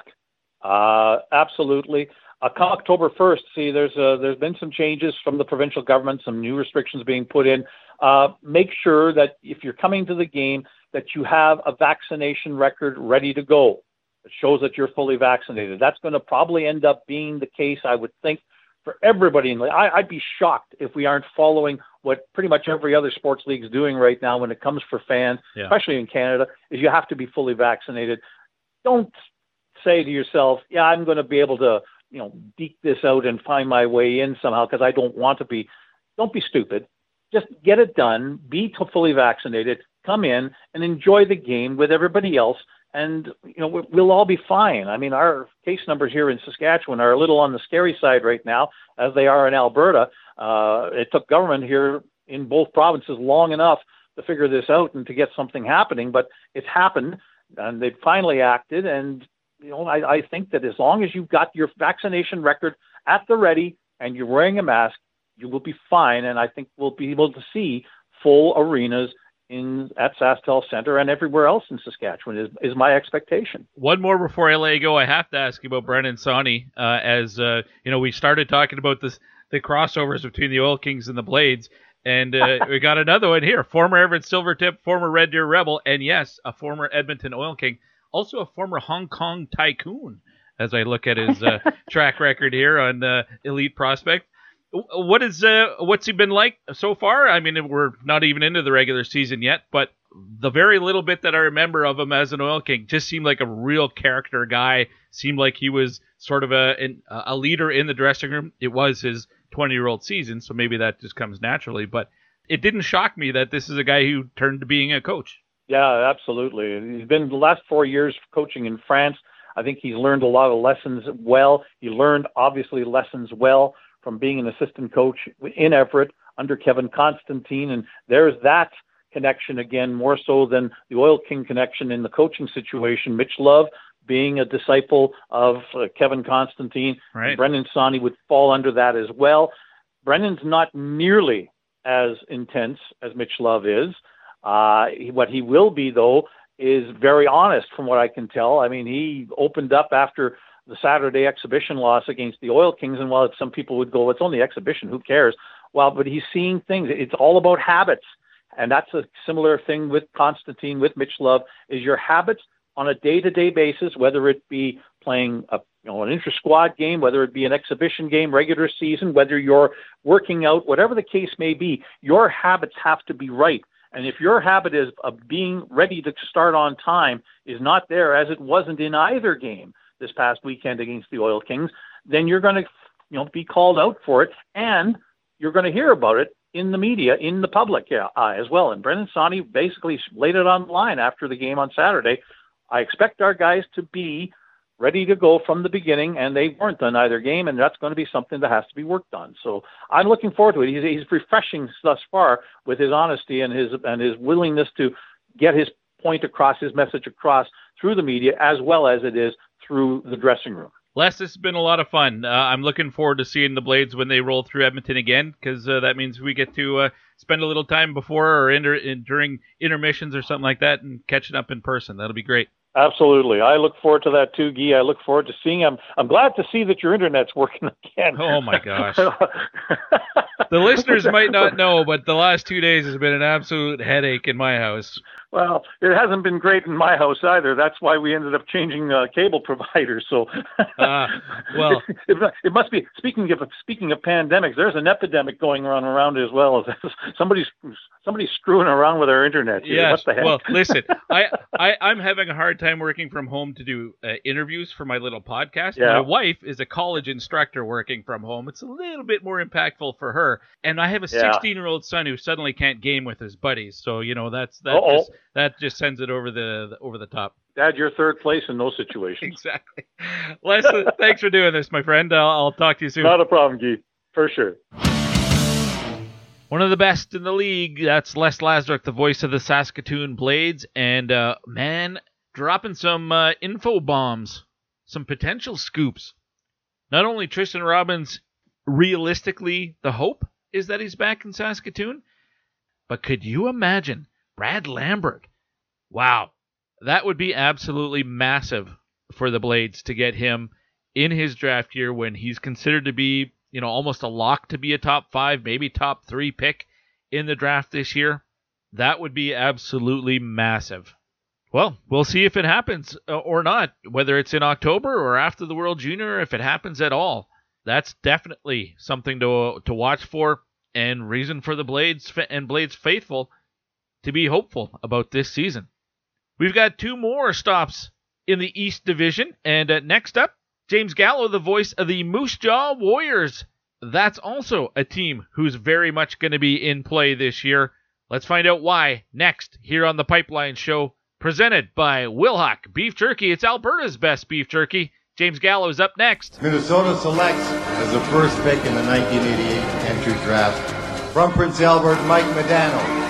Uh, absolutely. Uh, come October 1st, see, there's uh, there's been some changes from the provincial government, some new restrictions being put in. Uh, make sure that if you're coming to the game, that you have a vaccination record ready to go. It shows that you're fully vaccinated. That's going to probably end up being the case, I would think, for everybody. In the, I, I'd be shocked if we aren't following what pretty much every other sports league is doing right now when it comes for fans, Yeah. especially in Canada, is you have to be fully vaccinated. Don't say to yourself, "Yeah, I'm going to be able to, you know, deke this out and find my way in somehow because I don't want to be." Don't be stupid. Just get it done. Be t- fully vaccinated. Come in and enjoy the game with everybody else, and you know we- we'll all be fine. I mean, our case numbers here in Saskatchewan are a little on the scary side right now, as they are in Alberta. Uh, it took government here in both provinces long enough to figure this out and to get something happening, but it's happened, and they've finally acted. And you know, I, I think that as long as you've got your vaccination record at the ready and you're wearing a mask, you will be fine. And I think we'll be able to see full arenas in at SaskTel Center and everywhere else in Saskatchewan is, is my expectation. One more before I let you go. I have to ask you about Brennan Sawyer. Uh, as uh, you know, we started talking about this the crossovers between the Oil Kings and the Blades, and uh, we got another one here. Former Everett Silvertip, former Red Deer Rebel, and yes, a former Edmonton Oil King, also a former Hong Kong Tycoon. As I look at his uh, track record here on uh, Elite Prospect, what is uh, what's he been like so far? I mean, we're not even into the regular season yet, but the very little bit that I remember of him as an Oil King just seemed like a real character guy. Seemed like he was sort of a an, a leader in the dressing room. It was his 20 year old season, so maybe that just comes naturally. But it didn't shock me that this is a guy who turned to being a coach. Yeah, absolutely. He's been the last four years coaching in France. I think he's learned a lot of lessons well. He learned obviously lessons well from being an assistant coach in Everett under Kevin Constantine, and there's that connection again, more so than the Oil King connection in the coaching situation. Mitch Love being a disciple of uh, Kevin Constantine, right. Brennan Sawyer would fall under that as well. Brendan's not nearly as intense as Mitch Love is. Uh, what he will be, though, is very honest from what I can tell. I mean, he opened up after the Saturday exhibition loss against the Oil Kings, and while some people would go, it's only exhibition, who cares? Well, but he's seeing things. It's all about habits. And that's a similar thing with Constantine, with Mitch Love, is your habits on a day-to-day basis, whether it be playing a you know an inter-squad game, whether it be an exhibition game, regular season, whether you're working out, whatever the case may be, your habits have to be right. And if your habit is of being ready to start on time is not there, as it wasn't in either game this past weekend against the Oil Kings, then you're going to you know be called out for it, and you're going to hear about it in the media, in the public uh, as well. And Brennan Sawyer basically laid it on the line after the game on Saturday. I expect our guys to be ready to go from the beginning, and they weren't on either game, and that's going to be something that has to be worked on. So I'm looking forward to it. He's, he's refreshing thus far with his honesty and his and his willingness to get his point across, his message across through the media as well as it is through the dressing room. Les, this has been a lot of fun. Uh, I'm looking forward to seeing the Blades when they roll through Edmonton again, because uh, that means we get to uh, spend a little time before or inter- in, during intermissions or something like that and catching up in person. That'll be great. Absolutely. I look forward to that too, Guy. I look forward to seeing I'm I'm glad to see that your internet's working again. Oh my gosh. the listeners might not know, but the last two days has been an absolute headache in my house. Well, it hasn't been great in my house either. That's why we ended up changing uh, cable providers. So, uh, well, it, it, it, must be speaking of speaking of pandemics. There's an epidemic going on around as well. Somebody's somebody's screwing around with our internet. Yeah. What the heck? Well, listen, I, I I'm having a hard time working from home to do uh, interviews for my little podcast. Yeah. My wife is a college instructor working from home. It's a little bit more impactful for her, and I have a 16 Yeah. year old son who suddenly can't game with his buddies. So you know that's that that just sends it over the, the over the top. Dad, you're third place in those situations. Exactly. Les, thanks for doing this, my friend. I'll, I'll talk to you soon. Not a problem, Guy. For sure. One of the best in the league. That's Les Lazaruk, the voice of the Saskatoon Blades, and uh, man, dropping some uh, info bombs, some potential scoops. Not only Tristen Robins, realistically, the hope is that he's back in Saskatoon, but could you imagine Brad Lambert? Wow, that would be absolutely massive for the Blades to get him in his draft year when he's considered to be, you know, almost a lock to be a top five, maybe top three pick in the draft this year. That would be absolutely massive. Well, we'll see if it happens uh, or not, whether it's in October or after the World Junior, if it happens at all. That's definitely something to to watch for and reason for the Blades and Blades faithful to be hopeful about this season. We've got two more stops in the East Division, and uh, next up, James Gallo, the voice of the Moose Jaw Warriors. That's also a team who's very much going to be in play this year. Let's find out why next here on the Pipeline Show, presented by Wilhauk Beef Jerky. It's Alberta's best beef jerky. James Gallo's up next. Minnesota selects as the first pick in the 1988 entry draft from Prince Albert, Mike Modano.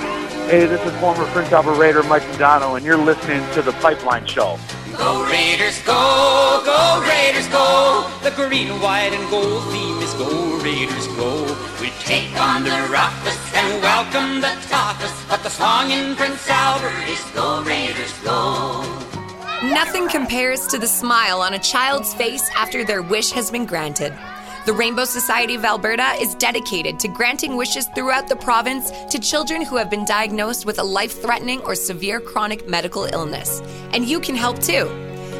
Hey, this is former Prince Albert Raider Mike Modano, and you're listening to The Pipeline Show. Go Raiders, go, go Raiders, go. The green, white, and gold theme is go Raiders, go. We take on the roughest and welcome the toughest, but the song in Prince Albert is go Raiders, go. Nothing compares to the smile on a child's face after their wish has been granted. The Rainbow Society of Alberta is dedicated to granting wishes throughout the province to children who have been diagnosed with a life threatening or severe chronic medical illness. And you can help too.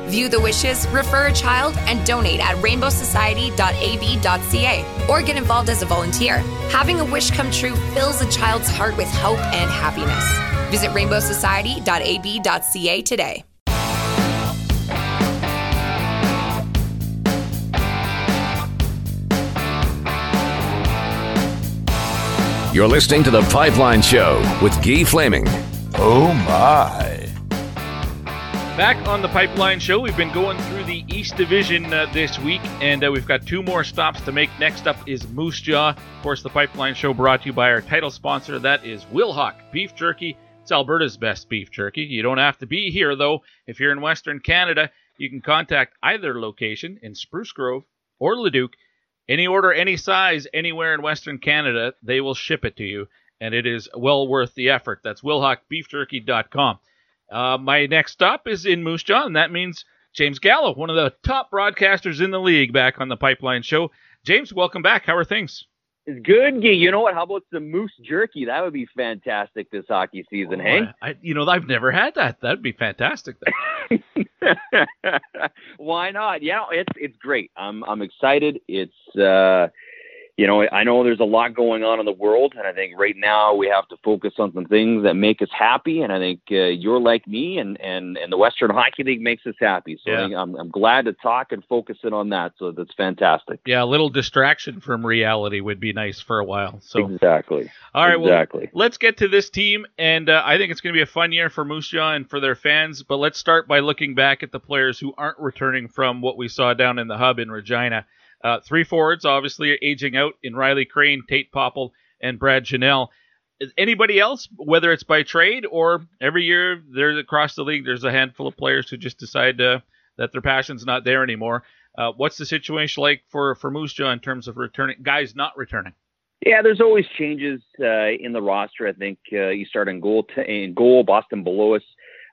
View the wishes, refer a child, and donate at rainbowsociety.ab.ca or get involved as a volunteer. Having a wish come true fills a child's heart with hope and happiness. Visit rainbowsociety.ab.ca today. You're listening to The Pipeline Show with Guy Flaming. Oh my. Back on the Pipeline Show, we've been going through the East Division uh, this week, and uh, we've got two more stops to make. Next up is Moose Jaw. Of course, the Pipeline Show brought to you by our title sponsor, that is Wilhauk Beef Jerky. It's Alberta's best beef jerky. You don't have to be here, though. If you're in Western Canada, you can contact either location in Spruce Grove or Leduc. Any order, any size, anywhere in Western Canada, they will ship it to you, and it is well worth the effort. That's WilhaukBeefJerky.com. Uh, my next stop is in Moose Jaw, and that means James Gallo, one of the top broadcasters in the league, back on the Pipeline Show. James, welcome back. How are things? It's good, Gee. You know what? How about some moose jerky? That would be fantastic this hockey season, oh, hey? I, you know, I've never had that. That'd be fantastic. Why not? Yeah, it's it's great. I'm I'm excited. It's uh you know, I know there's a lot going on in the world, and I think right now we have to focus on some things that make us happy. And I think uh, you're like me, and, and, and the Western Hockey League makes us happy. So Yeah. I'm, I'm glad to talk and focus in on that. So that's fantastic. Yeah, a little distraction from reality would be nice for a while. So Exactly. All right, Exactly. well, let's get to this team, and uh, I think it's going to be a fun year for Moose Jaw and for their fans. But let's start by looking back at the players who aren't returning from what we saw down in the hub in Regina. Uh, three forwards, obviously, aging out in Riley Crane, Tate Popple, and Brad Janelle. Anybody else, whether it's by trade or every year, there's across the league, there's a handful of players who just decide uh, that their passion's not there anymore. Uh, what's the situation like for for Moose Jaw in terms of returning guys not returning? Yeah, there's always changes uh, in the roster. I think uh, you start in goal. T- in goal, Boston Bilous,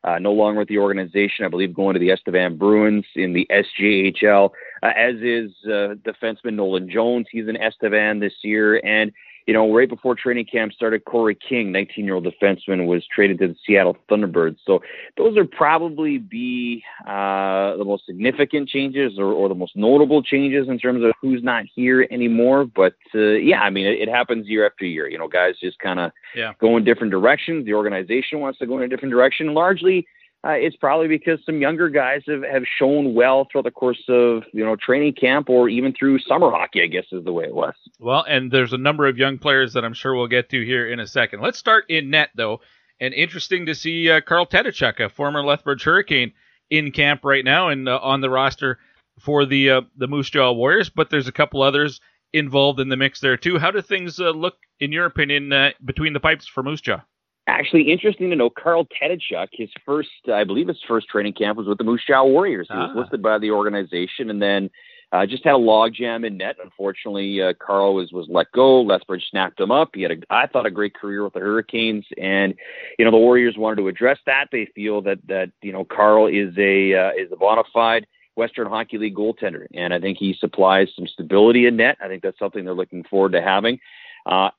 uh, no longer with the organization. I believe going to the Estevan Bruins in the SJHL. Uh, as is uh, defenseman Nolan Jones. He's in Estevan this year, and you know, right before training camp started, Corey King, 19-year-old defenseman, was traded to the Seattle Thunderbirds. So those would probably be uh, the most significant changes or, or the most notable changes in terms of who's not here anymore. But uh, yeah, I mean, it, it happens year after year. You know, guys just kind of Yeah. go in different directions. The organization wants to go in a different direction. Largely, uh, it's probably because some younger guys have, have shown well throughout the course of you know training camp or even through summer hockey. I guess is the way it was. Well, and there's a number of young players that I'm sure we'll get to here in a second. Let's start in net, though. And interesting to see uh, Carl Tetachuk, a former Lethbridge Hurricane, in camp right now and uh, on the roster for the uh, the Moose Jaw Warriors. But there's a couple others involved in the mix there too. How do things uh, look, in your opinion, uh, between the pipes for Moose Jaw? Actually, interesting to know, Carl Tetachuk, his first, I believe his first training camp was with the Moose Jaw Warriors. He was Ah. listed by the organization and then uh, just had a logjam in net. Unfortunately, uh, Carl was, was let go. Lethbridge snapped him up. He had, a, I thought, a great career with the Hurricanes. And, you know, the Warriors wanted to address that. They feel that, that you know, Carl is a, uh, is a bona fide Western Hockey League goaltender. And I think he supplies some stability in net. I think that's something they're looking forward to having. Uh,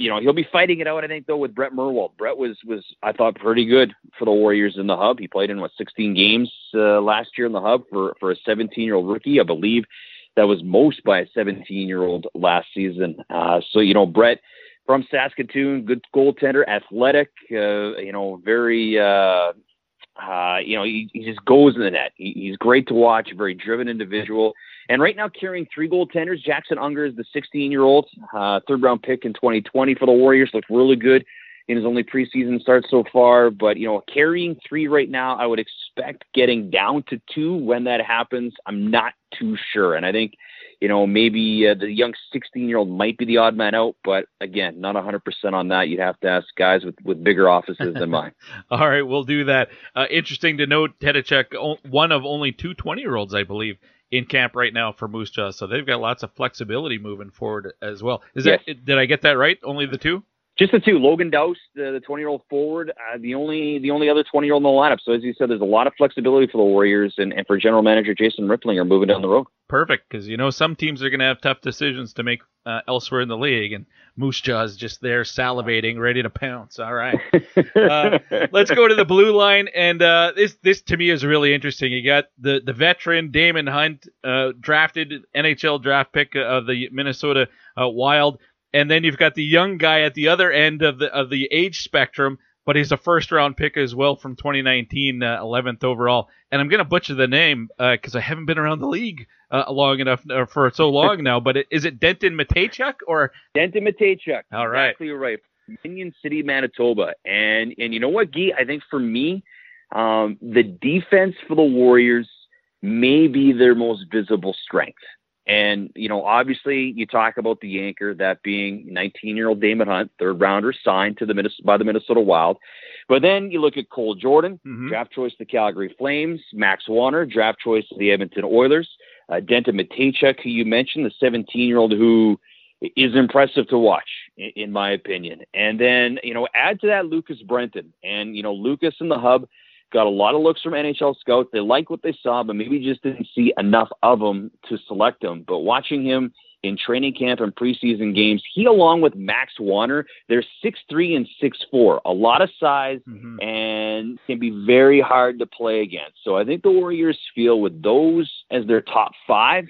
you know, he'll be fighting it out, I think, though, with Brett Mirwald. Brett was, was I thought, pretty good for the Warriors in the hub. He played in, what, 16 games uh, last year in the hub for, for a 17 year old rookie. I believe that was most by a 17 year old last season. Uh, so, you know, Brett from Saskatoon, good goaltender, athletic, uh, you know, very, uh, uh, you know, he, he just goes in the net. He, he's great to watch, a very driven individual. And right now, carrying three goaltenders, Jackson Unger is the 16 year old, uh, third round pick in 2020 for the Warriors. Looked really good in his only preseason start so far. But, you know, carrying three right now, I would expect getting down to two when that happens. I'm not too sure. And I think, you know, maybe uh, the young 16 year old might be the odd man out. But again, not 100% on that. You'd have to ask guys with, with bigger offices than mine. All right, we'll do that. Uh, interesting to note, Tetachuk, one of only two 20 year olds, I believe, in camp right now for Moose Jaw. So they've got lots of flexibility moving forward as well. Is that did I get that right? Only the two? Just the two, Logan Doust, the, the 20 year old forward, uh, the only the only other 20 year old in the lineup. So as you said, there's a lot of flexibility for the Warriors and, and for general manager Jason Ripplinger moving down the road. Perfect, because you know some teams are going to have tough decisions to make uh, elsewhere in the league, and Moose Jaw is just there salivating, ready to pounce. All right, uh, let's go to the blue line, and uh, this this to me is really interesting. You got the the veteran Daemon Hunt, uh, drafted NHL draft pick of the Minnesota uh, Wild, and then you've got the young guy at the other end of the of the age spectrum. But he's a first round pick as well from 2019, uh, 11th overall. And I'm going to butcher the name because I haven't been around the league uh, long enough uh, for so long now. But it, is it Denton Mateychuk or Denton Mateychuk? All right. exactly right. Dominion City, Manitoba, and and you know what, Guy? I think for me, um, the defense for the Warriors may be their most visible strength. And, you know, obviously you talk about the anchor, that being 19 year old Daemon Hunt, third rounder signed to the Minnesota, by the Minnesota Wild. But then you look at Cole Jordan, Mm-hmm. draft choice to the Calgary Flames, Max Wanner, draft choice to the Edmonton Oilers, uh, Denton Mateychuk, who you mentioned, the 17 year old who is impressive to watch, in, in my opinion. And then, you know, add to that Lucas Brenton. And, you know, Lucas in the hub got a lot of looks from NHL scouts. They like what they saw, but maybe just didn't see enough of him to select him. But watching him in training camp and preseason games, he along with Max Wanner, they're six three and six four, a lot of size, mm-hmm. and can be very hard to play against. So I think the Warriors feel with those as their top five,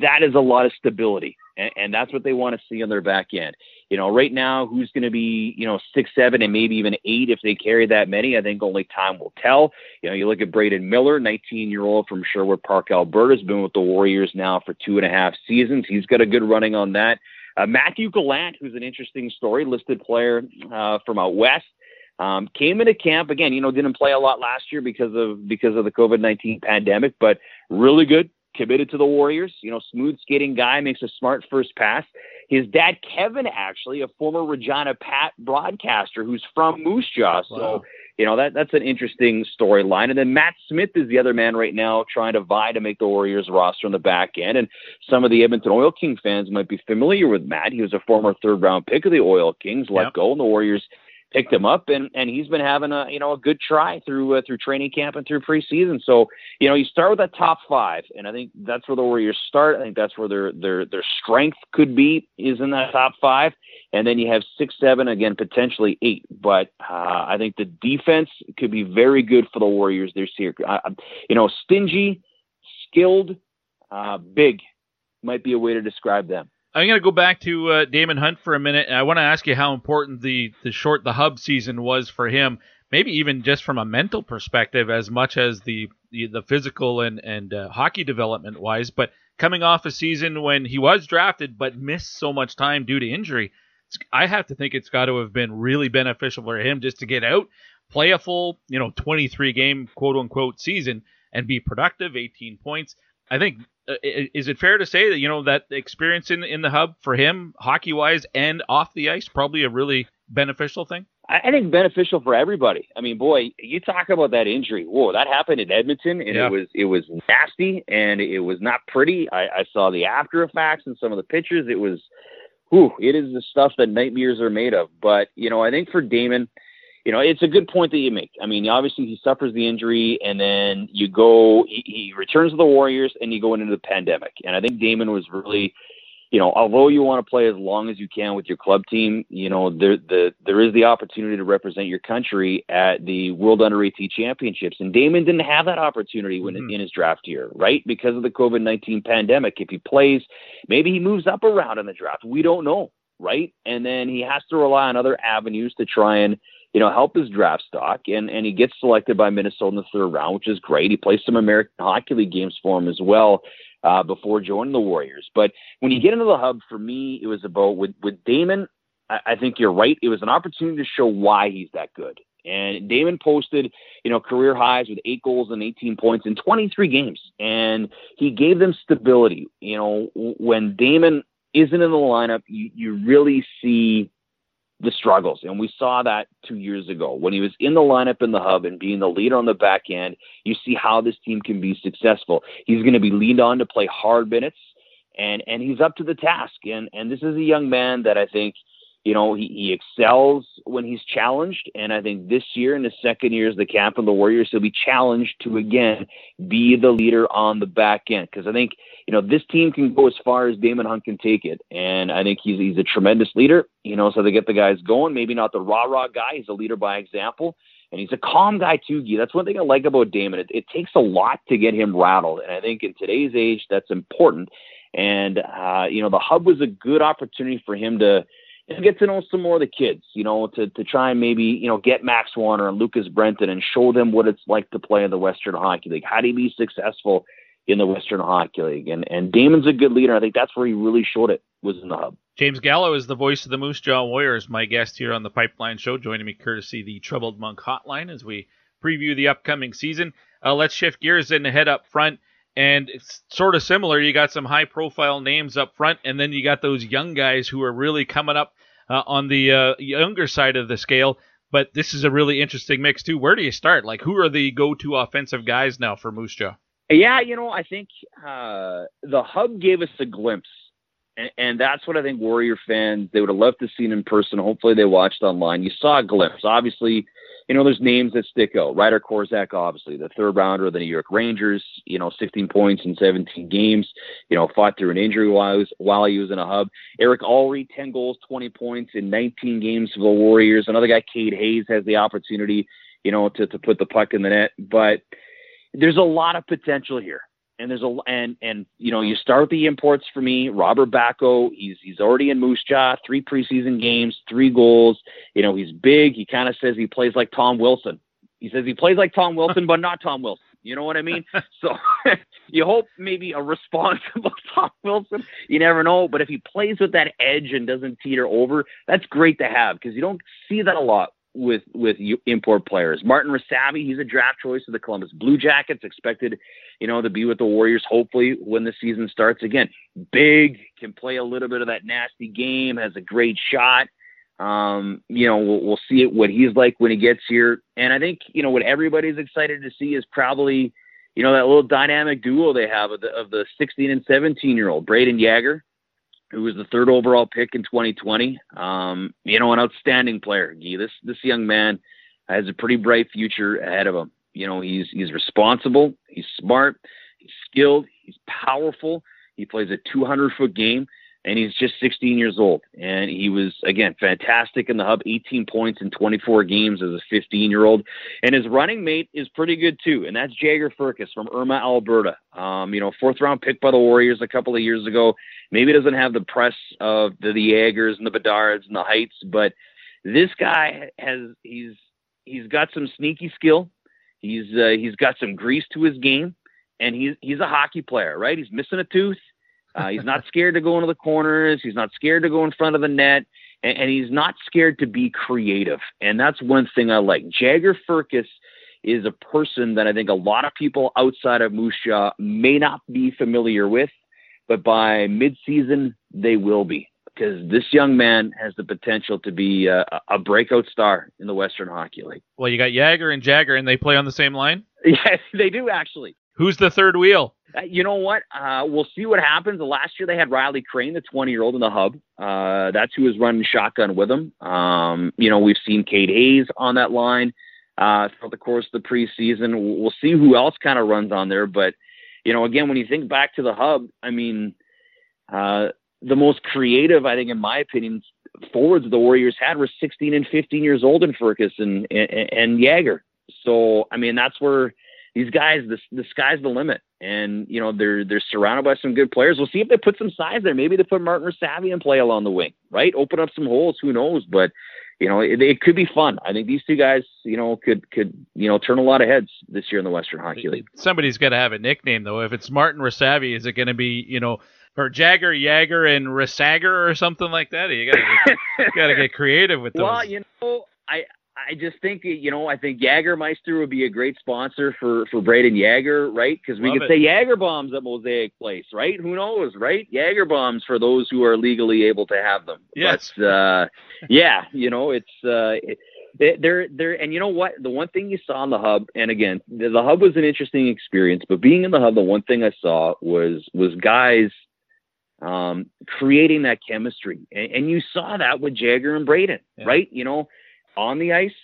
that is a lot of stability, and, and that's what they want to see on their back end. You know, right now, who's going to be, you know, six, seven, and maybe even eight if they carry that many? I think only time will tell. You know, you look at Braden Miller, 19 year old from Sherwood Park, Alberta, has been with the Warriors now for two and a half seasons. He's got a good running on that. Uh, Matthew Gallant, who's an interesting story, listed player uh, from out west. Um, came into camp again. You know, didn't play a lot last year because of because of the COVID nineteen pandemic, but really good. Committed to the Warriors. You know, smooth skating guy makes a smart first pass. His dad, Kevin, actually a former Regina Pat broadcaster who's from Moose Jaw. So Wow. you know that that's an interesting storyline. And then Matt Smith is the other man right now trying to vie to make the Warriors roster on the back end. And some of the Edmonton Oil King fans might be familiar with Matt. He was a former third round pick of the Oil Kings, let Yep. go, and the Warriors picked him up and and he's been having a you know a good try through uh, through training camp and through preseason. So you know you start with that top 5 and I think that's where the Warriors start. I think that's where their their their strength could be is in that top 5 and then you have 6 7 again potentially 8 but uh, I think the defense could be very good for the Warriors this year. Uh, you know stingy skilled uh, big might be a way to describe them I'm going to go back to uh, Daemon Hunt for a minute, and I want to ask you how important the the short the hub season was for him. Maybe even just from a mental perspective, as much as the the, the physical and and uh, hockey development wise. But coming off a season when he was drafted but missed so much time due to injury, I have to think it's got to have been really beneficial for him just to get out, play a full you know 23 game quote unquote season, and be productive, 18 points. I think uh, is it fair to say that you know that experience in in the hub for him, hockey wise and off the ice, probably a really beneficial thing. I I think beneficial for everybody. I mean, boy, you talk about that injury. Whoa, that happened in Edmonton, and Yeah. it was it was nasty, and it was not pretty. I, I saw the after effects and some of the pictures. It was, whew, it is the stuff that nightmares are made of. But you know, I think for Daemon, you know, it's a good point that you make. I mean, obviously he suffers the injury, and then you go, he, he returns to the Warriors, and you go into the pandemic. And I think Daemon was really you know, although you want to play as long as you can with your club team, you know, there the there is the opportunity to represent your country at the World Under 18 Championships, and Daemon didn't have that opportunity when mm-hmm. in his draft year, right? Because of the COVID 19 pandemic. If he plays, maybe he moves up around in the draft. We don't know, right? And then he has to rely on other avenues to try and you know, help his draft stock, and and he gets selected by Minnesota in the third round, which is great. He plays some American Hockey League games for him as well uh, before joining the Warriors. But when you get into the hub, for me, it was about with with Daemon. I, I think you're right. It was an opportunity to show why he's that good. And Daemon posted, you know, career highs with eight goals and 18 points in 23 games, and he gave them stability. You know, when Daemon isn't in the lineup, you, you really see the struggles. And we saw that two years ago when he was in the lineup in the hub and being the leader on the back end. You see how this team can be successful. He's going to be leaned on to play hard minutes and, and he's up to the task. And, and this is a young man that I think, you know, he, he excels when he's challenged. And I think this year, in his second year as the captain of the Warriors, he'll be challenged to again be the leader on the back end. Because I think, you know, this team can go as far as Daemon Hunt can take it. And I think he's he's a tremendous leader. You know, so they get the guys going. Maybe not the rah rah guy. He's a leader by example. And he's a calm guy too, Guy. That's one thing I like about Daemon. It, it takes a lot to get him rattled. And I think in today's age, that's important. And, uh, you know, the hub was a good opportunity for him to, and get to know some more of the kids, you know, to, to try and maybe, you know, get Max Wanner and Lucas Brenton and show them what it's like to play in the Western Hockey League. How do you be successful in the Western Hockey League? And, and Daemon's a good leader. I think that's where he really showed it was in the hub. James Gallo is the voice of the Moose Jaw Warriors, my guest here on the Pipeline Show, joining me courtesy the Troubled Monk Hotline as we preview the upcoming season. Uh, let's shift gears and head up front. And it's sort of similar. You got some high profile names up front, and then you got those young guys who are really coming up uh, on the uh, younger side of the scale. But this is a really interesting mix, too. Where do you start? Like, who are the go to offensive guys now for Moose Jaw? Yeah, you know, I think uh, the hub gave us a glimpse, and, and, that's what I think Warrior fans they would have loved to see in person. Hopefully, they watched online. You saw a glimpse. Obviously, you know, there's names that stick out. Ryder Korczak, obviously, the third rounder of the New York Rangers. You know, 16 points in 17 games. You know, fought through an injury while he was, while he was in a hub. Eric Alarie, 10 goals, 20 points in 19 games for the Warriors. Another guy, Cade Hayes, has the opportunity, you know, to to put the puck in the net, but there's a lot of potential here. And there's a and and you know you start the imports for me. Robert Bacco, he's he's already in Moose Jaw, three preseason games, three goals. You know he's big. He kind of says he plays like Tom Wilson. He says he plays like Tom Wilson, but not Tom Wilson. You know what I mean? so you hope maybe a responsible Tom Wilson. You never know, but if he plays with that edge and doesn't teeter over, that's great to have because you don't see that a lot with with import players. Martin Rysavy, he's a draft choice of the Columbus Blue Jackets, expected, you know, to be with the Warriors hopefully when the season starts again. Big, can play a little bit of that nasty game, has a great shot. Um, you know, we'll, we'll see what he's like when he gets here. And I think, you know, what everybody's excited to see is probably, you know, that little dynamic duo they have of the, of the 16 and 17 year old Brayden Yager who was the third overall pick in 2020. Um, you know, an outstanding player. This this young man has a pretty bright future ahead of him. You know, he's he's responsible, he's smart, he's skilled, he's powerful. He plays a 200 foot game, and he's just 16 years old. And he was again fantastic in the hub, 18 points in 24 games as a 15 year old. And his running mate is pretty good too, and that's Jagger Firkus from Irma, Alberta. Um, you know, fourth round pick by the Warriors a couple of years ago. Maybe doesn't have the press of the, the Jagers and the Bedards and the Heights, but this guy has he's he's got some sneaky skill. He's uh, he's got some grease to his game, and he's he's a hockey player, right? He's missing a tooth. Uh, he's not scared to go into the corners. He's not scared to go in front of the net, and, and he's not scared to be creative. And that's one thing I like. Jagger Firkus is a person that I think a lot of people outside of Jaw may not be familiar with but by midseason they will be because this young man has the potential to be a, a, breakout star in the Western Hockey League. Well, you got Jagger and Jagger, and they play on the same line. Yes, they do actually. Who's the third wheel? Uh, you know what? Uh, we'll see what happens. Last year they had Riley Crane, the 20 year old in the hub. Uh, that's who was running shotgun with him. Um, you know, we've seen Cade Hayes on that line uh, throughout the course of the preseason. We'll see who else kind of runs on there. But, you know, again, when you think back to the hub, I mean, uh, the most creative, I think, in my opinion, forwards the Warriors had were 16 and 15 years old in Firkus and, and, and Yager. So, I mean, that's where these guys, the, the sky's the limit. And, you know, they're, they're surrounded by some good players. We'll see if they put some size there. Maybe they put Martin Rysavy and play along the wing, right? Open up some holes. Who knows? But, you know, it, it, could be fun. I think these two guys, you know, could could you know turn a lot of heads this year in the Western Hockey League. Somebody's got to have a nickname though. If it's Martin Rysavy, is it going to be you know or Jagger, Jagger, and Risager or something like that. You gotta get, gotta get creative with those. Well, you know, I I just think you know I think Jagermeister would be a great sponsor for for Brayden Yager, right? Because we Love could it. say Jager bombs at Mosaic Place, right? Who knows, right? Jager bombs for those who are legally able to have them. Yes. But, uh, yeah, you know, it's uh, it, they're they're and you know what the one thing you saw in the hub and again the, the hub was an interesting experience but being in the hub the one thing i saw was was guys um, creating that chemistry. And, and, you saw that with Jagger and Brayden, yeah. right? You know, on the ice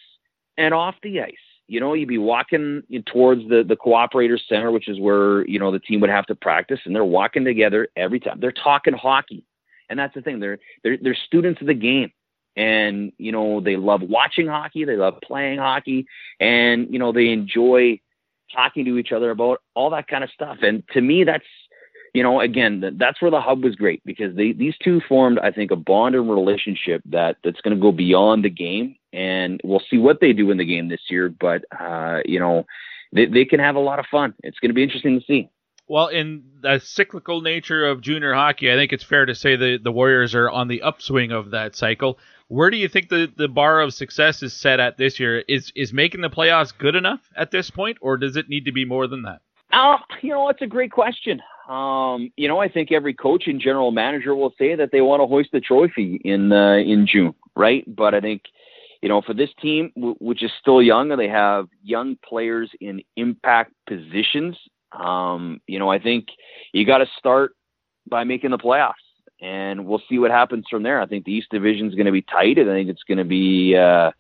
and off the ice. You know, you'd be walking towards the the cooperator center, which is where you know the team would have to practice, and they're walking together every time. They're talking hockey, and that's the thing. They're they're they're students of the game, and you know they love watching hockey, they love playing hockey, and you know they enjoy talking to each other about all that kind of stuff. And to me, that's you know, again, that's where the hub was great because they, these two formed, I think, a bond and relationship that that's going to go beyond the game, and we'll see what they do in the game this year. But uh, you know, they they can have a lot of fun. It's going to be interesting to see. Well, in the cyclical nature of junior hockey, I think it's fair to say that the Warriors are on the upswing of that cycle. Where do you think the, the bar of success is set at this year? Is is making the playoffs good enough at this point, or does it need to be more than that? Uh, you know, it's a great question. Um, you know, I think every coach and general manager will say that they want to hoist the trophy in uh, in June, right? But I think, you know, for this team, w- which is still young, and they have young players in impact positions. Um, you know, I think you got to start by making the playoffs, and we'll see what happens from there. I think the East Division is going to be tight, and I think it's going to be. Uh,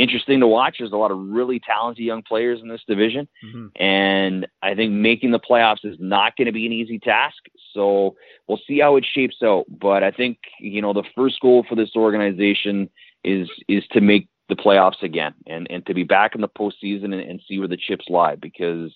interesting to watch. There's a lot of really talented young players in this division. Mm-hmm. And I think making the playoffs is not going to be an easy task. So we'll see how it shapes out. But I think, you know, the first goal for this organization is is to make the playoffs again and, and to be back in the postseason and, and see where the chips lie because,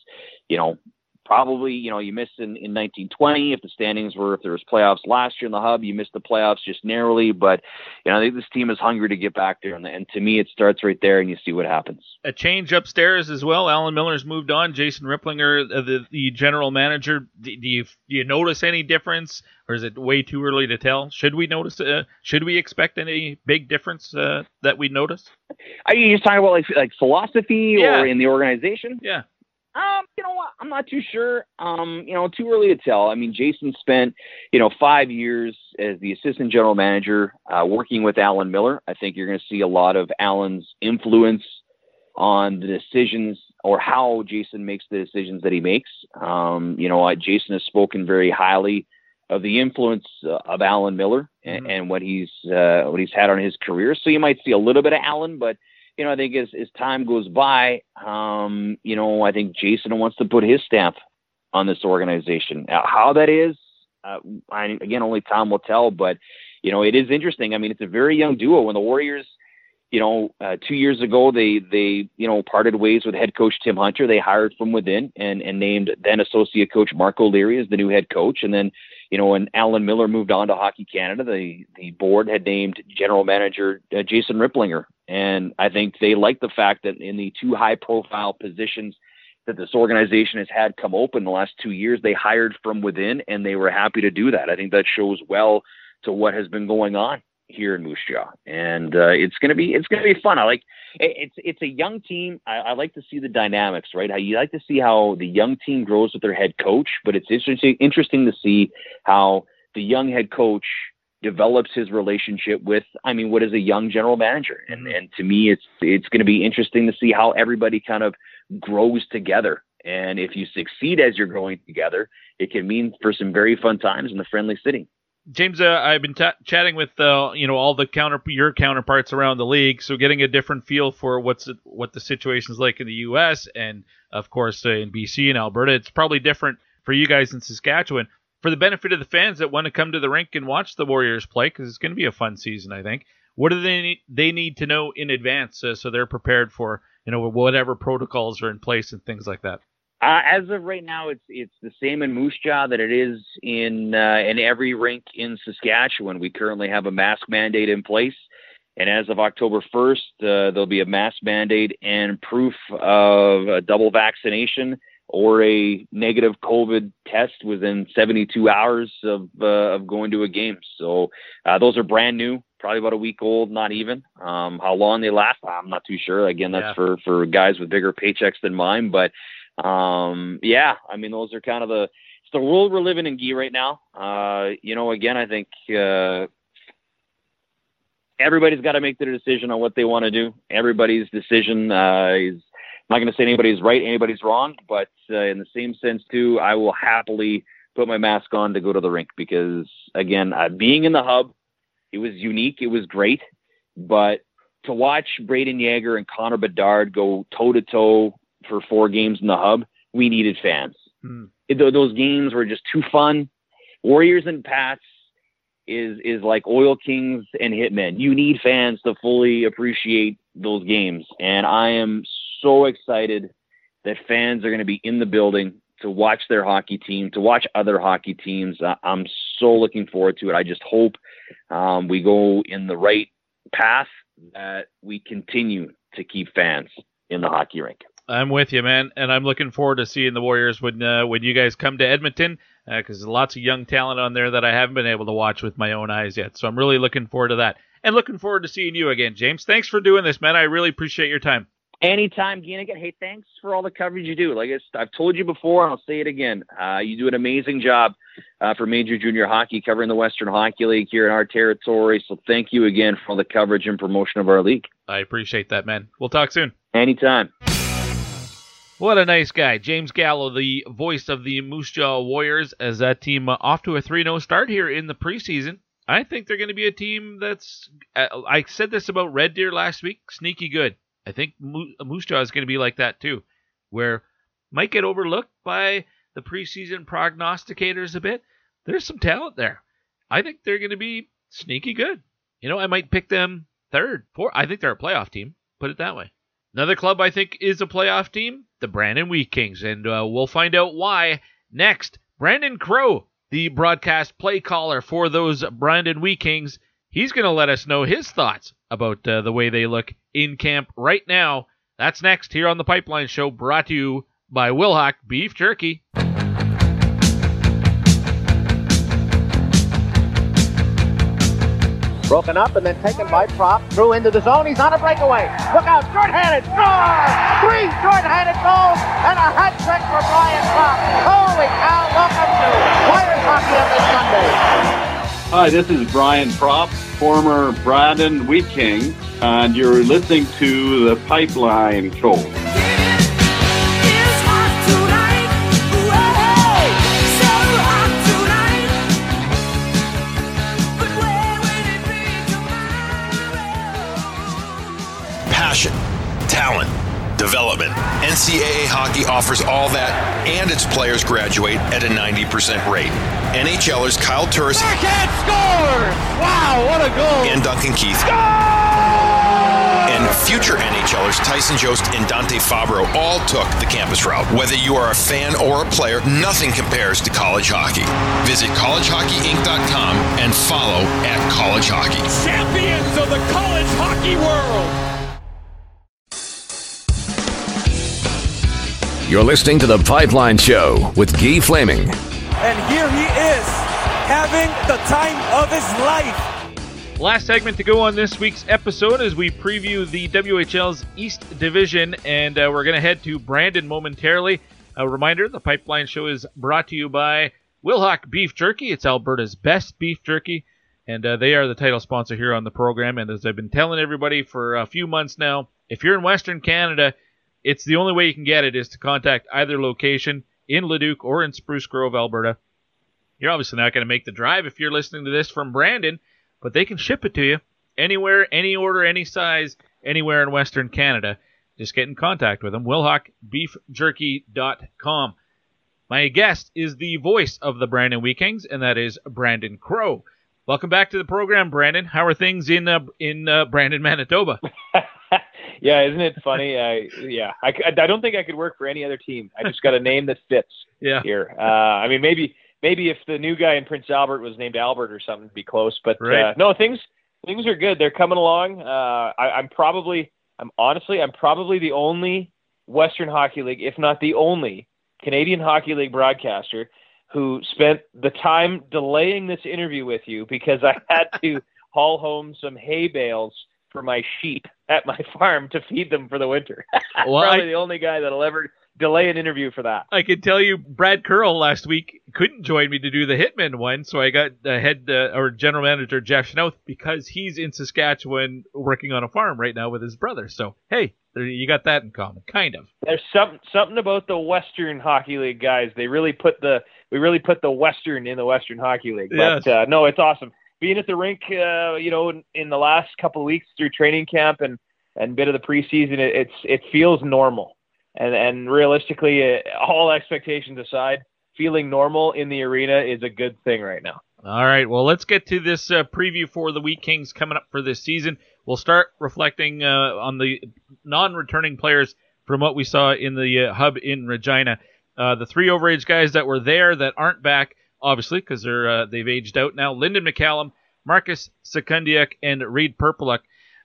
you know, probably, you know, you missed in, in 1920 if the standings were, if there was playoffs last year in the hub, you missed the playoffs just narrowly. But, you know, I think this team is hungry to get back there. And, and to me, it starts right there and you see what happens. A change upstairs as well. Alan Millar's moved on. Jason Ripplinger, uh, the, the general manager. Do, do, you do you notice any difference, or is it way too early to tell? Should we notice? Uh, should we expect any big difference uh, that we notice? Are you just talking about like like philosophy Yeah. or in the organization? Yeah. Um, you know what? I'm not too sure. Um, you know, too early to tell. I mean, Jason spent, you know, five years as the assistant general manager, uh, working with Alan Millar. I think you're going to see a lot of Alan's influence on the decisions or how Jason makes the decisions that he makes. Um, you know, Jason has spoken very highly of the influence uh, of Alan Millar and, and what he's uh, what he's had on his career. So you might see a little bit of Alan, but you know, I think as as time goes by, um, you know, I think Jason wants to put his stamp on this organization. Uh, how that is, uh, I, again, only time will tell. But you know, it is interesting. I mean, it's a very young duo. When the Warriors, you know, uh, two years ago they they you know parted ways with head coach Tim Hunter. They hired from within and and named then associate coach Mark O'Leary as the new head coach. And then you know, when Alan Millar moved on to Hockey Canada, the the board had named general manager uh, Jason Ripplinger. And I think they like the fact that in the two high profile positions that this organization has had come open the last two years, they hired from within and they were happy to do that. I think that shows well to what has been going on here in Moose Jaw. And uh, it's gonna be it's gonna be fun. I like it- it's it's a young team. I, I like to see the dynamics, right? How you like to see how the young team grows with their head coach, but it's interesting interesting to see how the young head coach develops his relationship with I mean what is a young general manager and and to me it's it's going to be interesting to see how everybody kind of grows together and if you succeed as you're growing together it can mean for some very fun times in the friendly city James, uh, I've been ta chatting with uh, you know all the counter your counterparts around the league, so getting a different feel for what's what the situation's like in the U.S. and of course uh, in BC and Alberta. It's probably different for you guys in Saskatchewan. For the benefit of the fans that want to come to the rink and watch the Warriors play, because it's going to be a fun season, I think. What do they need, they need to know in advance uh, so they're prepared for you know whatever protocols are in place and things like that? Uh, as of right now, it's it's the same in Moose Jaw that it is in uh, in every rink in Saskatchewan. We currently have a mask mandate in place, and as of October 1st, uh, there'll be a mask mandate and proof of a double vaccination or a negative COVID test within 72 hours of uh, of going to a game. So uh, those are brand new, probably about a week old, not even. Um, how long they last, I'm not too sure. Again, that's Yeah. for for guys with bigger paychecks than mine, but um, yeah, I mean, those are kind of the, it's the world we're living in, Guy, right now. Uh, you know, again, I think, uh, everybody's got to make their decision on what they want to do. Everybody's decision, uh, is, I'm not going to say anybody's right, anybody's wrong, but, uh, in the same sense too, I will happily put my mask on to go to the rink because again, uh, being in the hub, it was unique. It was great, but to watch Brayden Yager and Connor Bedard go toe to toe for four games in the hub, we needed fans. It- tho- those games were just too fun. Warriors and Pats is is like Oil Kings and Hitmen. You need fans to fully appreciate those games, and I am so excited that fans are going to be in the building to watch their hockey team, to watch other hockey teams. I'm so looking forward to it. I just hope um, we go in the right path that we continue to keep fans in the hockey rink. I'm with you, man, and I'm looking forward to seeing the Warriors when uh, when you guys come to Edmonton. because there's lots of young talent on there that I haven't been able to watch with my own eyes yet. So I'm really looking forward to that, and looking forward to seeing you again, James. Thanks for doing this, man. I really appreciate your time. Anytime, Gienigan. Hey, thanks for all the coverage you do. Like I- I've told you before, and I'll say it again. Uh, you do an amazing job uh, for Major Junior Hockey, covering the Western Hockey League here in our territory. So thank you again for all the coverage and promotion of our league. I appreciate that, man. We'll talk soon. Anytime. What a nice guy. James Gallo, the voice of the Moose Jaw Warriors, as that team uh, off to a 3 0 start here in the preseason. I think they're going to be a team that's. Uh, I said this about Red Deer last week sneaky good. I think Mo- Moose Jaw is going to be like that too, where might get overlooked by the preseason prognosticators a bit. There's some talent there. I think they're going to be sneaky good. You know, I might pick them third, fourth. I think they're a playoff team. Put it that way. Another club I think is a playoff team, the Brandon Wheat Kings, and uh, we'll find out why next. Branden Crowe, the broadcast play caller for those Brandon Wheat Kings, he's going to let us know his thoughts about uh, the way they look in camp right now. That's next here on the Pipeline Show, brought to you by Wilhauk Beef Jerky. Broken up and then taken by Propp. Threw into the zone. He's on a breakaway. Look out. Short-handed. Score! Three short-handed goals and a hat trick for Brian Propp. Holy cow. Welcome to Flyers Hockey on this Sunday. Hi, this is Brian Propp, former Brandon Wheat King, and you're listening to the Pipeline Show. Talent, development. NCAA hockey offers all that, and its players graduate at a 90% rate. NHLers Kyle Turris Backhand scores! Wow, what a goal! and Duncan Keith. And future NHLers Tyson Jost and Dante Fabbro all took the campus route. Whether you are a fan or a player, nothing compares to college hockey. Visit collegehockeyinc.com and follow at college hockey. Champions of the college hockey world! You're listening to The Pipeline Show with Guy Flaming. And here he is, having the time of his life. Last segment to go on this week's episode as we preview the WHL's East Division, and uh, we're going to head to Brandon momentarily. A reminder the Pipeline Show is brought to you by Wilhauk Beef Jerky. It's Alberta's best beef jerky, and uh, they are the title sponsor here on the program. And as I've been telling everybody for a few months now, if you're in Western Canada, it's the only way you can get it is to contact either location in Leduc or in Spruce Grove, Alberta. You're obviously not going to make the drive if you're listening to this from Brandon, but they can ship it to you anywhere, any order, any size, anywhere in Western Canada. Just get in contact with them. WilhaukBeefJerky.com. My guest is the voice of the Brandon Wheat Kings, and that is Branden Crowe. Welcome back to the program, Brandon. How are things in uh, in uh, Brandon, Manitoba? Yeah, isn't it funny? I yeah, I, I don't think I could work for any other team. I just got a name that fits Yeah. here. Uh, I mean, maybe maybe if the new guy in Prince Albert was named Albert or something, it'd be close. But Right. uh, no, things things are good. They're coming along. Uh, I, I'm probably, I'm honestly, I'm probably the only Western Hockey League, if not the only Canadian Hockey League broadcaster who spent the time delaying this interview with you because I had to haul home some hay bales for my sheep at my farm to feed them for the winter. Well, Probably I- the only guy that'll ever delay an interview for that. I can tell you, Brad Curl last week couldn't join me to do the Hitman one, so I got the head uh, or general manager Jeff Chynoweth because he's in Saskatchewan working on a farm right now with his brother. So hey, there, you got that in common, kind of. There's some something about the Western Hockey League guys. They really put the we really put the Western in the Western Hockey League. But Yes. uh, no, it's awesome being at the rink. Uh, you know, in, in the last couple of weeks through training camp and and bit of the preseason, it, it's it feels normal. And and realistically, uh, all expectations aside, feeling normal in the arena is a good thing right now. All right, well, let's get to this uh, preview for the Wheat Kings coming up for this season. We'll start reflecting uh, on the non-returning players from what we saw in the uh, hub in Regina. Uh, the three overage guys that were there that aren't back, obviously, because they're uh, they've aged out now. Lyndon McCallum, Marcus Sekundiak, and Reed Perpeluk.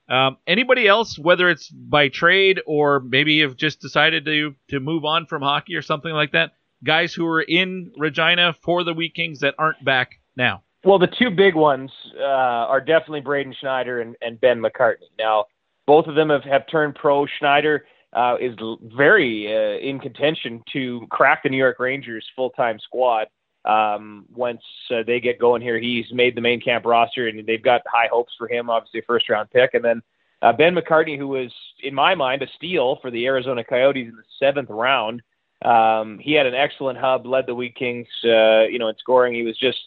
Um, anybody else, whether it's by trade or maybe have just decided to to move on from hockey or something like that, guys who are in Regina for the Wheat Kings that aren't back now? Well, the two big ones uh, are definitely Braden Schneider and, and Ben McCartney. Now, both of them have, have turned pro. Schneider uh, is very uh, in contention to crack the New York Rangers full time squad. Um, once uh, they get going here, he's made the main camp roster, and they've got high hopes for him. Obviously, a first round pick, and then uh, Ben McCartney, who was in my mind a steal for the Arizona Coyotes in the seventh round. Um, he had an excellent hub, led the Wheat Kings, uh, you know, in scoring. He was just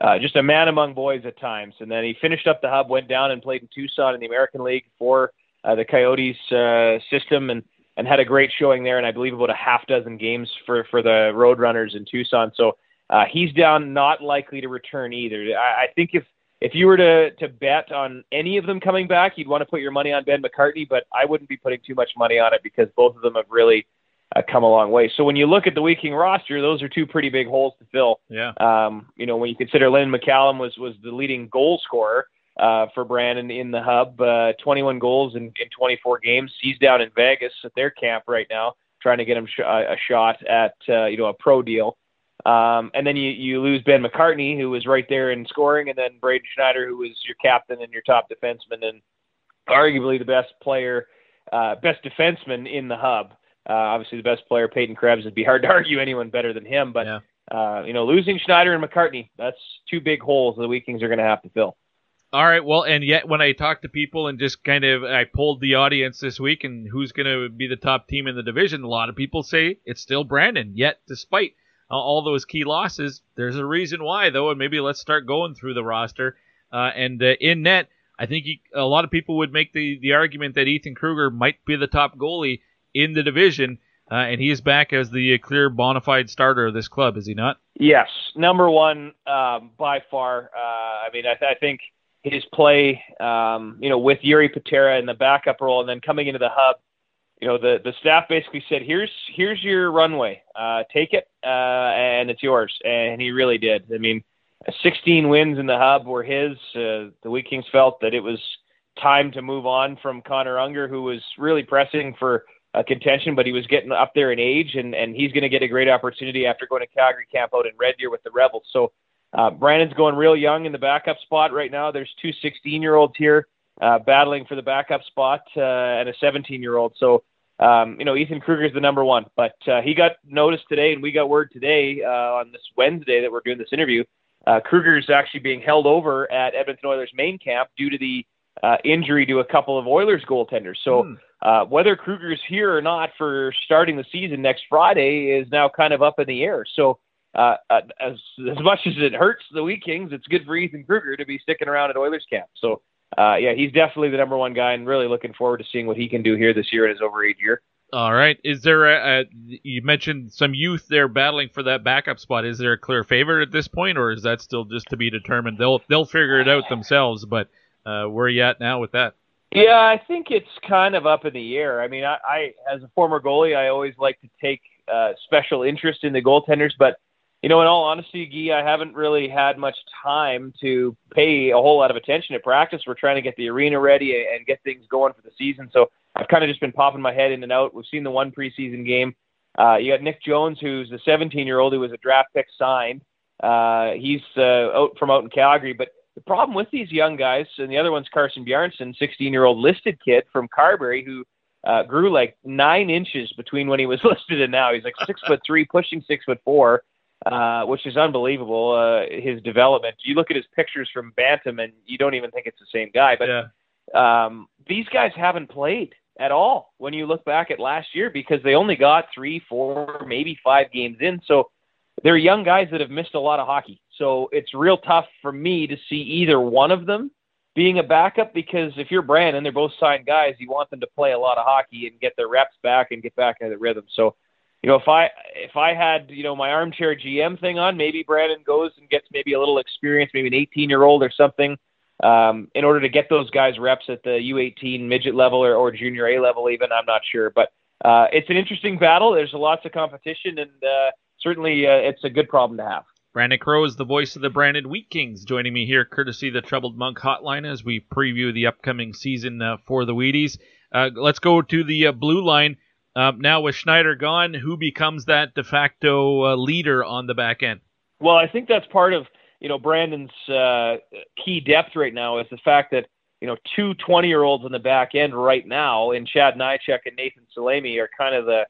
uh, just a man among boys at times. And then he finished up the hub, went down and played in Tucson in the American League for uh, the Coyotes uh, system, and and had a great showing there. And I believe about a half dozen games for for the Roadrunners in Tucson. So uh, he's down, not likely to return either. I, I think if if you were to to bet on any of them coming back, you'd want to put your money on Ben McCartney, but I wouldn't be putting too much money on it because both of them have really uh, come a long way. So when you look at the Wheat King roster, those are two pretty big holes to fill. Yeah. Um, you know, when you consider Lynn McCallum was was the leading goal scorer uh, for Brandon in the hub, uh, 21 goals in, in 24 games. He's down in Vegas at their camp right now, trying to get him sh- a shot at uh, you know a pro deal. Um, and then you, you lose Ben McCartney, who was right there in scoring, and then Braden Schneider, who was your captain and your top defenseman, and arguably the best player, uh, best defenseman in the hub. Uh, obviously, the best player, Peyton Krebs, it'd be hard to argue anyone better than him. But yeah. uh, you know, losing Schneider and McCartney, that's two big holes the Wheat are going to have to fill. All right, well, and yet when I talk to people and just kind of I polled the audience this week and who's going to be the top team in the division, a lot of people say it's still Brandon. Yet, despite all those key losses, there's a reason why, though, and maybe let's start going through the roster. Uh, and uh, in net, I think he, a lot of people would make the, the argument that Ethan Kruger might be the top goalie in the division, uh, and he is back as the clear bona fide starter of this club, is he not? Yes, number one um, by far. Uh, I mean, I, th- I think his play, um, you know, with Jiri Patera in the backup role, and then coming into the hub, you know, the the staff basically said, "Here's here's your runway, uh, take it, uh, and it's yours." And he really did. I mean, 16 wins in the hub were his. Uh, the Wheat Kings felt that it was time to move on from Connor Ungar, who was really pressing for uh, contention, but he was getting up there in age, and and he's going to get a great opportunity after going to Calgary camp out in Red Deer with the Rebels. So. Uh, Brandon's going real young in the backup spot right now. There's two 16 year olds here uh, battling for the backup spot uh, and a 17 year old. So, um, you know, Ethan Kruger is the number one, but uh, he got noticed today, and we got word today uh, on this Wednesday that we're doing this interview. Uh, Kruger is actually being held over at Edmonton Oilers main camp due to the uh, injury to a couple of Oilers goaltenders. So, Hmm. uh, whether Kruger is here or not for starting the season next Friday is now kind of up in the air. So, uh, uh, as as much as it hurts the Wheat Kings, it's good for Ethan Kruger to be sticking around at Oilers camp. So, uh, yeah, he's definitely the number one guy, and really looking forward to seeing what he can do here this year in his over eight year. All right. Is there a, a you mentioned some youth there battling for that backup spot? Is there a clear favorite at this point, or is that still just to be determined? They'll they'll figure it out themselves. But uh, where are you at now with that? Yeah, I think it's kind of up in the air. I mean, I, I as a former goalie, I always like to take uh, special interest in the goaltenders, but you know, in all honesty, Guy, I haven't really had much time to pay a whole lot of attention at practice. We're trying to get the arena ready and get things going for the season. So I've kind of just been popping my head in and out. We've seen the one preseason game. Uh, you got Nick Jones, who's the 17 year old who was a draft pick signed. Uh, he's uh, out from out in Calgary. But the problem with these young guys, and the other one's Carson Bjarnason, 16 year old listed kid from Carberry, who uh, grew like nine inches between when he was listed and now. He's like six foot three, pushing six foot four uh, which is unbelievable. Uh, his development. You look at his pictures from Bantam, and you don't even think it's the same guy. But yeah. um, these guys haven't played at all when you look back at last year because they only got three, four, maybe five games in. So they're young guys that have missed a lot of hockey. So it's real tough for me to see either one of them being a backup because if you're Brandon, they're both signed guys. You want them to play a lot of hockey and get their reps back and get back into the rhythm. So you know, if I if I had you know my armchair GM thing on, maybe Brandon goes and gets maybe a little experience, maybe an 18 year old or something, um, in order to get those guys reps at the U18 midget level or, or junior A level. Even I'm not sure, but uh, it's an interesting battle. There's lots of competition, and uh, certainly uh, it's a good problem to have. Branden Crowe is the voice of the Brandon Wheat Kings, joining me here, courtesy the Troubled Monk Hotline, as we preview the upcoming season uh, for the Wheaties. Uh, let's go to the uh, blue line. Um, now with Schneider gone, who becomes that de facto uh, leader on the back end? Well, I think that's part of you know Brandon's uh, key depth right now is the fact that you know two 20 year olds on the back end right now in Chad Nychuk and Nathan Salemi are kind of the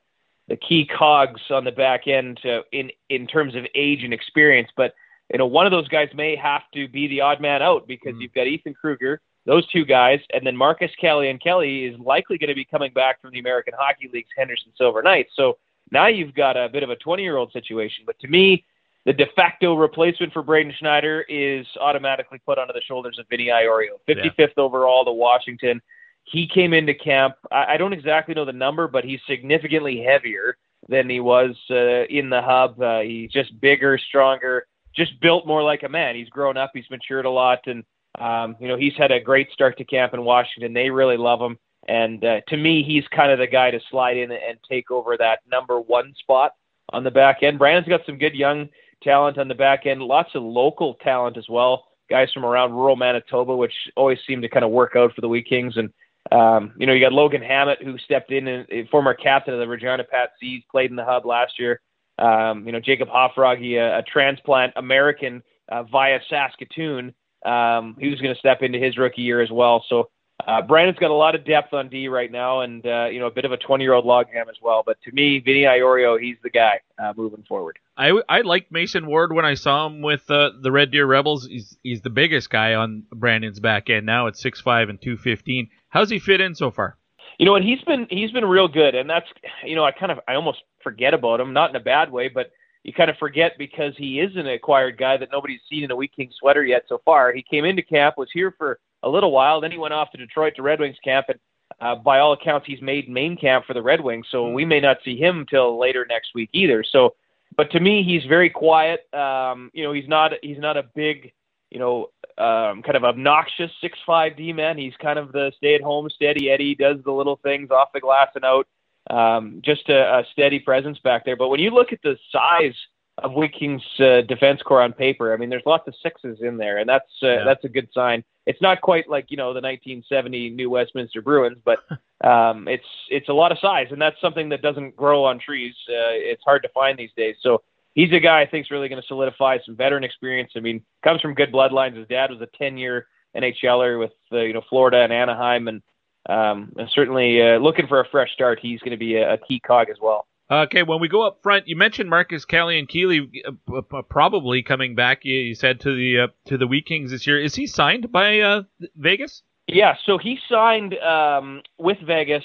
the key cogs on the back end to, in in terms of age and experience. But you know one of those guys may have to be the odd man out because mm-hmm. you've got Ethan Kruger, those two guys, and then Marcus Kelly and Kelly is likely going to be coming back from the American Hockey League's Henderson Silver Knights. So now you've got a bit of a 20 year old situation. But to me, the de facto replacement for Braden Schneider is automatically put onto the shoulders of Vinny Iorio, 55th yeah. overall to Washington. He came into camp. I, I don't exactly know the number, but he's significantly heavier than he was uh, in the hub. Uh, he's just bigger, stronger, just built more like a man. He's grown up. He's matured a lot, and um, you know he's had a great start to camp in Washington. They really love him, and uh, to me, he's kind of the guy to slide in and take over that number one spot on the back end. Brandon's got some good young talent on the back end, lots of local talent as well. Guys from around rural Manitoba, which always seem to kind of work out for the Wheat Kings. And, um, you know, you got Logan Hammett, who stepped in, and, former captain of the Regina Pat Seas, played in the hub last year. Um, you know, Jacob Hofragi, a, a transplant American uh, via Saskatoon, um, he was going to step into his rookie year as well. So uh, Brandon's got a lot of depth on D right now, and uh, you know a bit of a 20-year-old logjam as well. But to me, Vinny Iorio, he's the guy uh, moving forward. I I liked Mason Ward when I saw him with uh, the Red Deer Rebels. He's he's the biggest guy on Brandon's back end now at 6'5 and 215. How's he fit in so far? You know, and he's been he's been real good, and that's you know I kind of I almost forget about him, not in a bad way, but you kind of forget because he is an acquired guy that nobody's seen in a Wheat King sweater yet so far. He came into camp, was here for a little while. Then he went off to Detroit to Red Wings camp, and uh, by all accounts, he's made main camp for the Red Wings. So we may not see him till later next week either. So, but to me, he's very quiet. Um, you know, he's not he's not a big, you know, um, kind of obnoxious six five D man. He's kind of the stay at home steady Eddie. Does the little things off the glass and out. Um, just a, a steady presence back there. But when you look at the size of Wheat King's uh, defense core on paper, I mean, there's lots of sixes in there, and that's uh, yeah. that's a good sign it's not quite like you know the 1970 New Westminster Bruins, but um, it's it's a lot of size, and that's something that doesn't grow on trees. Uh, it's hard to find these days. So he's a guy I think is really going to solidify some veteran experience. I mean, comes from good bloodlines. His dad was a 10-year NHLer with uh, you know Florida and Anaheim, and, um, and certainly uh, looking for a fresh start. He's going to be a, a key cog as well. Okay, when we go up front, you mentioned Marcus Kallionkieli uh, uh, probably coming back. You said to the uh, to the Wheat Kings this year. Is he signed by uh, Vegas? Yeah, so he signed um, with Vegas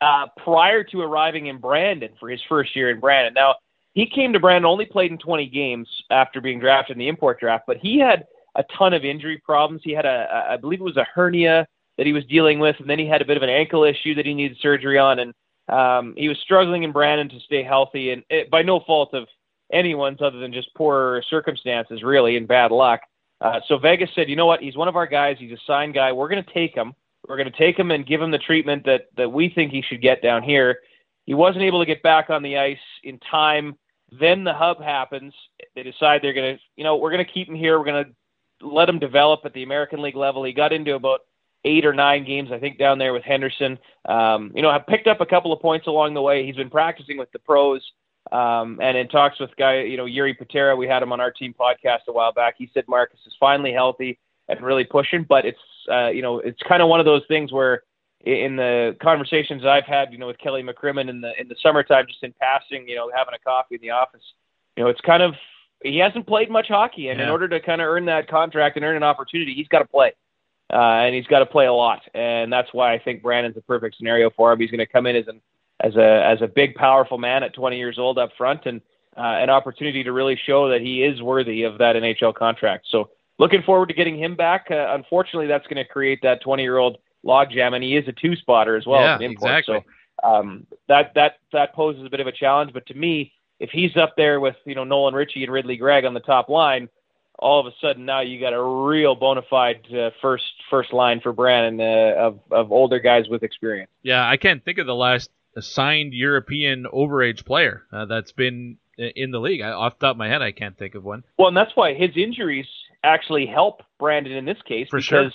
uh, prior to arriving in Brandon for his first year in Brandon. Now he came to Brandon, only played in 20 games after being drafted in the import draft, but he had a ton of injury problems. He had a, I believe it was a hernia that he was dealing with, and then he had a bit of an ankle issue that he needed surgery on, and um, he was struggling in Brandon to stay healthy, and it, by no fault of anyone's other than just poor circumstances, really, and bad luck. Uh, so Vegas said, you know what? He's one of our guys. He's a signed guy. We're going to take him. We're going to take him and give him the treatment that that we think he should get down here. He wasn't able to get back on the ice in time. Then the hub happens. They decide they're going to, you know, we're going to keep him here. We're going to let him develop at the American League level. He got into about eight or nine games, I think, down there with Henderson. Um, you know, have picked up a couple of points along the way. He's been practicing with the pros. Um, and in talks with guy, you know, Jiri Patera, we had him on our team podcast a while back. He said Marcus is finally healthy and really pushing, but it's, uh, you know, it's kind of one of those things where in the conversations I've had, you know, with Kelly McCrimmon in the, in the summertime, just in passing, you know, having a coffee in the office, you know, it's kind of, he hasn't played much hockey. And yeah. in order to kind of earn that contract and earn an opportunity, he's got to play uh, and he's got to play a lot, and that's why I think Brandon's a perfect scenario for him. He's going to come in as an as a as a big, powerful man at 20 years old up front, and uh, an opportunity to really show that he is worthy of that NHL contract. So, looking forward to getting him back. Uh, unfortunately, that's going to create that 20 year old logjam, and he is a two spotter as well. Yeah, exactly. So, um, that that that poses a bit of a challenge. But to me, if he's up there with you know Nolan Ritchie and Ridley Greig on the top line all of a sudden now you got a real bona fide uh, first first line for Brandon uh, of of older guys with experience. Yeah, I can't think of the last signed European overage player uh, that's been in the league. I, off the top of my head, I can't think of one. Well, and that's why his injuries actually help Brandon in this case for because. Sure.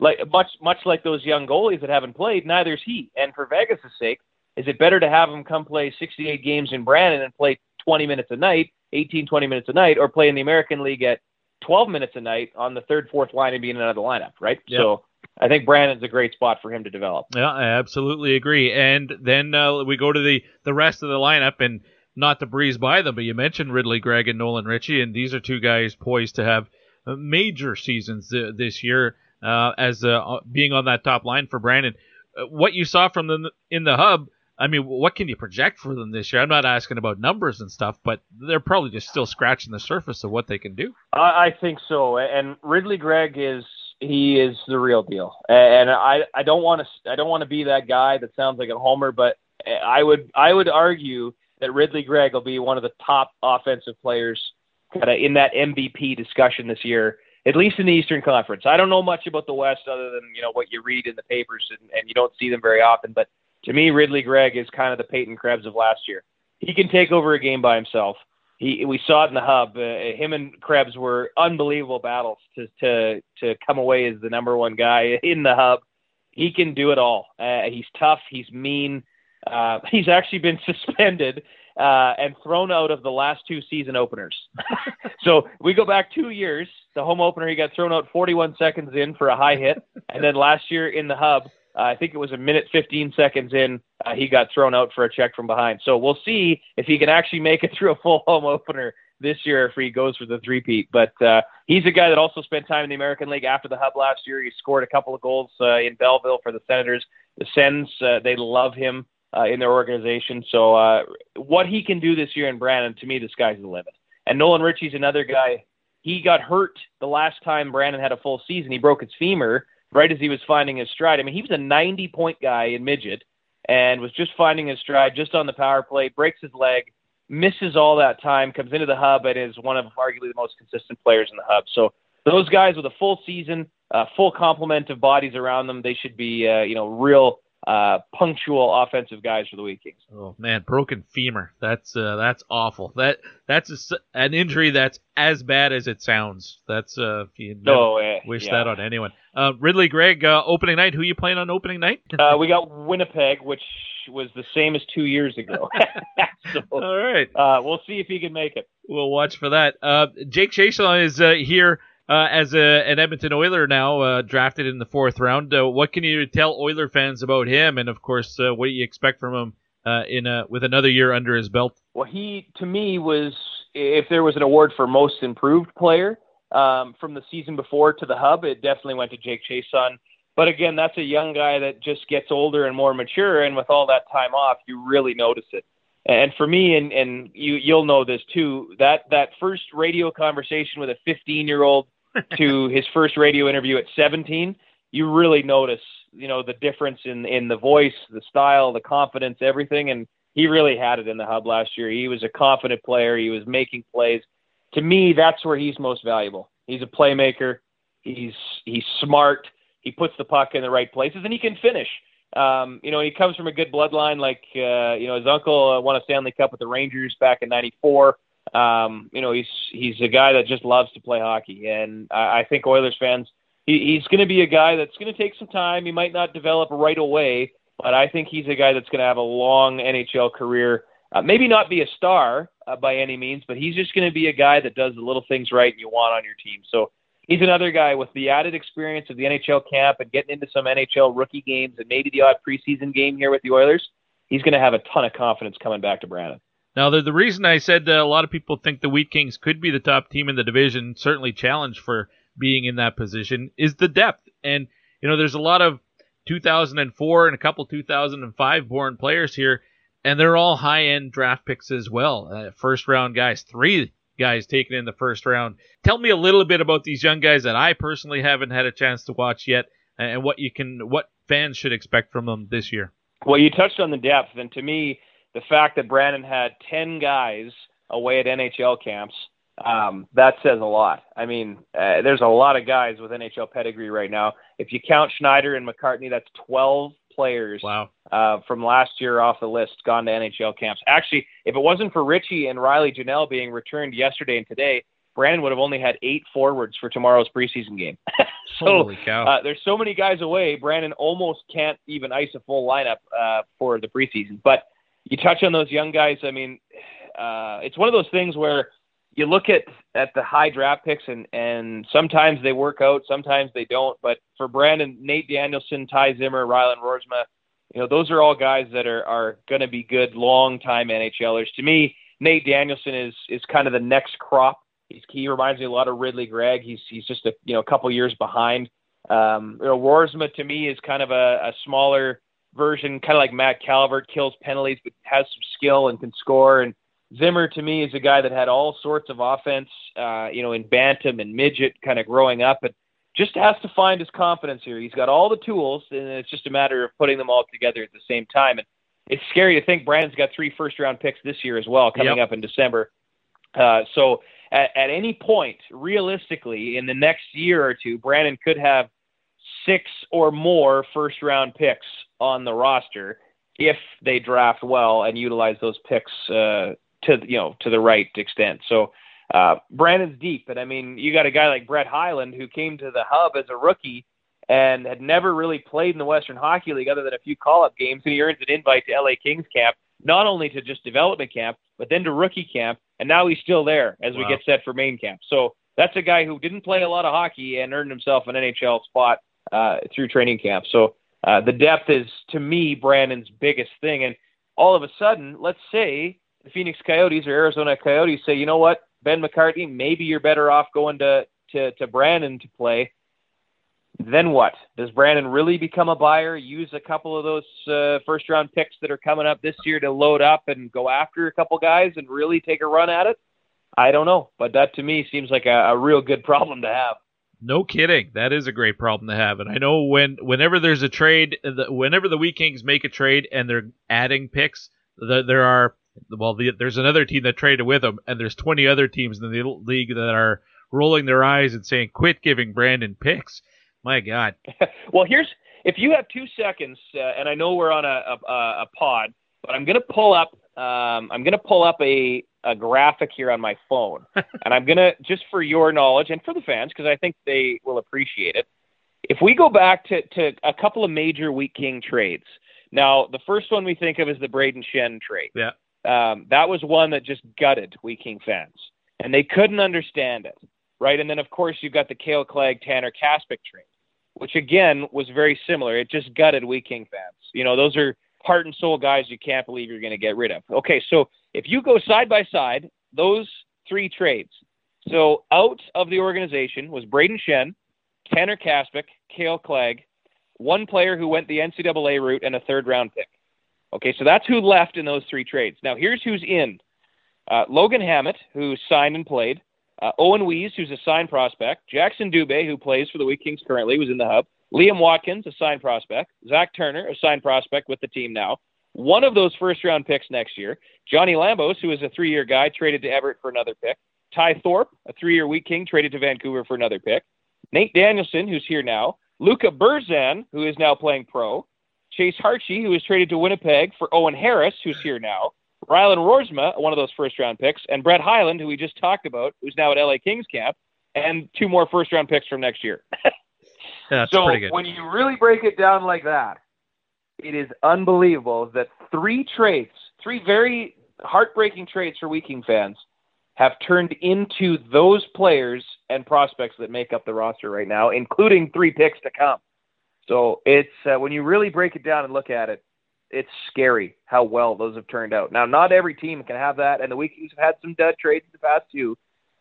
Like much, much like those young goalies that haven't played, neither is he. And for Vegas' sake, Is it better to have him come play 68 games in Brandon and play 20 minutes a night, 18, 20 minutes a night, or play in the American League at 12 minutes a night on the third, fourth line and being in another lineup, right? Yep. So I think Brandon's a great spot for him to develop. Yeah, I absolutely agree. And then uh, we go to the the rest of the lineup, and not to breeze by them, but you mentioned Ridley Greig and Nolan Ritchie, and these are two guys poised to have uh, major seasons th- this year uh, as uh, being on that top line for Brandon. Uh, what you saw from them in the hub. I mean, what can you project for them this year? I'm not asking about numbers and stuff, but they're probably just still scratching the surface of what they can do. I, I think so. And Ridley Greig is he is the real deal. And I I don't want to I don't want to be that guy that sounds like a homer, but I would I would argue that Ridley Greig will be one of the top offensive players kind of in that MVP discussion this year, at least in the Eastern Conference. I don't know much about the West other than you know what you read in the papers and, and you don't see them very often, but to me, Ridley Greig is kind of the Peyton Krebs of last year. He can take over a game by himself. He, we saw it in the hub. Uh, him and Krebs were unbelievable battles to to to come away as the number one guy in the hub. He can do it all. Uh, he's tough. He's mean. Uh, he's actually been suspended uh, and thrown out of the last two season openers. so we go back two years. The home opener, he got thrown out 41 seconds in for a high hit, and then last year in the hub, uh, I think it was a minute 15 seconds in, uh, he got thrown out for a check from behind. So we'll see if he can actually make it through a full home opener this year if he goes for the three-peat. But uh, he's a guy that also spent time in the American League after the hub last year. He scored a couple of goals uh, in Belleville for the Senators. The Sens, uh, they love him uh, in their organization. So uh, what he can do this year in Brandon, to me, the sky's the limit. And Nolan Ritchie's another guy. He got hurt the last time Brandon had a full season. He broke his femur right as he was finding his stride. I mean, he was a 90 point guy in midget and was just finding his stride just on the power play, breaks his leg, misses all that time, comes into the hub, and is one of arguably the most consistent players in the hub. So those guys with a full season, uh, full complement of bodies around them, they should be, uh, you know, real uh, punctual offensive guys for the Wheat Kings. Oh man, broken femur. That's uh, that's awful. That that's a, an injury that's as bad as it sounds. That's uh, you no, uh, wish yeah. that on anyone. Uh, Ridley Greig, uh, opening night. Who you playing on opening night? uh, we got Winnipeg, which was the same as two years ago. so, All right. Uh, we'll see if he can make it. We'll watch for that. Uh, Jake Chiasson is uh, here uh, as a, an Edmonton Oiler now, uh, drafted in the fourth round. Uh, what can you tell Oiler fans about him, and of course, uh, what do you expect from him uh, in a, with another year under his belt? Well, he to me was if there was an award for most improved player um, from the season before to the hub, it definitely went to Jake Chiasson. But again, that's a young guy that just gets older and more mature, and with all that time off, you really notice it. And for me, and and you you'll know this too, that that first radio conversation with a 15 year old to his first radio interview at 17, you really notice, you know, the difference in in the voice, the style, the confidence, everything. And he really had it in the hub last year. He was a confident player. He was making plays. To me, that's where he's most valuable. He's a playmaker. He's he's smart. He puts the puck in the right places, and he can finish. Um, you know, he comes from a good bloodline. Like uh, you know, his uncle uh, won a Stanley Cup with the Rangers back in '94. Um, you know, he's he's a guy that just loves to play hockey, and I, I think Oilers fans. He, he's going to be a guy that's going to take some time. He might not develop right away, but I think he's a guy that's going to have a long NHL career. Uh, maybe not be a star uh, by any means, but he's just going to be a guy that does the little things right and you want on your team. So he's another guy with the added experience of the NHL camp and getting into some NHL rookie games and maybe the odd preseason game here with the Oilers. He's going to have a ton of confidence coming back to Brandon. Now, the, the reason I said uh, a lot of people think the Wheat Kings could be the top team in the division, certainly challenged for being in that position, is the depth. And, you know, there's a lot of 2004 and a couple 2005 born players here, and they're all high end draft picks as well. Uh, first round guys, three guys taken in the first round. Tell me a little bit about these young guys that I personally haven't had a chance to watch yet, and what you can, what fans should expect from them this year. Well, you touched on the depth, and to me, the fact that Brandon had 10 guys away at NHL camps, um, that says a lot. I mean, uh, there's a lot of guys with NHL pedigree right now. If you count Schneider and McCartney, that's 12 players wow. uh, from last year off the list gone to NHL camps. Actually, if it wasn't for Ritchie and Riley Janelle being returned yesterday and today, Brandon would have only had eight forwards for tomorrow's preseason game. So Holy cow. Uh, there's so many guys away. Brandon almost can't even ice a full lineup uh, for the preseason. But you touch on those young guys. I mean, uh, it's one of those things where you look at at the high draft picks and and sometimes they work out, sometimes they don't. But for Brandon, Nate Danielson, Ty Zimmer, Rylan Roersma, you know, those are all guys that are are going to be good long time NHLers. To me, Nate Danielson is is kind of the next crop. He's, he reminds me a lot of Ridley Greig. He's he's just a you know a couple years behind. Um, you know, Roersma to me is kind of a, a smaller version, kind of like Matt Calvert, kills penalties but has some skill and can score. And Zimmer to me is a guy that had all sorts of offense, uh, you know, in bantam and midget, kind of growing up, and just has to find his confidence here. He's got all the tools, and it's just a matter of putting them all together at the same time. And it's scary to think Brandon's got three first round picks this year as well, coming Yep. up in December. Uh, so at, at any point, realistically, in the next year or two, Brandon could have six or more first round picks on the roster if they draft well and utilize those picks uh, to you know to the right extent. So uh, Brandon's deep, and I mean you got a guy like Brett Hyland who came to the hub as a rookie and had never really played in the Western Hockey League other than a few call-up games, and he earns an invite to LA Kings camp, not only to just development camp, but then to rookie camp, and now he's still there as we get set for main camp. So that's a guy who didn't play a lot of hockey and earned himself an NHL spot uh, through training camp. So uh, the depth is, to me, Brandon's biggest thing. And all of a sudden, let's say the Phoenix Coyotes or Arizona Coyotes say, you know what, Ben McCartney, maybe you're better off going to to, to Brandon to play. Then what? Does Brandon really become a buyer? Use a couple of those uh, first round picks that are coming up this year to load up and go after a couple guys and really take a run at it? I don't know, but that to me seems like a, a real good problem to have. No kidding. That is a great problem to have. And I know when whenever there's a trade, whenever the Wheat Kings make a trade and they're adding picks, the, there are well, the, there's another team that traded with them, and there's 20 other teams in the league that are rolling their eyes and saying, "Quit giving Brandon picks." My God. well, here's if you have two seconds, uh, and I know we're on a, a, a pod, but I'm going to pull up. Um, I'm going to pull up a, a graphic here on my phone, and I'm going to just for your knowledge and for the fans because I think they will appreciate it. If we go back to, to a couple of major Wheat King trades, now the first one we think of is the Brayden Schenn trade. Yeah. Um, that was one that just gutted Wheat King fans, and they couldn't understand it, right? And then of course you've got the Kale Clague Tanner Kaspick trade which again was very similar. It just gutted Wheat King fans. You know, those are heart and soul guys you can't believe you're going to get rid of. Okay, so if you go side by side, those three trades. So out of the organization was Brayden Schenn, Tanner Kaspick, Kale Clague, one player who went the NCAA route, and a third round pick. Okay, so that's who left in those three trades. Now here's who's in. Uh, Logan Hammett, who signed and played. Uh, Owen Wees, who's a signed prospect. Jackson Dubé, who plays for the Wheat Kings currently, was in the hub. Liam Watkins, a signed prospect. Zach Turner, a signed prospect with the team now. One of those first round picks next year. Johnny Lambos, who is a three year guy, traded to Everett for another pick. Ty Thorpe, a three year Wheat King, traded to Vancouver for another pick. Nate Danielson, who's here now. Luka Burzan, who is now playing pro. Chase Harchie, who was traded to Winnipeg for Owen Harris, who's here now. Rylan Roersma, one of those first round picks, and Brett Hyland, who we just talked about, who's now at LA Kings camp, and two more first round picks from next year. That's so pretty good. when you really break it down like that, it is unbelievable that three trades, three very heartbreaking trades for Wheat King fans, have turned into those players and prospects that make up the roster right now, including three picks to come. So it's uh, when you really break it down and look at it, it's scary how well those have turned out. Now, not every team can have that, and the Wheat Kings have had some dud trades in the past too,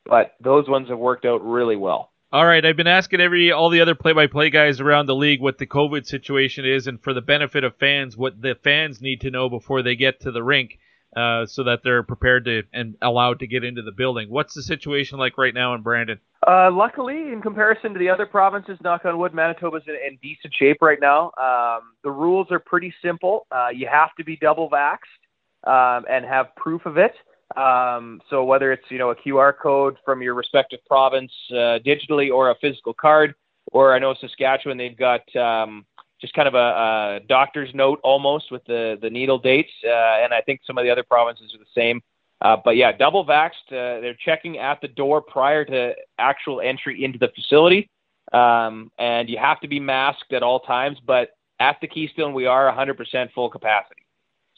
but those ones have worked out really well. All right, I've been asking every all the other play-by-play guys around the league what the COVID situation is, and for the benefit of fans, what the fans need to know before they get to the rink, uh, so that they're prepared to and allowed to get into the building. What's the situation like right now in Brandon? Uh, luckily, in comparison to the other provinces, knock on wood, Manitoba's in, in decent shape right now. Um, the rules are pretty simple. Uh, you have to be double vaxxed um, and have proof of it. Um, so whether it's you know a QR code from your respective province uh, digitally or a physical card, or I know Saskatchewan they've got um, just kind of a, a doctor's note almost with the the needle dates, uh, and I think some of the other provinces are the same. Uh, but yeah, double vaxxed. Uh, they're checking at the door prior to actual entry into the facility. um, and you have to be masked at all times. But at the Keystone, we are 100% full capacity.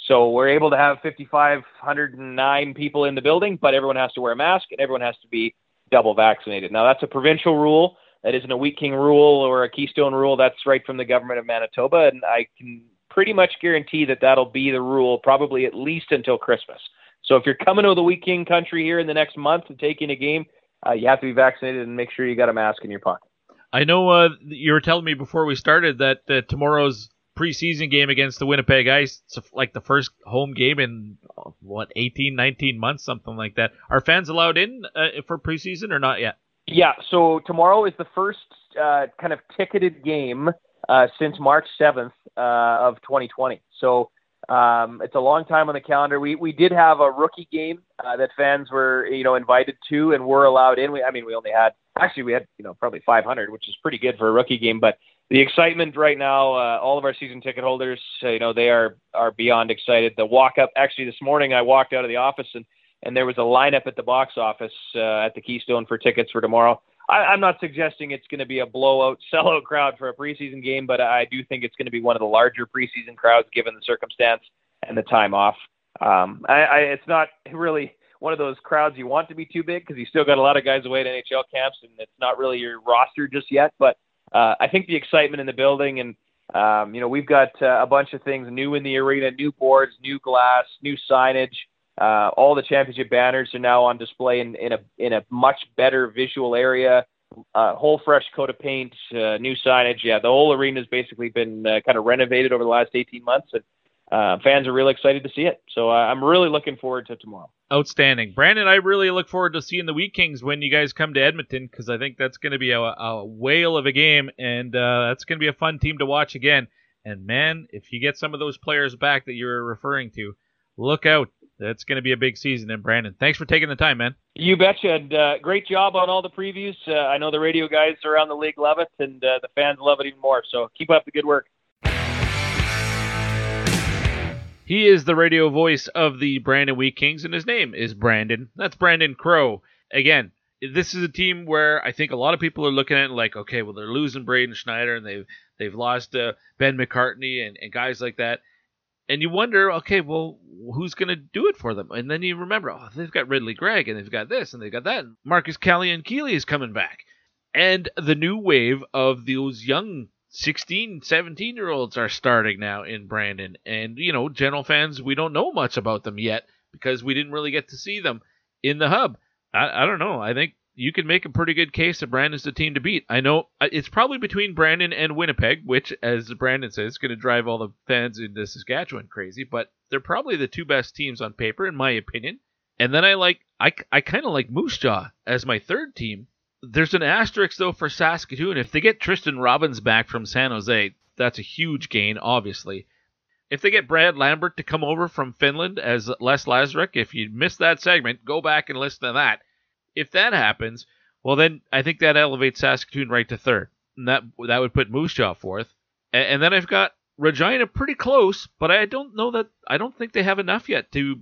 So we're able to have 5,509 people in the building, but everyone has to wear a mask and everyone has to be double vaccinated. Now, that's a provincial rule. That isn't a Wheat King rule or a Keystone rule. That's right from the government of Manitoba. And I can pretty much guarantee that that'll be the rule probably at least until Christmas. So if you're coming to the Wheat King country here in the next month and taking a game, uh, you have to be vaccinated and make sure you got a mask in your pocket. I know uh, you were telling me before we started that uh, tomorrow's preseason game against the Winnipeg Ice, it's like the first home game in what 18, 19 months, something like that. Are fans allowed in uh, for preseason or not yet? Yeah. So tomorrow is the first uh, kind of ticketed game uh, since March 7th uh, of 2020. So um, it's a long time on the calendar. We we did have a rookie game uh, that fans were you know invited to and were allowed in. We, I mean, we only had actually we had you know probably 500, which is pretty good for a rookie game. But the excitement right now, uh, all of our season ticket holders, uh, you know, they are are beyond excited. The walk up. Actually, this morning I walked out of the office and and there was a lineup at the box office uh, at the Keystone for tickets for tomorrow. I, I'm not suggesting it's going to be a blowout sellout crowd for a preseason game, but I do think it's going to be one of the larger preseason crowds given the circumstance and the time off. Um, I, I, it's not really one of those crowds you want to be too big because you still got a lot of guys away at NHL camps, and it's not really your roster just yet. But uh, I think the excitement in the building, and um, you know, we've got uh, a bunch of things new in the arena: new boards, new glass, new signage. Uh, all the championship banners are now on display in, in a in a much better visual area. Uh, whole fresh coat of paint, uh, new signage. Yeah, the whole arena has basically been uh, kind of renovated over the last 18 months, and uh, fans are really excited to see it. So uh, I'm really looking forward to tomorrow. Outstanding, Branden. I really look forward to seeing the Wheat Kings when you guys come to Edmonton because I think that's going to be a, a whale of a game, and uh, that's going to be a fun team to watch again. And man, if you get some of those players back that you're referring to, look out. That's going to be a big season. And Branden, thanks for taking the time, man. You betcha. And uh, great job on all the previews. Uh, I know the radio guys around the league love it, and uh, the fans love it even more. So keep up the good work. He is the radio voice of the Brandon Wheat Kings, and his name is Branden. That's Branden Crowe. Again, this is a team where I think a lot of people are looking at like, okay, well they're losing Braden Schneider and they've they've lost uh, Ben McCartney and, and guys like that, and you wonder, okay, well who's going to do it for them? And then you remember, oh, they've got Ridley Greig and they've got this and they've got that. And Marcus Kallionkieli is coming back, and the new wave of those young 16, 17 year olds are starting now in Brandon. And, you know, general fans, we don't know much about them yet because we didn't really get to see them in the hub. I, I don't know. I think you can make a pretty good case that Brandon's the team to beat. I know uh, it's probably between Branden and Winnipeg, which, as Brandon says, is going to drive all the fans into Saskatchewan crazy, but they're probably the two best teams on paper, in my opinion. And then I like, I, I kind of like Moose Jaw as my third team there's an asterisk though for Saskatoon. If they get Tristen Robins back from San Jose, that's a huge gain, obviously. If they get Brad Lambert to come over from Finland as Les Lazaruk, if you missed that segment, go back and listen to that. If that happens, well then I think that elevates Saskatoon right to third. And that that would put Moose Jaw fourth. And, and then I've got Regina pretty close, but I don't know that I don't think they have enough yet to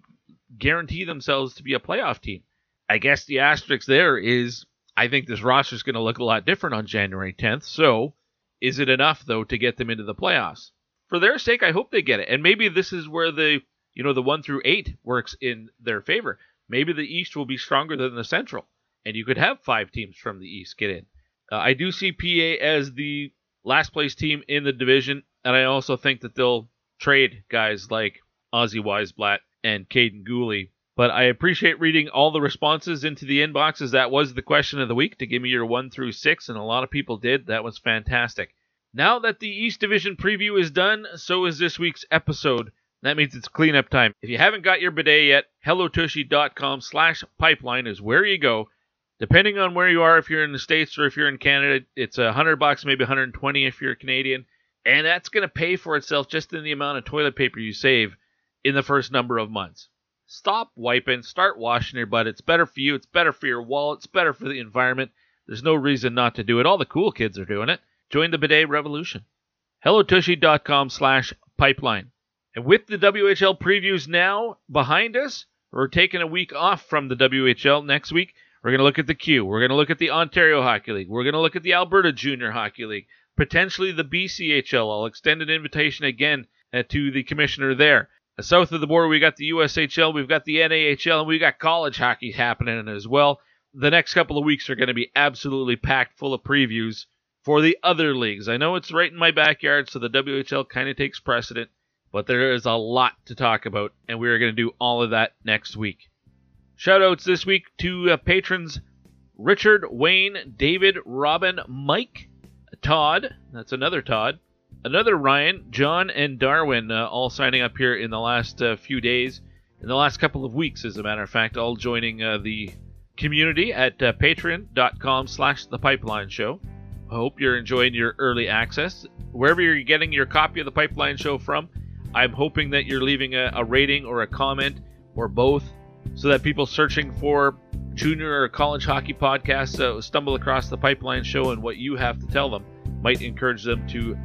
guarantee themselves to be a playoff team. I guess the asterisk there is I think this roster is going to look a lot different on January 10th. So, is it enough though to get them into the playoffs? For their sake, I hope they get it. And maybe this is where the you know the one through eight works in their favor. Maybe the East will be stronger than the Central, and you could have five teams from the East get in. Uh, I do see PA as the last place team in the division, and I also think that they'll trade guys like Ozzy Wiesblatt and Kaiden Guhle but I appreciate reading all the responses into the inboxes. That was the question of the week to give me your one through six, and a lot of people did. That was fantastic. Now that the East Division preview is done, so is this week's episode. That means it's cleanup time. If you haven't got your bidet yet, hellotushy.com slash pipeline is where you go. Depending on where you are, if you're in the States or if you're in Canada, it's a 100 bucks, maybe 120 if you're Canadian. And that's going to pay for itself just in the amount of toilet paper you save in the first number of months. Stop wiping, start washing your butt. It's better for you, it's better for your wallet, it's better for the environment. There's no reason not to do it. All the cool kids are doing it. Join the bidet revolution. HelloTushy.com slash pipeline. And with the WHL previews now behind us, we're taking a week off from the WHL next week. We're going to look at the Q. We're going to look at the Ontario Hockey League. We're going to look at the Alberta Junior Hockey League, potentially the BCHL. I'll extend an invitation again uh, to the commissioner there. South of the border, we got the USHL, we've got the NAHL, and we got college hockey happening as well. The next couple of weeks are going to be absolutely packed full of previews for the other leagues. I know it's right in my backyard, so the WHL kind of takes precedent, but there is a lot to talk about, and we are going to do all of that next week. Shoutouts this week to uh, patrons Richard, Wayne, David, Robin, Mike, Todd, that's another Todd, another Ryan, John, and Darwin, uh, all signing up here in the last uh, few days, in the last couple of weeks, as a matter of fact, all joining uh, the community at uh, patreon.com slash the pipeline show. I hope you're enjoying your early access. Wherever you're getting your copy of the pipeline show from, I'm hoping that you're leaving a, a rating or a comment or both so that people searching for junior or college hockey podcasts uh, stumble across the pipeline show and what you have to tell them might encourage them to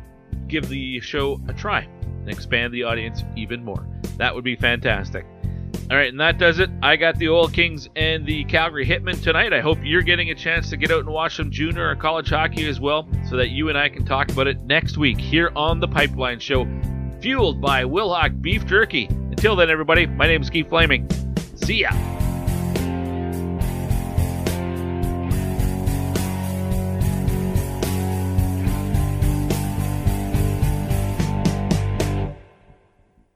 give the show a try and expand the audience even more. That would be fantastic. All right, and that does it. I got the Oil Kings and the Calgary Hitmen tonight. I hope you're getting a chance to get out and watch some junior or college hockey as well so that you and I can talk about it next week here on the Pipeline Show, fueled by Wilhauk Beef Jerky. Until then, everybody, my name is Keith Flaming. See ya.